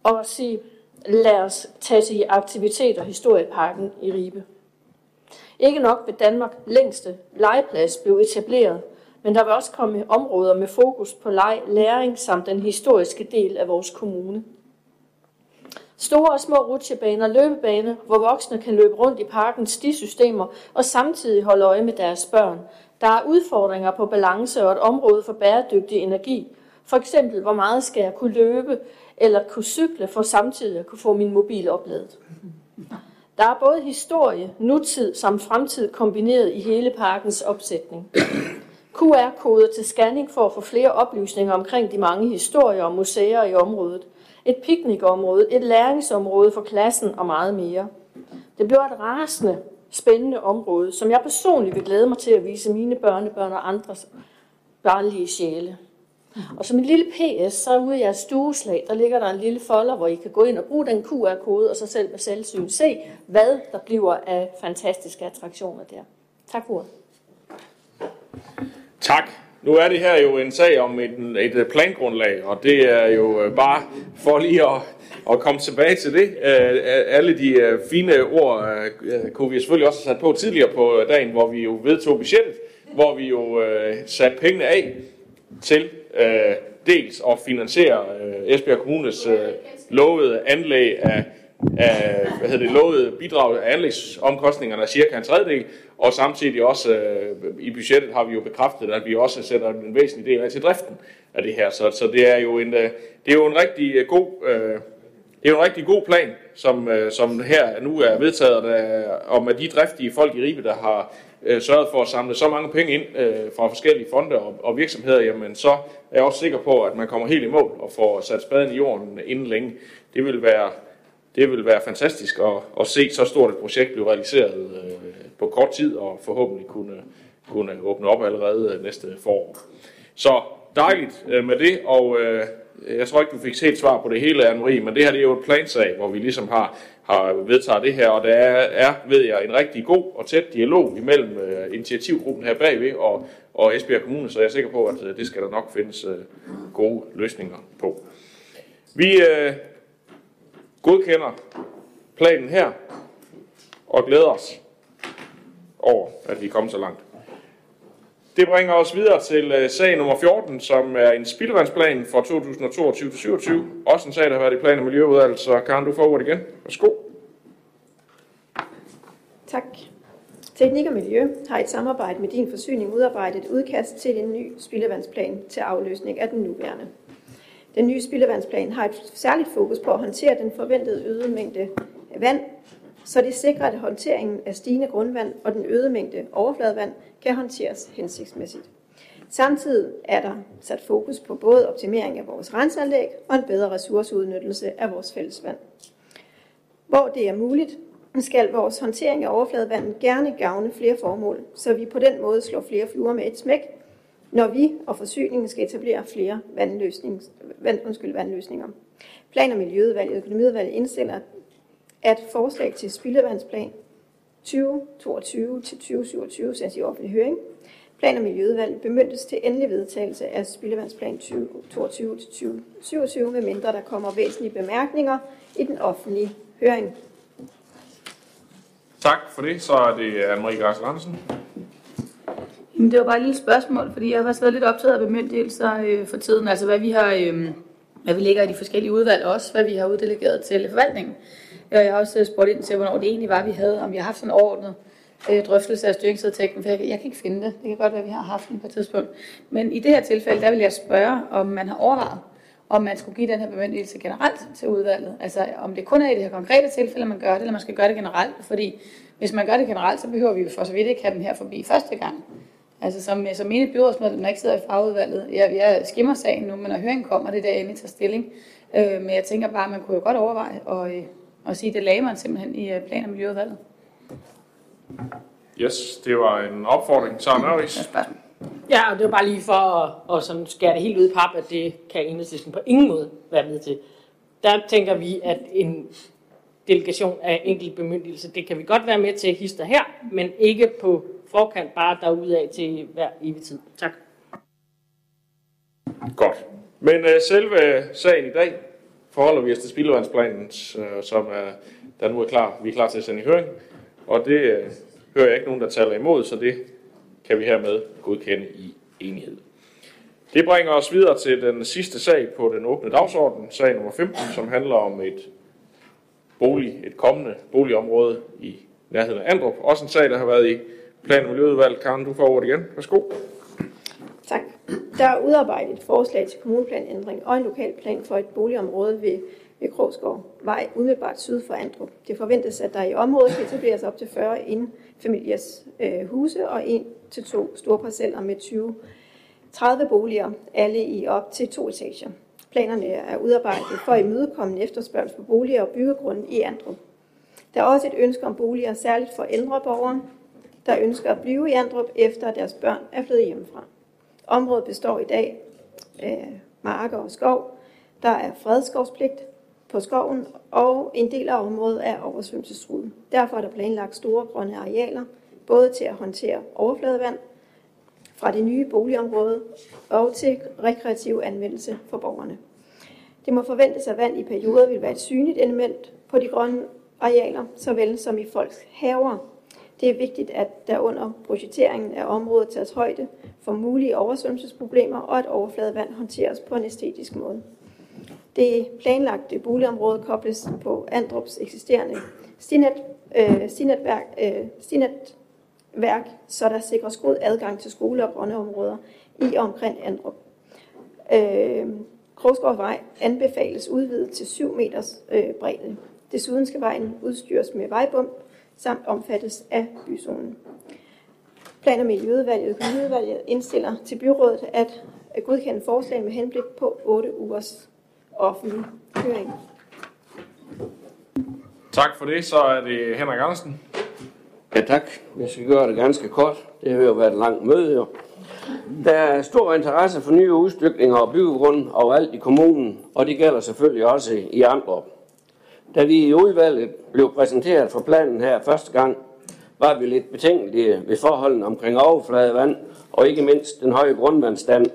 og sige, lad os tage til aktiviteter Historieparken i Ribe. Ikke nok ved Danmark længste legeplads blev etableret, men der vil også komme områder med fokus på leg, læring samt den historiske del af vores kommune. Store og små rutsjebaner, løbebaner, hvor voksne kan løbe rundt i parkens stisystemer og samtidig holde øje med deres børn. Der er udfordringer på balance og et område for bæredygtig energi. For eksempel, hvor meget skal jeg kunne løbe eller kunne cykle for samtidig at kunne få min mobil opladet. Der er både historie, nutid samt fremtid kombineret i hele parkens opsætning. QR-koder til scanning for at få flere oplysninger omkring de mange historier og museer i området. Et piknikområde, et læringsområde for klassen og meget mere. Det bliver et rasende, spændende område, som jeg personligt vil glæde mig til at vise mine børnebørn og andres barnlige sjæle. Og som en lille PS, så ude i jeres stueslag, der ligger der en lille folder, hvor I kan gå ind og bruge den QR-kode, og så selv med selvsyn se, hvad der bliver af fantastiske attraktioner der. Tak for ordet. Tak. Nu er det her jo en sag om et, et øh, plangrundlag, og det er jo øh, bare for lige at, at komme tilbage til det. Øh, alle de fine ord kunne vi selvfølgelig også have sat på tidligere på dagen, hvor vi jo vedtog budgettet, hvor vi jo satte pengene af til dels at finansiere Esbjerg Kommunes lovede anlæg af af hvad hedder det, lovet bidrag af anlægsomkostningerne er cirka en tredjedel, og samtidig også øh, i budgettet har vi jo bekræftet, at vi også sætter en væsentlig del af til driften af det her. Så, så det er jo en, øh, det er jo en rigtig øh, god øh, det er jo en rigtig god plan, som, øh, som her nu er vedtaget, der, og med de driftige folk i Ribe, der har øh, sørget for at samle så mange penge ind øh, fra forskellige fonde og, og virksomheder, jamen så er jeg også sikker på, at man kommer helt i mål og får sat spaden i jorden inden længe. Det vil være det vil være fantastisk at, at se så stort et projekt blive realiseret øh, på kort tid og forhåbentlig kunne, kunne åbne op allerede øh, næste forår. Så dejligt øh, med det, og øh, jeg tror ikke, du fik helt svar på det hele, Anne-Marie, men det her det er jo et plansag, hvor vi ligesom har, har vedtaget det her, og der er, er, ved jeg, en rigtig god og tæt dialog imellem øh, initiativgruppen her bagved og, og Esbjerg Kommune, så jeg er sikker på, at øh, det skal der nok findes øh, gode løsninger på. Vi øh, godkender planen her og glæder os over, at vi er kommet så langt. Det bringer os videre til øh, sag nummer 14, som er en spildevandsplan for 2022-2027. Også en sag, der har været i plan- og miljøudvalget, så Karen, du får ordet igen. Værsgo. Tak. Teknik og Miljø har i et samarbejde med din forsyning udarbejdet et udkast til en ny spildevandsplan til afløsning af den nuværende. Den nye spildevandsplan har et særligt fokus på at håndtere den forventede øgede mængde af vand, så det sikrer, at håndteringen af stigende grundvand og den øgede mængde overfladevand kan håndteres hensigtsmæssigt. Samtidig er der sat fokus på både optimering af vores renseanlæg og en bedre ressourceudnyttelse af vores fællesvand. Hvor det er muligt, skal vores håndtering af overfladevandet gerne gavne flere formål, så vi på den måde slår flere fluer med et smæk, når vi og forsyningen skal etablere flere vandløsning, vand, undskyld, vandløsninger. Plan- og Miljøudvalget og Økonomiudvalget indstiller, at forslag til spildevandsplan 2022 til 2027 sendes i offentlig høring. Plan- og Miljøudvalget bemyndes til endelig vedtagelse af spildevandsplan 2022 til 2027, medmindre der kommer væsentlige bemærkninger i den offentlige høring. Tak for det. Så er det Anne-Marie Græs Andersen. Det var bare et lille spørgsmål, fordi jeg har faktisk været lidt optaget af bemyndigelser øh, for tiden. Altså hvad vi har, øh, hvad vi ligger i de forskellige udvalg, og også hvad vi har uddelegeret til forvaltningen. Og jeg har også øh, spurgt ind til, hvornår det egentlig var, vi havde, om vi har haft sådan en overordnet øh, drøftelse af styringsvedtægten, for jeg, jeg kan ikke finde det. Det kan godt være, at vi har haft den på et tidspunkt. Men i det her tilfælde, der vil jeg spørge, om man har overvejet, om man skulle give den her bemyndigelse generelt til udvalget. Altså om det kun er i det her konkrete tilfælde, man gør det, eller man skal gøre det generelt. Fordi hvis man gør det generelt, så behøver vi jo for så vidt ikke have den her forbi første gang. Altså som, som menigt byrådsmedlem, der ikke sidder i fagudvalget, jeg, jeg skimmer sagen nu, men når høringen kommer, det er der endelig tager stilling. Øh, men jeg tænker bare, at man kunne jo godt overveje at, øh, at sige, at det lagde man simpelthen i øh, plan- og miljøudvalget. Yes, det var en opfordring. Så Nørris. Ja, og det var bare lige for at, at sådan skære det helt ud i pap, at det kan enhedslisten på ingen måde være med til. Der tænker vi, at en delegation af enkelt bemyndigelse, det kan vi godt være med til hister her, men ikke på forkant bare derudad til hver evig tid. Tak. Godt. Men uh, selve øh, sagen i dag forholder vi os til spildevandsplanen, uh, øh, som er, der nu er klar. Vi er klar til at sende i høring, og det uh, hører jeg ikke nogen, der taler imod, så det kan vi hermed godkende i enighed. Det bringer os videre til den sidste sag på den åbne dagsorden, sag nummer 15, som handler om et bolig, et kommende boligområde i nærheden af Andrup. Også en sag, der har været i plan- og miljøudvalg. Karen, du får ordet igen. Værsgo. Tak. Der er udarbejdet et forslag til kommuneplanændring og en lokalplan for et boligområde ved, ved Krogsgaard Vej, umiddelbart syd for Andrup. Det forventes, at der i området kan etableres op til 40 indfamiliers øh, huse og en til to store parceller med 20 30 boliger, alle i op til to etager. Planerne er udarbejdet for at imødekomme en efterspørgsel på boliger og byggegrunde i Andrup. Der er også et ønske om boliger, særligt for ældre borgere, der ønsker at blive i Andrup, efter at deres børn er flyttet hjemmefra. Området består i dag af marker og skov. Der er fredskovspligt på skoven, og en del af området er oversvømmelsestruet. Derfor er der planlagt store grønne arealer, både til at håndtere overfladevand fra det nye boligområde og til rekreativ anvendelse for borgerne. Det må forventes, at vand i perioder vil være et synligt element på de grønne arealer, såvel som i folks haver. Det er vigtigt, at der under projekteringen af området tages højde for mulige oversvømmelsesproblemer, og at overfladevand håndteres på en æstetisk måde. Det planlagte boligområde kobles på Andrups eksisterende stinet, øh, stinetværk, øh, stinetværk, så der sikres god adgang til skole- og grønne områder i og omkring Andrup. Øh, Krogsgårdvej anbefales udvidet til 7 meters øh, bredde. Desuden skal vejen udstyres med vejbump samt omfattes af byzonen. Plan- og Miljøudvalget og Økonomiudvalget indstiller til byrådet at godkende forslag med henblik på 8 ugers offentlig høring. Tak for det. Så er det Henrik Andersen. Ja, tak. Jeg skal gøre det ganske kort. Det har jo været et langt møde, jo. Der er stor interesse for nye udstykninger og byggegrund overalt i kommunen, og det gælder selvfølgelig også i Andrup. Da vi i udvalget blev præsenteret for planen her første gang, var vi lidt betænkelige ved forholdene omkring overfladevand og ikke mindst den høje grundvandstand,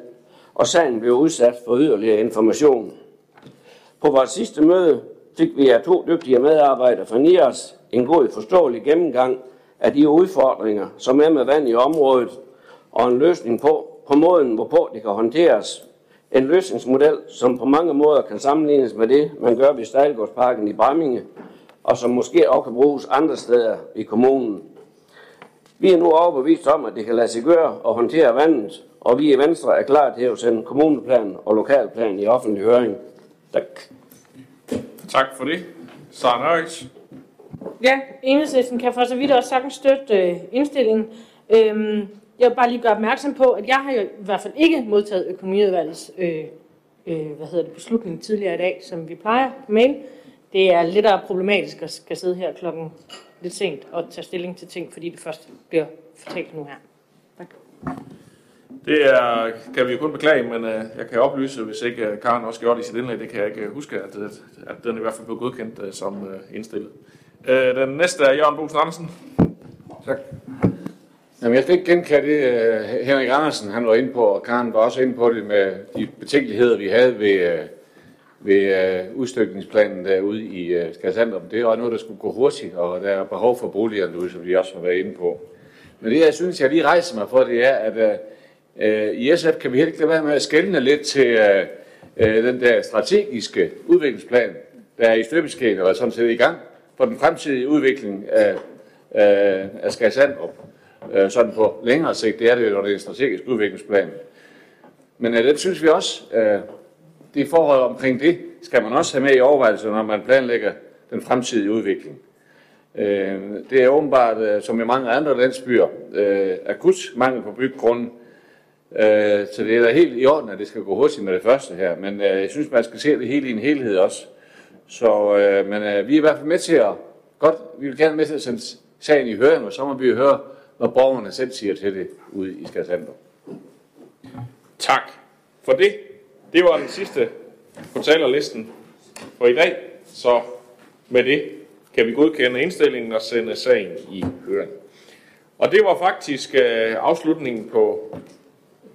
og sagen blev udsat for yderligere information. På vores sidste møde fik vi af to dygtige medarbejdere fra NIAS en god forståelig gennemgang af de udfordringer, som er med vand i området, og en løsning på, på måden, hvorpå det kan håndteres. En løsningsmodel, som på mange måder kan sammenlignes med det, man gør ved Stejlgårdsparken i Bramminge, og som måske også kan bruges andre steder i kommunen. Vi er nu overbevist om, at det kan lade sig gøre at håndtere vandet, og vi i Venstre er klar til at sende kommuneplan og lokalplan i offentlig høring. Tak. Tak for det. Sara Nørriks. Ja, enhedslisten kan for så vidt også sagtens støtte øh, indstillingen. Øhm, jeg vil bare lige gøre opmærksom på, at jeg har jo i hvert fald ikke modtaget økonomiudvalgets øh, øh, hvad hedder det, beslutning tidligere i dag, som vi plejer på mail. Det er lidt problematisk at skal sidde her klokken lidt sent og tage stilling til ting, fordi det først bliver fortalt nu her. Tak. Det er, kan vi jo kun beklage, men uh, jeg kan oplyse, hvis ikke uh, Karen også gjorde det i sit indlæg, det kan jeg ikke huske, at, at, at den i hvert fald blev godkendt uh, som uh, indstillet. Uh, den næste er Jørgen Bosen Andersen. Tak. Jamen, jeg skal ikke genkalde det, øh, Henrik Andersen han var inde på, og Karen var også inde på det med de betænkeligheder, vi havde ved, øh, ved øh, udstykningsplanen derude i uh, Det var noget, der skulle gå hurtigt, og der er behov for boliger derude, som vi også har været inde på. Men det, jeg synes, jeg lige rejser mig for, det er, at uh, i SF kan vi helt ikke være med at skældne lidt til uh, uh, den der strategiske udviklingsplan, der er i støbeskæen, og er sådan set i gang for den fremtidige udvikling af, af, af Skadsander øh, sådan på længere sigt, det er det jo, når det er en strategisk udviklingsplan. Men øh, det synes vi også, øh, det forhold omkring det, skal man også have med i overvejelsen, når man planlægger den fremtidige udvikling. Øh, det er åbenbart, øh, som i mange andre landsbyer, øh, akut mangel på byggegrund. øh, så det er da helt i orden, at det skal gå hurtigt med det første her, men øh, jeg synes, man skal se det hele i en helhed også. Så, øh, men øh, vi er i hvert fald med til at, godt, vi vil gerne med til at sende sagen i høring, og så må vi høre, hvad borgerne selv siger til det ude i Skadsander. Tak for det. Det var den sidste på talerlisten for i dag, så med det kan vi godkende indstillingen og sende sagen i høring. Og det var faktisk øh, afslutningen på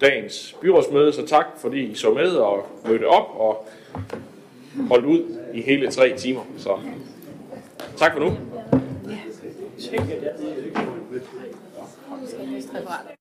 dagens byrådsmøde, så tak fordi I så med og mødte op og holdt ud i hele tre timer. Så tak for nu. se illustre. Voilà.